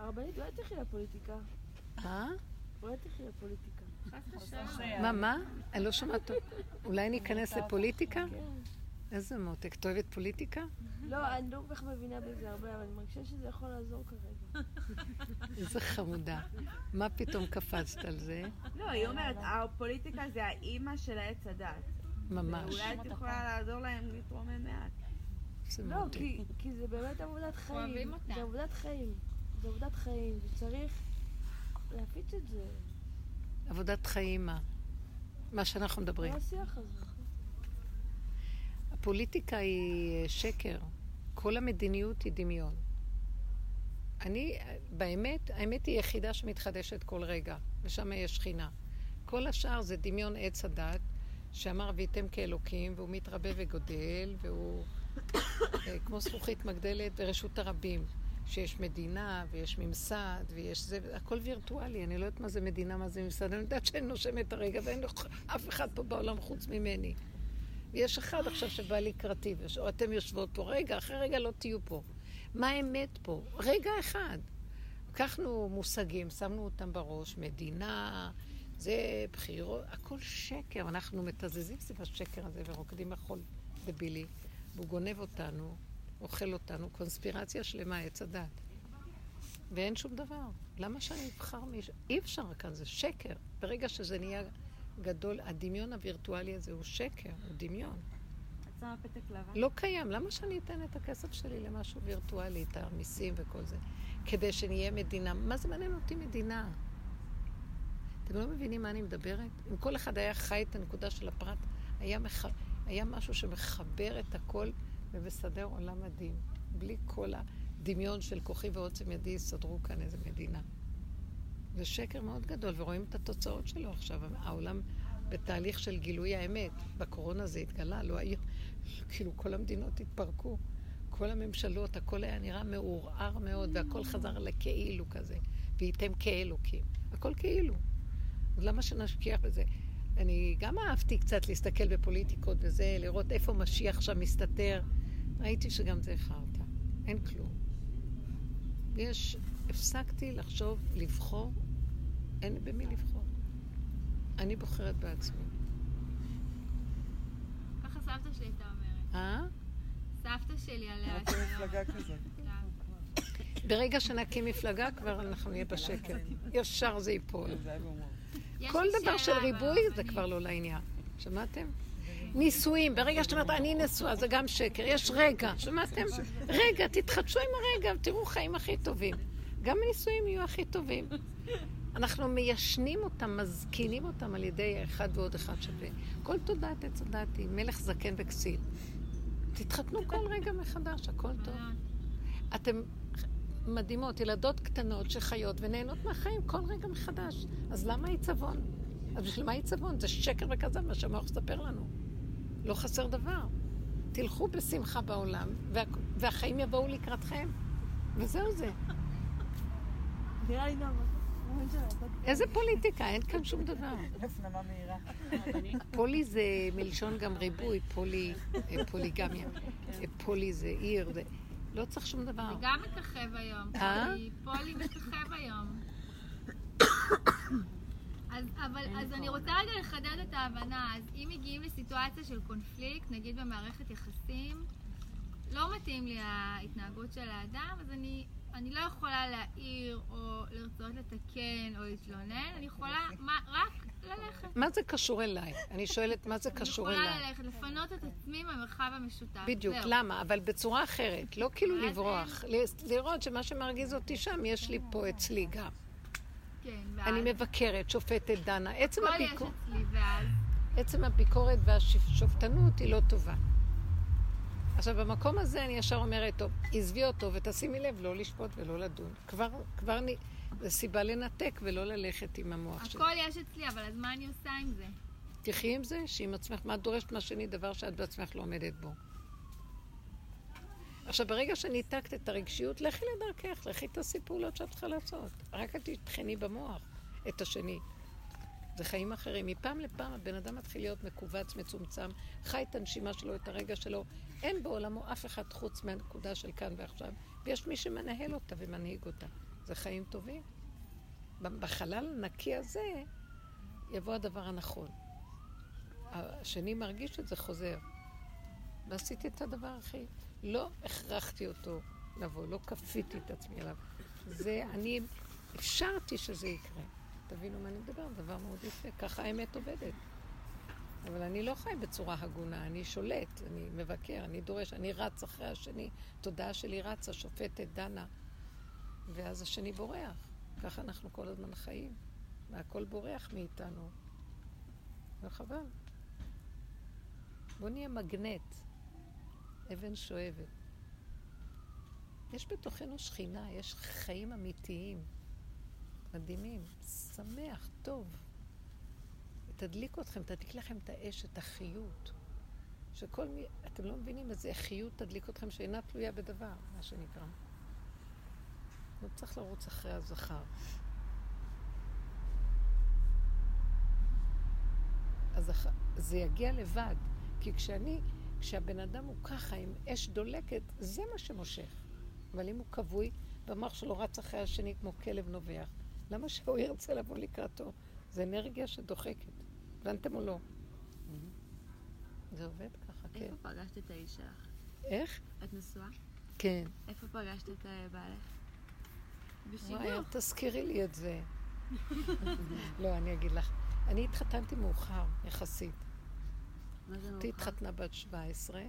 הרבנית, אולי תלכי לפוליטיקה. מה? אולי תלכי לפוליטיקה. מה, מה? אני לא שומעת טוב. אולי ניכנס לפוליטיקה? איזה מותק. את אוהבת פוליטיקה? לא, אני לא כל כך מבינה בזה הרבה, אבל אני מרגישה שזה יכול לעזור כרגע. איזה חמודה. מה פתאום קפצת על זה? לא, היא אומרת, הפוליטיקה זה האימא של העץ הדת. ממש. אולי את יכולה לעזור להם להתרומם מעט. לא, כי זה באמת עבודת חיים. אוהבים אותה. זה עבודת חיים. זה עבודת חיים, וצריך להפיץ את זה. עבודת חיים מה? מה שאנחנו מדברים. השיח הזה. הפוליטיקה היא שקר. כל המדיניות היא דמיון. אני, באמת, האמת היא יחידה שמתחדשת כל רגע, ושם יש שכינה. כל השאר זה דמיון עץ הדת, שאמר וייתם כאלוקים, והוא מתרבה וגודל, והוא אה, כמו זכוכית מגדלת ברשות הרבים, שיש מדינה, ויש ממסד, ויש זה, הכל וירטואלי, אני לא יודעת מה זה מדינה, מה זה ממסד, אני יודעת שאני נושמת הרגע, ואין אף אחד פה בעולם חוץ ממני. ויש אחד עכשיו שבא לקראתי, או אתם יושבות פה, רגע, אחרי רגע לא תהיו פה. מה האמת פה? רגע אחד. לקחנו מושגים, שמנו אותם בראש, מדינה, זה בחירות, הכל שקר. אנחנו מתזזים סביב השקר הזה ורוקדים מחול דבילי, והוא גונב אותנו, אוכל אותנו, קונספירציה שלמה, עץ הדת. ואין שום דבר. למה שאני אבחר מישהו? אי אפשר כאן, זה שקר. ברגע שזה נהיה גדול, הדמיון הווירטואלי הזה הוא שקר, הוא דמיון. לא קיים. למה שאני אתן את הכסף שלי למשהו וירטואלי, את המיסים וכל זה? כדי שנהיה מדינה. מה זה מעניין אותי מדינה? אתם לא מבינים מה אני מדברת? אם כל אחד היה חי את הנקודה של הפרט, היה, מח... היה משהו שמחבר את הכל ומסדר עולם מדהים. בלי כל הדמיון של כוחי ועוצם ידי יסדרו כאן איזה מדינה. זה שקר מאוד גדול, ורואים את התוצאות שלו עכשיו. העולם בתהליך של גילוי האמת. בקורונה זה התגלה, לא היה... כאילו כל המדינות התפרקו. כל הממשלות, הכל היה נראה מעורער מאוד, והכל חזר לכאילו כזה. וייתם כאלוקים. הכל כאילו. אז למה שנשקיע בזה? אני גם אהבתי קצת להסתכל בפוליטיקות וזה, לראות איפה משיח שם מסתתר. ראיתי שגם זה חרטא. אין כלום. יש, הפסקתי לחשוב, לבחור, אין במי לבחור. אני בוחרת בעצמי. ככה סבתא שלי הייתה אומרת. אה? סבתא שלי עליה רק מפלגה כזאת. ברגע שנקים מפלגה כבר אנחנו נהיה בשקט. ישר זה ייפול. כל דבר של ריבוי זה. כבר לא לעניין. שמעתם? נישואים, ברגע שאת אומרת אני נשואה זה גם שקר, יש רגע, שמעתם? רגע, תתחדשו עם הרגע, תראו חיים הכי טובים. גם נישואים יהיו הכי טובים. אנחנו מיישנים אותם, מזקינים אותם על ידי אחד ועוד אחד שווה. כל תודעת עץ הדת היא מלך זקן וכסיל. תתחתנו כל רגע מחדש, הכל טוב. אתם מדהימות, ילדות קטנות שחיות ונהנות מהחיים כל רגע מחדש. אז למה עיצבון? אז בשביל מה עיצבון? זה שקר וכזב מה שהמוח מספר לנו. לא חסר דבר. תלכו בשמחה בעולם, וה... והחיים יבואו לקראתכם. וזהו זה. איזה פוליטיקה? אין כאן שום דבר. הפנמה מהירה. פולי זה מלשון גם ריבוי, פולי, אה, פוליגמיה. אה, פולי זה עיר, זה... לא צריך שום דבר. זה גם מככב היום. אה? פולי- פולי מככב היום. אז, אבל, אז אני רוצה רגע לחדד את ההבנה. אז אם מגיעים לסיטואציה של קונפליקט, נגיד במערכת יחסים, לא מתאים לי ההתנהגות של האדם, אז אני, אני לא יכולה להעיר או לרצות לתקן או להתלונן, אני יכולה מה, רק ללכת. מה זה קשור אליי? אני שואלת, מה זה קשור אני יכולה אליי? ללכת, לפנות את עצמי מהמרחב המשותף. בדיוק, זהו. למה? אבל בצורה אחרת, לא כאילו לברוח. לראות שמה שמרגיז אותי שם, יש לי פה אצלי גם. כן, ואז... אני מבקרת, שופטת, דנה. עצם הכל יש הביקורת... אצלי, ואז... עצם הביקורת והשופטנות היא לא טובה. עכשיו, במקום הזה אני ישר אומרת, טוב, עזבי אותו ותשימי לב לא לשפוט ולא לדון. כבר, כבר נ... זה סיבה לנתק ולא ללכת עם המוח שלי. הכל יש אצלי, אבל אז מה אני עושה עם זה? תחי עם זה, שעם עצמך, מה את דורשת מהשני דבר שאת בעצמך לא עומדת בו. עכשיו, ברגע שניתקת את הרגשיות, לכי לדרכך, לכי תעשי פעולות שאת צריכה לעשות. רק את תטחני במוח את השני. זה חיים אחרים. מפעם לפעם הבן אדם מתחיל להיות מכווץ, מצומצם, חי את הנשימה שלו, את הרגע שלו. אין בעולמו אף אחד חוץ מהנקודה של כאן ועכשיו, ויש מי שמנהל אותה ומנהיג אותה. זה חיים טובים. בחלל הנקי הזה יבוא הדבר הנכון. השני מרגיש את זה חוזר. ועשיתי את הדבר הכי... לא הכרחתי אותו לבוא, לא כפיתי את עצמי עליו. זה, אני אפשרתי שזה יקרה. תבינו מה אני מדבר, דבר מאוד יפה. ככה האמת עובדת. אבל אני לא חי בצורה הגונה, אני שולט, אני מבקר, אני דורש, אני רץ אחרי השני. תודעה שלי רצה, שופטת, דנה. ואז השני בורח. ככה אנחנו כל הזמן חיים. והכל בורח מאיתנו. וחבל. בוא נהיה מגנט, אבן שואבת. יש בתוכנו שכינה, יש חיים אמיתיים, מדהימים, שמח, טוב. תדליק אתכם, תדליק לכם את האש, את החיות. שכל מי... אתם לא מבינים איזה חיות תדליק אתכם שאינה תלויה בדבר, מה שנקרא. לא צריך לרוץ אחרי הזכר. הח... זה יגיע לבד. כי כשאני, כשהבן אדם הוא ככה, עם אש דולקת, זה מה שמושך. אבל אם הוא כבוי, והמוח שלו רץ אחרי השני כמו כלב נובח, למה שהוא ירצה לבוא לקראתו? זה אנרגיה שדוחקת. הבנתם או לא? זה עובד ככה, כן. איפה פגשת את האיש שלך? איך? את נשואה? כן. איפה פגשת את בעלך? בשידוך. וואי, תזכירי לי את זה. לא, אני אגיד לך. אני התחתנתי מאוחר, יחסית. אחותי? התחתנה בת 17,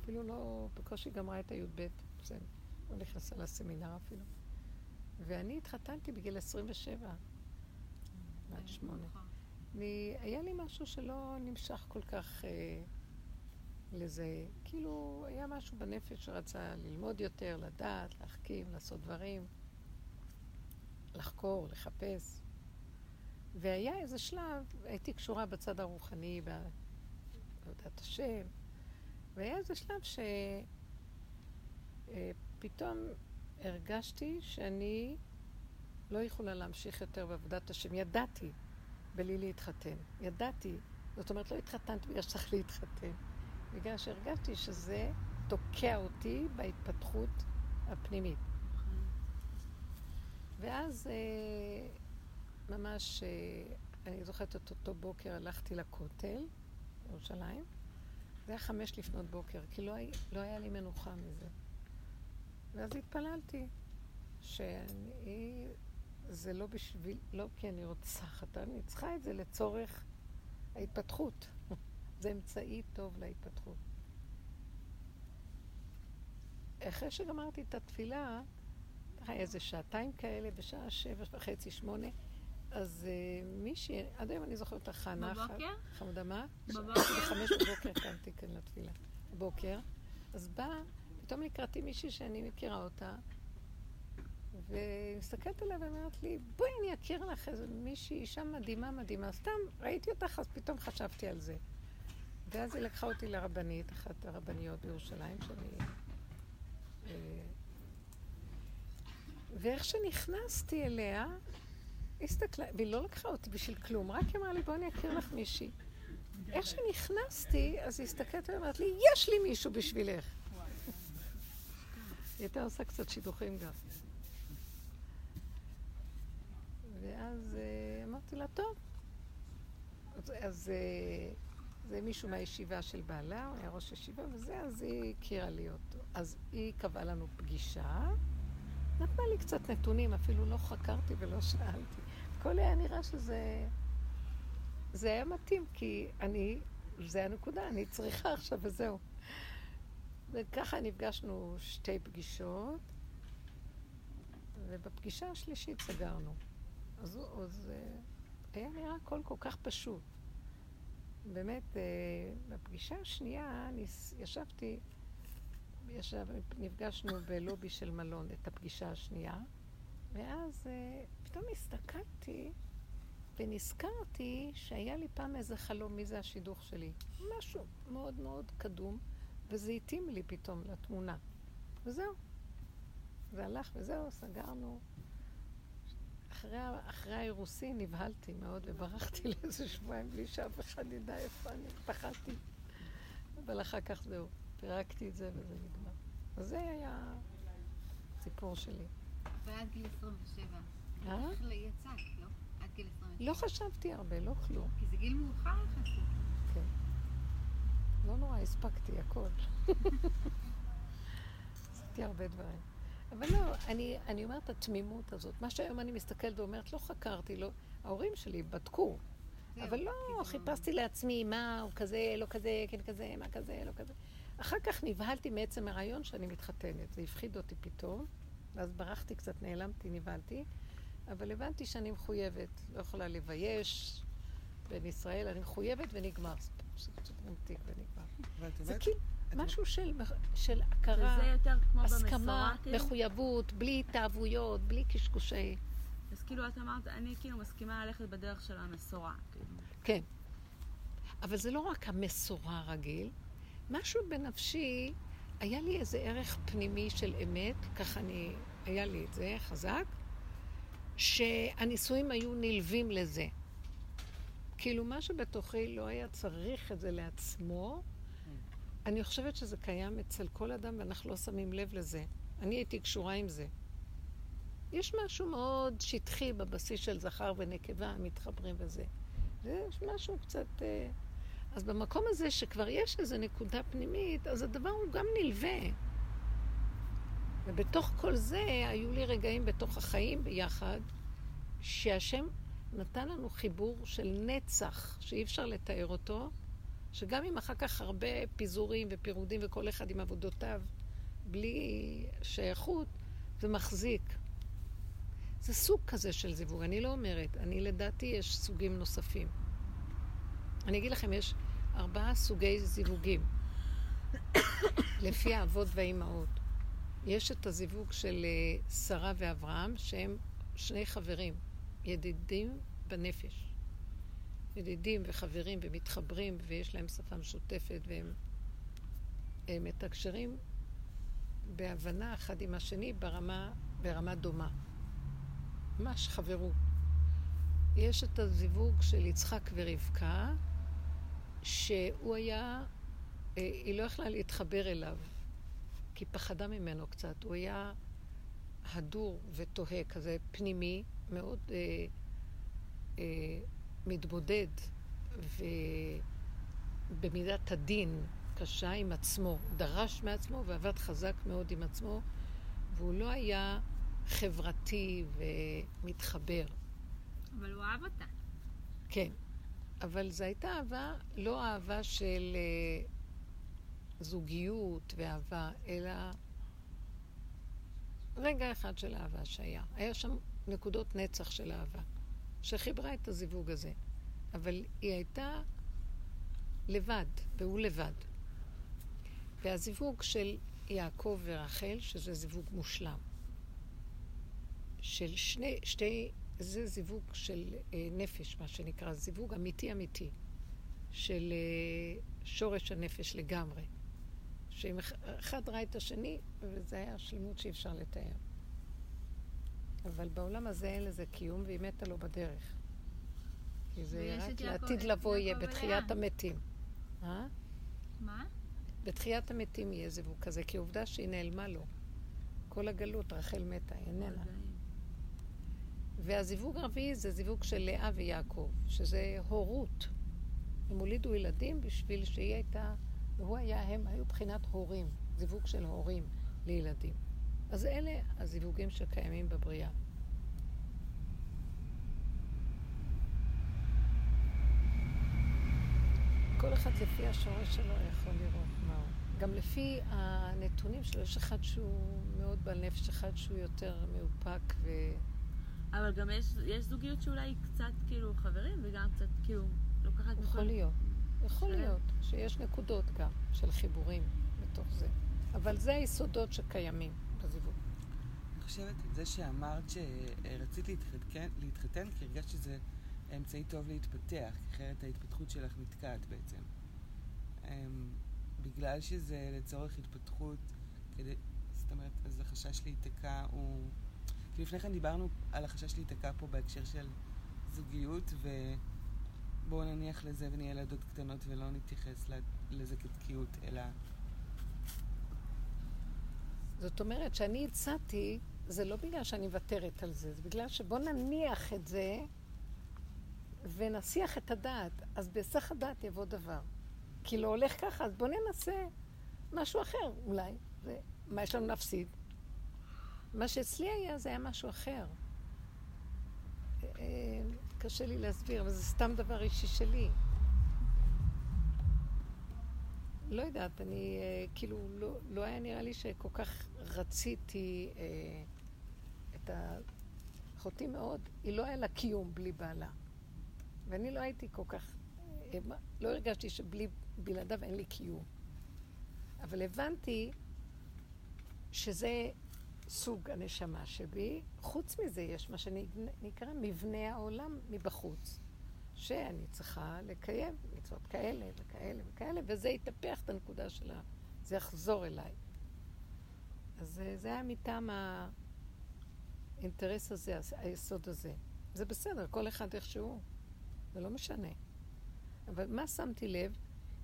אפילו לא, בקושי גמרה את הי"ב, בסדר, לא נכנסה לסמינר אפילו. ואני התחתנתי בגיל 27, בת שמונה. היה לי משהו שלא נמשך כל כך אה, לזה. כאילו, היה משהו בנפש שרצה ללמוד יותר, לדעת, להחכים, לעשות דברים, לחקור, לחפש. והיה איזה שלב, הייתי קשורה בצד הרוחני, בעבודת השם, והיה איזה שלב שפתאום הרגשתי שאני לא יכולה להמשיך יותר בעבודת השם. ידעתי בלי להתחתן. ידעתי. זאת אומרת, לא התחתנתי בגלל שצריך להתחתן. בגלל שהרגשתי שזה תוקע אותי בהתפתחות הפנימית. ואז אה, ממש, אה, אני זוכרת את אותו בוקר, הלכתי לכותל, בירושלים. זה היה חמש לפנות בוקר, כי לא, לא היה לי מנוחה מזה. ואז התפללתי שאני, זה לא בשביל, לא כי אני רוצה חתן, אני צריכה את זה לצורך ההתפתחות. זה אמצעי טוב להתפתחות. אחרי שגמרתי את התפילה, איזה שעתיים כאלה, בשעה שבע וחצי, שמונה, אז uh, מישהי, עד היום אני זוכרת אותה חנה. בבוקר? חמודה מה? בבוקר? בחמש בבוקר קמתי כאן לתפילה. בבוקר. אז באה, פתאום לקראתי מישהי שאני מכירה אותה, ומסתכלת עליה ואומרת לי, בואי אני אכיר לך איזה מישהי, אישה מדהימה מדהימה. סתם ראיתי אותך, אז פתאום חשבתי על זה. ואז היא לקחה אותי לרבנית, אחת הרבניות בירושלים, שאני... אה, ואיך שנכנסתי אליה, הסתכלה, והיא לא לקחה אותי בשביל כלום, רק אמרה לי, בואי אני אכיר לך מישהי. איך שנכנסתי, אז היא הסתכלת ואמרת לי, יש לי מישהו בשבילך. היא הייתה עושה קצת שידוכים גם. ואז אה, אמרתי לה, טוב. אז, אז אה, זה מישהו מהישיבה של בעלה, הוא היה ראש ישיבה, וזה, אז היא הכירה לי אותו. אז היא קבעה לנו פגישה, נתנה לי קצת נתונים, אפילו לא חקרתי ולא שאלתי. הכל היה נראה שזה... זה היה מתאים, כי אני, זה הנקודה, אני צריכה עכשיו וזהו. וככה נפגשנו שתי פגישות, ובפגישה השלישית סגרנו. אז, אז אה, היה נראה הכל כל כך פשוט. באמת, אה, בפגישה השנייה ניס, ישבתי, ישב, נפגשנו בלובי של מלון את הפגישה השנייה, ואז אה, פתאום הסתכלתי ונזכרתי שהיה לי פעם איזה חלום מי זה השידוך שלי. משהו מאוד מאוד קדום, וזה התאים לי פתאום לתמונה. וזהו. זה הלך וזהו, סגרנו. אחרי, אחרי האירוסין נבהלתי מאוד וברחתי לאיזה שבועיים בלי שאף אחד ידע איפה אני, פחדתי. אבל אחר כך זהו, פירקתי את זה וזה נגמר. אז זה היה הסיפור שלי. ועד גיל 27. אה? יצאת, לא? עד גיל 27. לא חשבתי הרבה, לא כלום. כי זה גיל מאוחר יחסית. כן. לא נורא, הספקתי הכל. עשיתי הרבה דברים. אבל לא, אני, אני אומרת, התמימות הזאת, מה שהיום אני מסתכלת ואומרת, לא חקרתי, לא, ההורים שלי בדקו, אבל לא חיפשתי לעצמי מה הוא כזה, לא כזה, כן כזה, מה כזה, לא כזה. אחר כך נבהלתי מעצם הרעיון שאני מתחתנת. זה הפחיד אותי פתאום, ואז ברחתי קצת, נעלמתי, נבהלתי, אבל הבנתי שאני מחויבת, לא יכולה לבייש בין ישראל, אני מחויבת ונגמר. סוגרים תיק ונגמר. ואת זה כאילו משהו של, של הכרה, וזה יותר כמו הסכמה? מחויבות, בלי התאהבויות, בלי קשקושי... אז כאילו את אמרת, אני כאילו מסכימה ללכת בדרך של המסורה. כאילו. כן. אבל זה לא רק המסורה רגיל, משהו בנפשי, היה לי איזה ערך פנימי של אמת, ככה אני, היה לי את זה חזק, שהנישואים היו נלווים לזה. כאילו מה שבתוכי לא היה צריך את זה לעצמו, אני חושבת שזה קיים אצל כל אדם ואנחנו לא שמים לב לזה. אני הייתי קשורה עם זה. יש משהו מאוד שטחי בבסיס של זכר ונקבה, מתחברים וזה. ויש משהו קצת... אה, אז במקום הזה שכבר יש איזו נקודה פנימית, אז הדבר הוא גם נלווה. ובתוך כל זה היו לי רגעים בתוך החיים ביחד, שהשם נתן לנו חיבור של נצח, שאי אפשר לתאר אותו, שגם אם אחר כך הרבה פיזורים ופירודים וכל אחד עם עבודותיו, בלי שייכות, זה מחזיק. זה סוג כזה של זיווג, אני לא אומרת. אני לדעתי יש סוגים נוספים. אני אגיד לכם, יש ארבעה סוגי זיווגים, לפי האבות והאימהות. יש את הזיווג של אה, שרה ואברהם, שהם שני חברים, ידידים בנפש. ידידים וחברים ומתחברים ויש להם שפה משותפת והם הם מתקשרים בהבנה אחד עם השני ברמה, ברמה דומה. ממש חברות. יש את הזיווג של יצחק ורבקה, שהוא היה, אה, היא לא יכלה להתחבר אליו, כי פחדה ממנו קצת. הוא היה הדור ותוהה, כזה פנימי, מאוד אה, אה, מתבודד, ובמידת הדין קשה עם עצמו, דרש מעצמו ועבד חזק מאוד עם עצמו, והוא לא היה חברתי ומתחבר. אבל הוא אהב אותה. כן, אבל זו הייתה אהבה, לא אהבה של אה, זוגיות ואהבה, אלא רגע אחד של אהבה שהיה. היה שם נקודות נצח של אהבה, שחיברה את הזיווג הזה. אבל היא הייתה לבד, והוא לבד. והזיווג של יעקב ורחל, שזה זיווג מושלם. של שני, שתי, זה זיווג של אה, נפש, מה שנקרא, זיווג אמיתי אמיתי, של אה, שורש הנפש לגמרי. שאם אחד ראה את השני, וזה היה שלמות שאי אפשר לתאר. אבל בעולם הזה אין לזה קיום, והיא מתה לו בדרך. כי זה רק לעתיד לבוא יהיה בתחיית ולאה. המתים. אה? מה? בתחיית המתים יהיה זיווג כזה, כי עובדה שהיא נעלמה לו. כל הגלות, רחל מתה, היא איננה. והזיווג הרביעי זה זיווג של לאה ויעקב, שזה הורות. הם הולידו ילדים בשביל שהיא הייתה, והוא היה, הם היו בחינת הורים, זיווג של הורים לילדים. אז אלה הזיווגים שקיימים בבריאה. כל אחד לפי השורש שלו יכול לראות מה הוא. גם לפי הנתונים שלו, יש אחד שהוא מאוד בעל נפש, אחד שהוא יותר מאופק ו... אבל גם יש, יש זוגיות שאולי היא קצת כאילו חברים וגם קצת כאילו לוקחת... יכול להיות. יכול להיות שיש נקודות גם של חיבורים בתוך זה. אבל זה היסודות שקיימים בזיווג. אני חושבת את זה שאמרת שרצית להתחתן, להתחתן כי הרגשת שזה אמצעי טוב להתפתח, כי אחרת ההתפתחות שלך נתקעת בעצם. אמ, בגלל שזה לצורך התפתחות, כדי, זאת אומרת, אז החשש להיתקע הוא... כי לפני כן דיברנו על החשש להיתקע פה בהקשר של זוגיות, ובואו נניח לזה ונהיה ילדות קטנות ולא נתייחס לזה כתקיעות, אלא... זאת אומרת שאני הצעתי, זה לא בגלל שאני מוותרת על זה, זה בגלל שבוא נניח את זה ונסיח את הדעת. אז בהיסח הדעת יבוא דבר. כי לא הולך ככה, אז בוא ננסה משהו אחר אולי. זה, מה יש לנו להפסיד? מה שאצלי היה, זה היה משהו אחר. אה, קשה לי להסביר, אבל זה סתם דבר אישי שלי. לא יודעת, אני אה, כאילו, לא, לא היה נראה לי שכל כך רציתי אה, את אחותי מאוד, היא לא היה לה קיום בלי בעלה. ואני לא הייתי כל כך, אה, לא הרגשתי שבלי, בלעדיו אין לי קיום. אבל הבנתי שזה סוג הנשמה שבי. חוץ מזה יש מה שנקרא מבנה העולם מבחוץ, שאני צריכה לקיים מצוות כאלה וכאלה וכאלה, וזה יתהפך את הנקודה שלה, זה יחזור אליי. אז זה היה מטעם האינטרס הזה, היסוד הזה. זה בסדר, כל אחד איכשהו, זה לא משנה. אבל מה שמתי לב?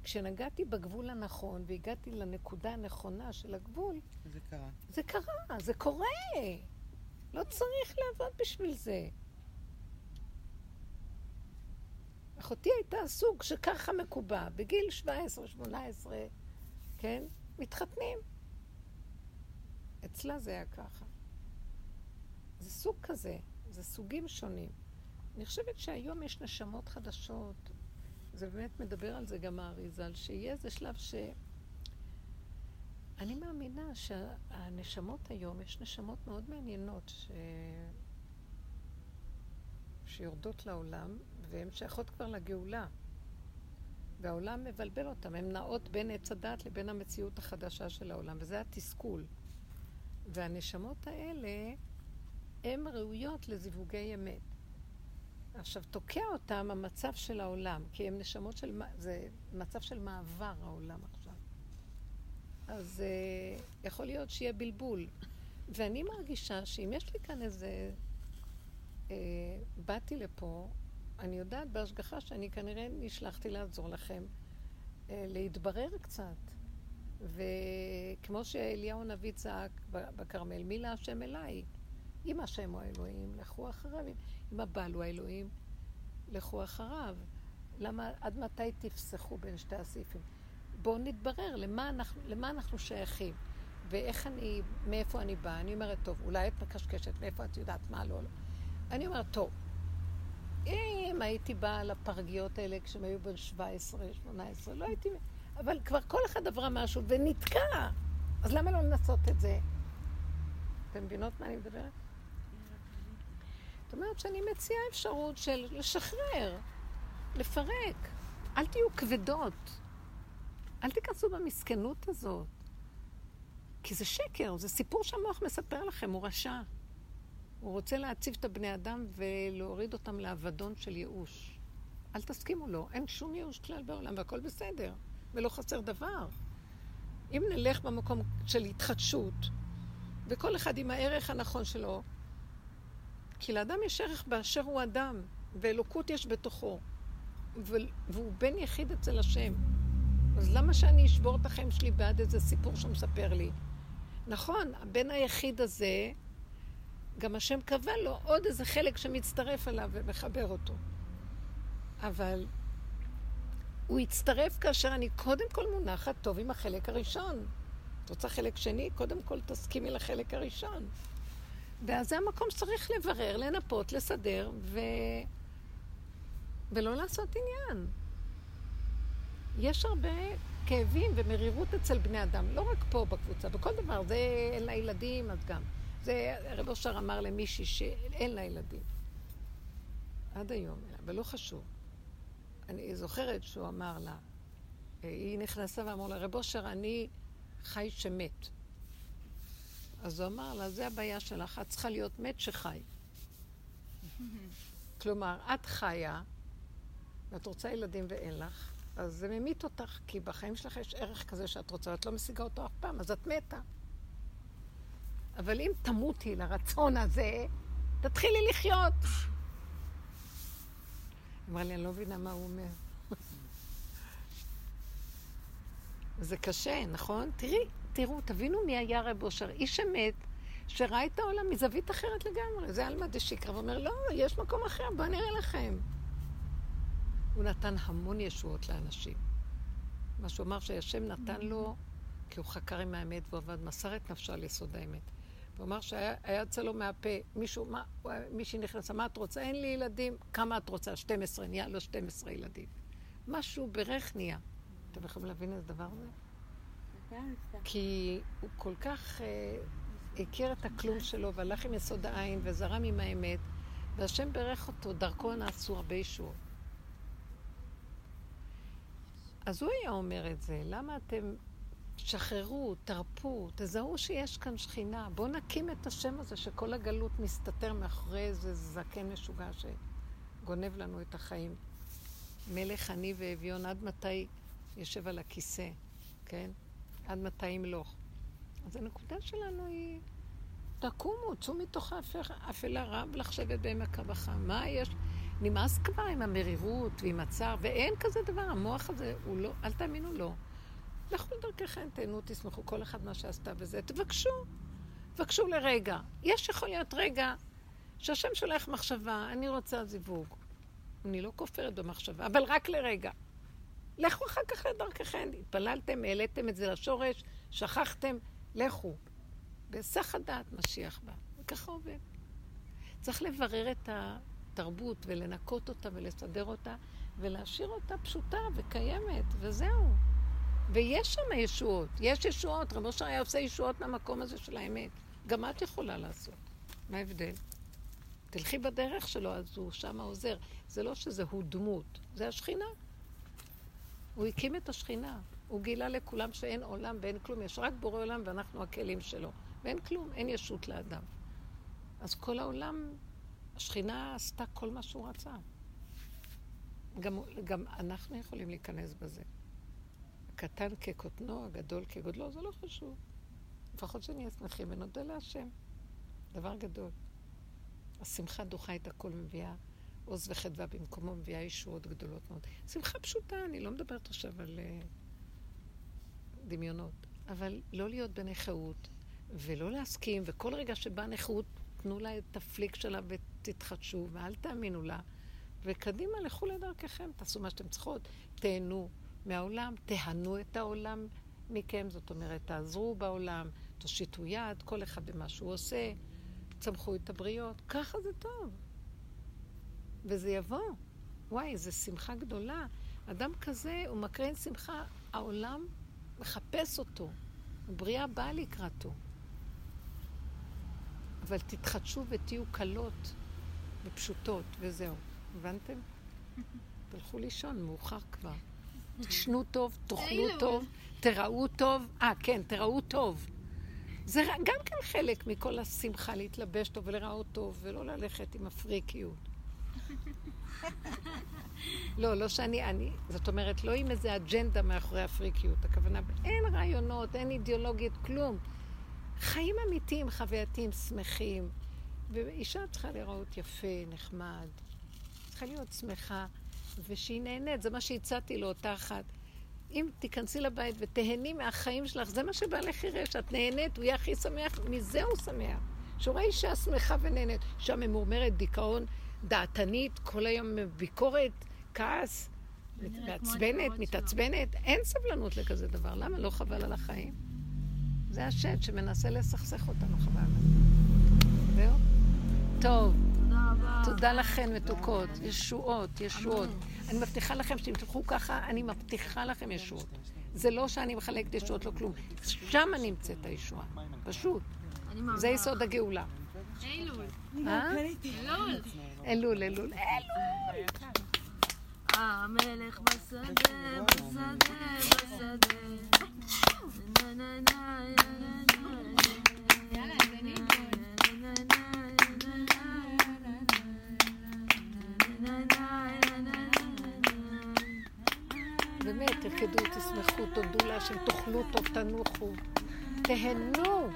כשנגעתי בגבול הנכון והגעתי לנקודה הנכונה של הגבול, זה קרה. זה קרה, זה קורה. לא צריך לעבוד בשביל זה. אחותי הייתה סוג שככה מקובע, בגיל 17-18, כן? מתחתנים. אצלה זה היה ככה. זה סוג כזה, זה סוגים שונים. אני חושבת שהיום יש נשמות חדשות, זה באמת מדבר על זה גם האריזל, שיהיה איזה שלב ש... אני מאמינה שהנשמות היום, יש נשמות מאוד מעניינות ש... שיורדות לעולם, והן שייכות כבר לגאולה. והעולם מבלבל אותם, הן נעות בין עץ הדת לבין המציאות החדשה של העולם, וזה התסכול. והנשמות האלה, הן ראויות לזיווגי אמת. עכשיו, תוקע אותם המצב של העולם, כי הם נשמות של... זה מצב של מעבר העולם עכשיו. אז uh, יכול להיות שיהיה בלבול. ואני מרגישה שאם יש לי כאן איזה... Uh, באתי לפה, אני יודעת בהשגחה שאני כנראה נשלחתי לעזור לכם uh, להתברר קצת. וכמו שאליהו הנביא צעק בכרמל, מי להשם אליי? אם השם הוא האלוהים, לכו אחריו. אם הבעל הוא האלוהים, לכו אחריו. למה, עד מתי תפסחו בין שתי הסעיפים? בואו נתברר למה אנחנו, למה אנחנו שייכים. ואיך אני, מאיפה אני באה. אני אומרת, טוב, אולי את מקשקשת, מאיפה את יודעת מה לא, לא. אני אומרת, טוב, אם הייתי באה לפרגיות האלה כשהם היו בין 17, 18, לא הייתי... אבל כבר כל אחד עברה משהו ונתקע. אז למה לא לנסות את זה? אתם מבינות מה אני מדברת? זאת אומרת שאני מציעה אפשרות של לשחרר, לפרק. אל תהיו כבדות. אל תיכנסו במסכנות הזאת. כי זה שקר, זה סיפור שהמוח מספר לכם, הוא רשע. הוא רוצה להציב את הבני אדם ולהוריד אותם לאבדון של ייאוש. אל תסכימו לו, אין שום ייאוש כלל בעולם והכל בסדר, ולא חסר דבר. אם נלך במקום של התחדשות, וכל אחד עם הערך הנכון שלו, כי לאדם יש ערך באשר הוא אדם, ואלוקות יש בתוכו, והוא בן יחיד אצל השם. אז למה שאני אשבור את החיים שלי בעד איזה סיפור שהוא מספר לי? נכון, הבן היחיד הזה, גם השם קבע לו עוד איזה חלק שמצטרף אליו ומחבר אותו. אבל הוא יצטרף כאשר אני קודם כל מונחת טוב עם החלק הראשון. את רוצה חלק שני? קודם כל תסכימי לחלק הראשון. ואז זה המקום שצריך לברר, לנפות, לסדר, ו... ולא לעשות עניין. יש הרבה כאבים ומרירות אצל בני אדם, לא רק פה בקבוצה, בכל דבר, זה אין לה ילדים, אז גם. זה, רב אושר אמר למישהי שאין לה ילדים. עד היום, אבל לא חשוב. אני זוכרת שהוא אמר לה, היא נכנסה ואמר לה, רב אושר, אני חי שמת. אז הוא אמר לה, זה הבעיה שלך, את צריכה להיות מת שחי. כלומר, את חיה, ואת רוצה ילדים ואין לך, אז זה ממית אותך, כי בחיים שלך יש ערך כזה שאת רוצה, ואת לא משיגה אותו אף פעם, אז את מתה. אבל אם תמותי לרצון הזה, תתחילי לחיות. אמר לי, אני לא מבינה מה הוא אומר. זה קשה, נכון? תראי, תראו, תבינו מי היה רב אושר. איש אמת, שראה את העולם מזווית אחרת לגמרי. זה עלמא דשיקרא, ואומר, לא, יש מקום אחר, בואו נראה לכם. הוא נתן המון ישועות לאנשים. מה שהוא אמר שהשם נתן לו, כי הוא חקר עם האמת והוא עבד, מסר את נפשו על יסוד האמת. הוא אמר שהיה יוצא לו מהפה, מישהו, מה, מישהי נכנסה, מה את רוצה? אין לי ילדים. כמה את רוצה? 12, נהיה לו 12 ילדים. משהו ברך נהיה. אתם יכולים להבין איזה דבר זה? כי הוא כל כך אה, הכיר את הכלום שלו והלך עם יסוד העין וזרם עם האמת, והשם בירך אותו, דרכו נעשו הרבה ישועות. אז הוא היה אומר את זה, למה אתם שחררו, תרפו, תזהו שיש כאן שכינה. בואו נקים את השם הזה שכל הגלות מסתתר מאחורי איזה זקן משוגע שגונב לנו את החיים. מלך עני ואביון, עד מתי יושב על הכיסא, כן? עד מתי ימלוך. אז הנקודה שלנו היא, תקומו, צאו מתוך האפלה רב לחשבת בעמק הבכה. מה יש? נמאס כבר עם המרירות ועם הצער, ואין כזה דבר, המוח הזה הוא לא, אל תאמינו לו. לכו לדרככם, תהנו, תשמחו, כל אחד מה שעשתה בזה, תבקשו. תבקשו לרגע. יש יכול להיות רגע שהשם שולח מחשבה, אני רוצה זיווג. אני לא כופרת במחשבה, אבל רק לרגע. לכו אחר כך לדרככם. התפללתם, העליתם את זה לשורש, שכחתם, לכו. בהיסח הדעת משיח בא. וככה עובד. צריך לברר את התרבות ולנקות אותה ולסדר אותה ולהשאיר אותה פשוטה וקיימת, וזהו. ויש שם ישועות, יש ישועות. רב אושר היה עושה ישועות מהמקום הזה של האמת. גם את יכולה לעשות. מה ההבדל? תלכי בדרך שלו, אז הוא שם עוזר. זה לא שזה הוא דמות, זה השכינה. הוא הקים את השכינה. הוא גילה לכולם שאין עולם ואין כלום, יש רק בורא עולם ואנחנו הכלים שלו. ואין כלום, אין ישות לאדם. אז כל העולם, השכינה עשתה כל מה שהוא רצה. גם, גם אנחנו יכולים להיכנס בזה. קטן כקוטנו, הגדול כגודלו, זה לא חשוב. לפחות שנהיה שמחים ונודה להשם. דבר גדול. השמחה דוחה את הכל, מביאה עוז וחדווה במקומו, מביאה ישועות גדולות מאוד. שמחה פשוטה, אני לא מדברת עכשיו על uh, דמיונות, אבל לא להיות בנכאות, ולא להסכים, וכל רגע שבאה נכאות, תנו לה את הפליק שלה ותתחדשו, ואל תאמינו לה. וקדימה, לכו לדרככם, תעשו מה שאתם צריכות, תהנו. מהעולם, תהנו את העולם מכם, זאת אומרת, תעזרו בעולם, תושיטו יד, כל אחד במה שהוא עושה, צמחו את הבריות, ככה זה טוב. וזה יבוא. וואי, איזו שמחה גדולה. אדם כזה, הוא מקרין שמחה, העולם מחפש אותו. הבריאה באה לקראתו. אבל תתחדשו ותהיו קלות ופשוטות, וזהו. הבנתם? תלכו לישון, מאוחר כבר. תשנו טוב, תאכלו טוב, תראו טוב. אה, כן, תראו טוב. זה גם כן חלק מכל השמחה להתלבש טוב ולראות טוב, ולא ללכת עם הפריקיות. לא, לא שאני, אני, זאת אומרת, לא עם איזה אג'נדה מאחורי הפריקיות. הכוונה, אין רעיונות, אין אידיאולוגית, כלום. חיים אמיתיים, חווייתיים, שמחים. ואישה צריכה לראות יפה, נחמד. צריכה להיות שמחה. ושהיא נהנית, זה מה שהצעתי לאותה אחת. אם תיכנסי לבית ותהני מהחיים שלך, זה מה שבעלך יראה, שאת נהנית, הוא יהיה הכי שמח, מזה הוא שמח. שהוא רואה אישה שמחה ונהנית, אישה ממורמרת, דיכאון, דעתנית, כל היום ביקורת, כעס, מעצבנת, מתעצבנת, אין סבלנות לכזה דבר. למה לא חבל על החיים? זה השד שמנסה לסכסך אותנו, חבל. זהו? טוב. תודה לכן, מתוקות. ישועות, ישועות. אני מבטיחה לכם שאם תלכו ככה, אני מבטיחה לכם ישועות. זה לא שאני מחלקת ישועות, לא כלום. שם נמצאת הישועה. פשוט. זה יסוד הגאולה. אלול. אה? אלול. אלול, אלול. המלך בשדה, בשדה, בשדה. באמת, תרקדו, תשמחו, תודו להשם, תאכלו טוב, תנוחו. תהנו.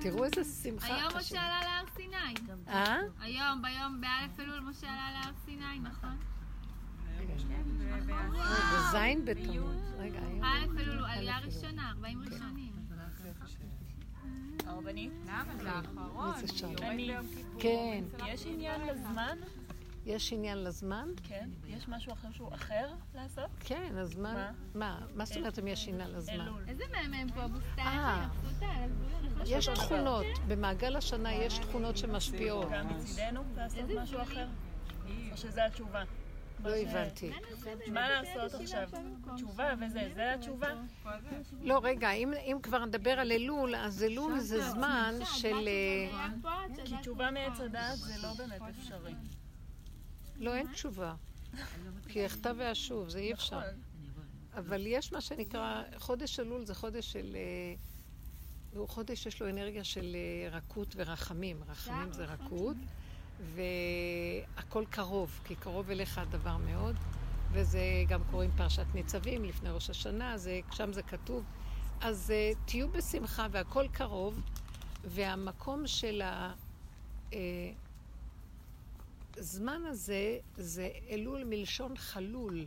תראו איזה שמחה. היום חשוב. משה עלה להר סיני. אה? היום, ביום, באלף אלול משה עלה להר סיני, נכון? בזין בתמוז. רגע, היום. אלף אלול הוא עלייה ראשונה, 40 ראשונים. הרבנית? למה זה האחרון? שעה. אני... כן. יש עניין לזמן? יש עניין לזמן? כן. יש משהו אחר שהוא אחר לעשות? כן, הזמן... מה? מה? מה זאת אומרת אם יש עניין לזמן? איזה מהמם פה, בוסתן. אה. יש תכונות, במעגל השנה יש תכונות שמשפיעות. גם מצידנו לעשות משהו אחר? או שזה התשובה? לא הבנתי. מה לעשות עכשיו? תשובה וזה, זה התשובה? לא, רגע, אם אם כבר נדבר על אלול, אז אלול זה זמן של... אה, כי תשובה מעץ הדעת זה לא באמת אפשרי. לא, אין תשובה. כי אחטא ואשוב, זה אי אפשר. אבל יש מה שנקרא, חודש אלול זה חודש של... אה, הוא חודש שיש לו אנרגיה של אה, רכות ורחמים. רחמים זה רכות, והכל קרוב, כי קרוב אליך הדבר מאוד, וזה גם קוראים פרשת ניצבים לפני ראש השנה, זה, שם זה כתוב. אז אה, תהיו בשמחה והכל קרוב, והמקום של ה... הזמן הזה זה אלול מלשון חלול.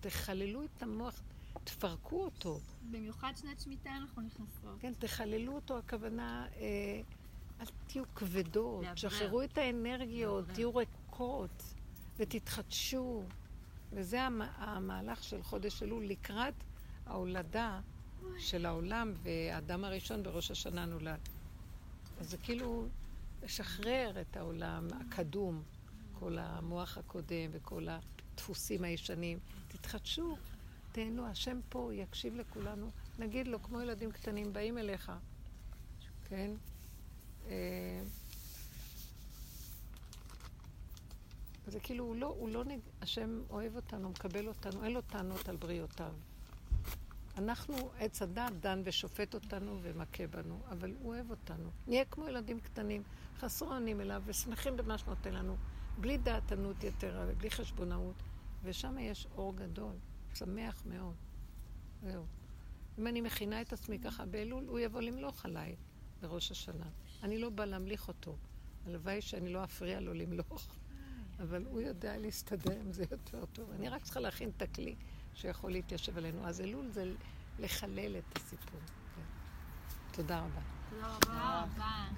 תחללו את המוח, תפרקו אותו. במיוחד שנת שמיטה אנחנו נכנסות. כן, תחללו אותו, הכוונה, אה, אל תהיו כבדות. שחררו את האנרגיות, תהיו ריקות ותתחדשו. וזה המ- המהלך של חודש אלול לקראת ההולדה של העולם, והאדם הראשון בראש השנה נולד. אז זה כאילו לשחרר את העולם הקדום, כל המוח הקודם וכל הדפוסים הישנים. תתחדשו, תהנו, השם פה יקשיב לכולנו. נגיד לו, כמו ילדים קטנים, באים אליך, כן? אה, זה כאילו, הוא לא, הוא לא, נג... השם אוהב אותנו, מקבל אותנו, אין לו טענות על בריאותיו. אנחנו, עץ הדת דן ושופט אותנו ומכה בנו, אבל הוא אוהב אותנו. נהיה כמו ילדים קטנים, חסרו אונים אליו ושמחים במה שנותן לנו, בלי דעתנות יתרה ובלי חשבונאות, ושם יש אור גדול, שמח מאוד. זהו. אם אני מכינה את עצמי ככה באלול, הוא יבוא למלוך עליי בראש השנה. אני לא באה להמליך אותו. הלוואי שאני לא אפריע לו למלוך, אבל הוא יודע להסתדר עם זה יותר טוב. אני רק צריכה להכין את הכלי שיכול להתיישב עלינו. אז אלול זה לחלל את הסיפור. כן. תודה רבה. תודה רבה.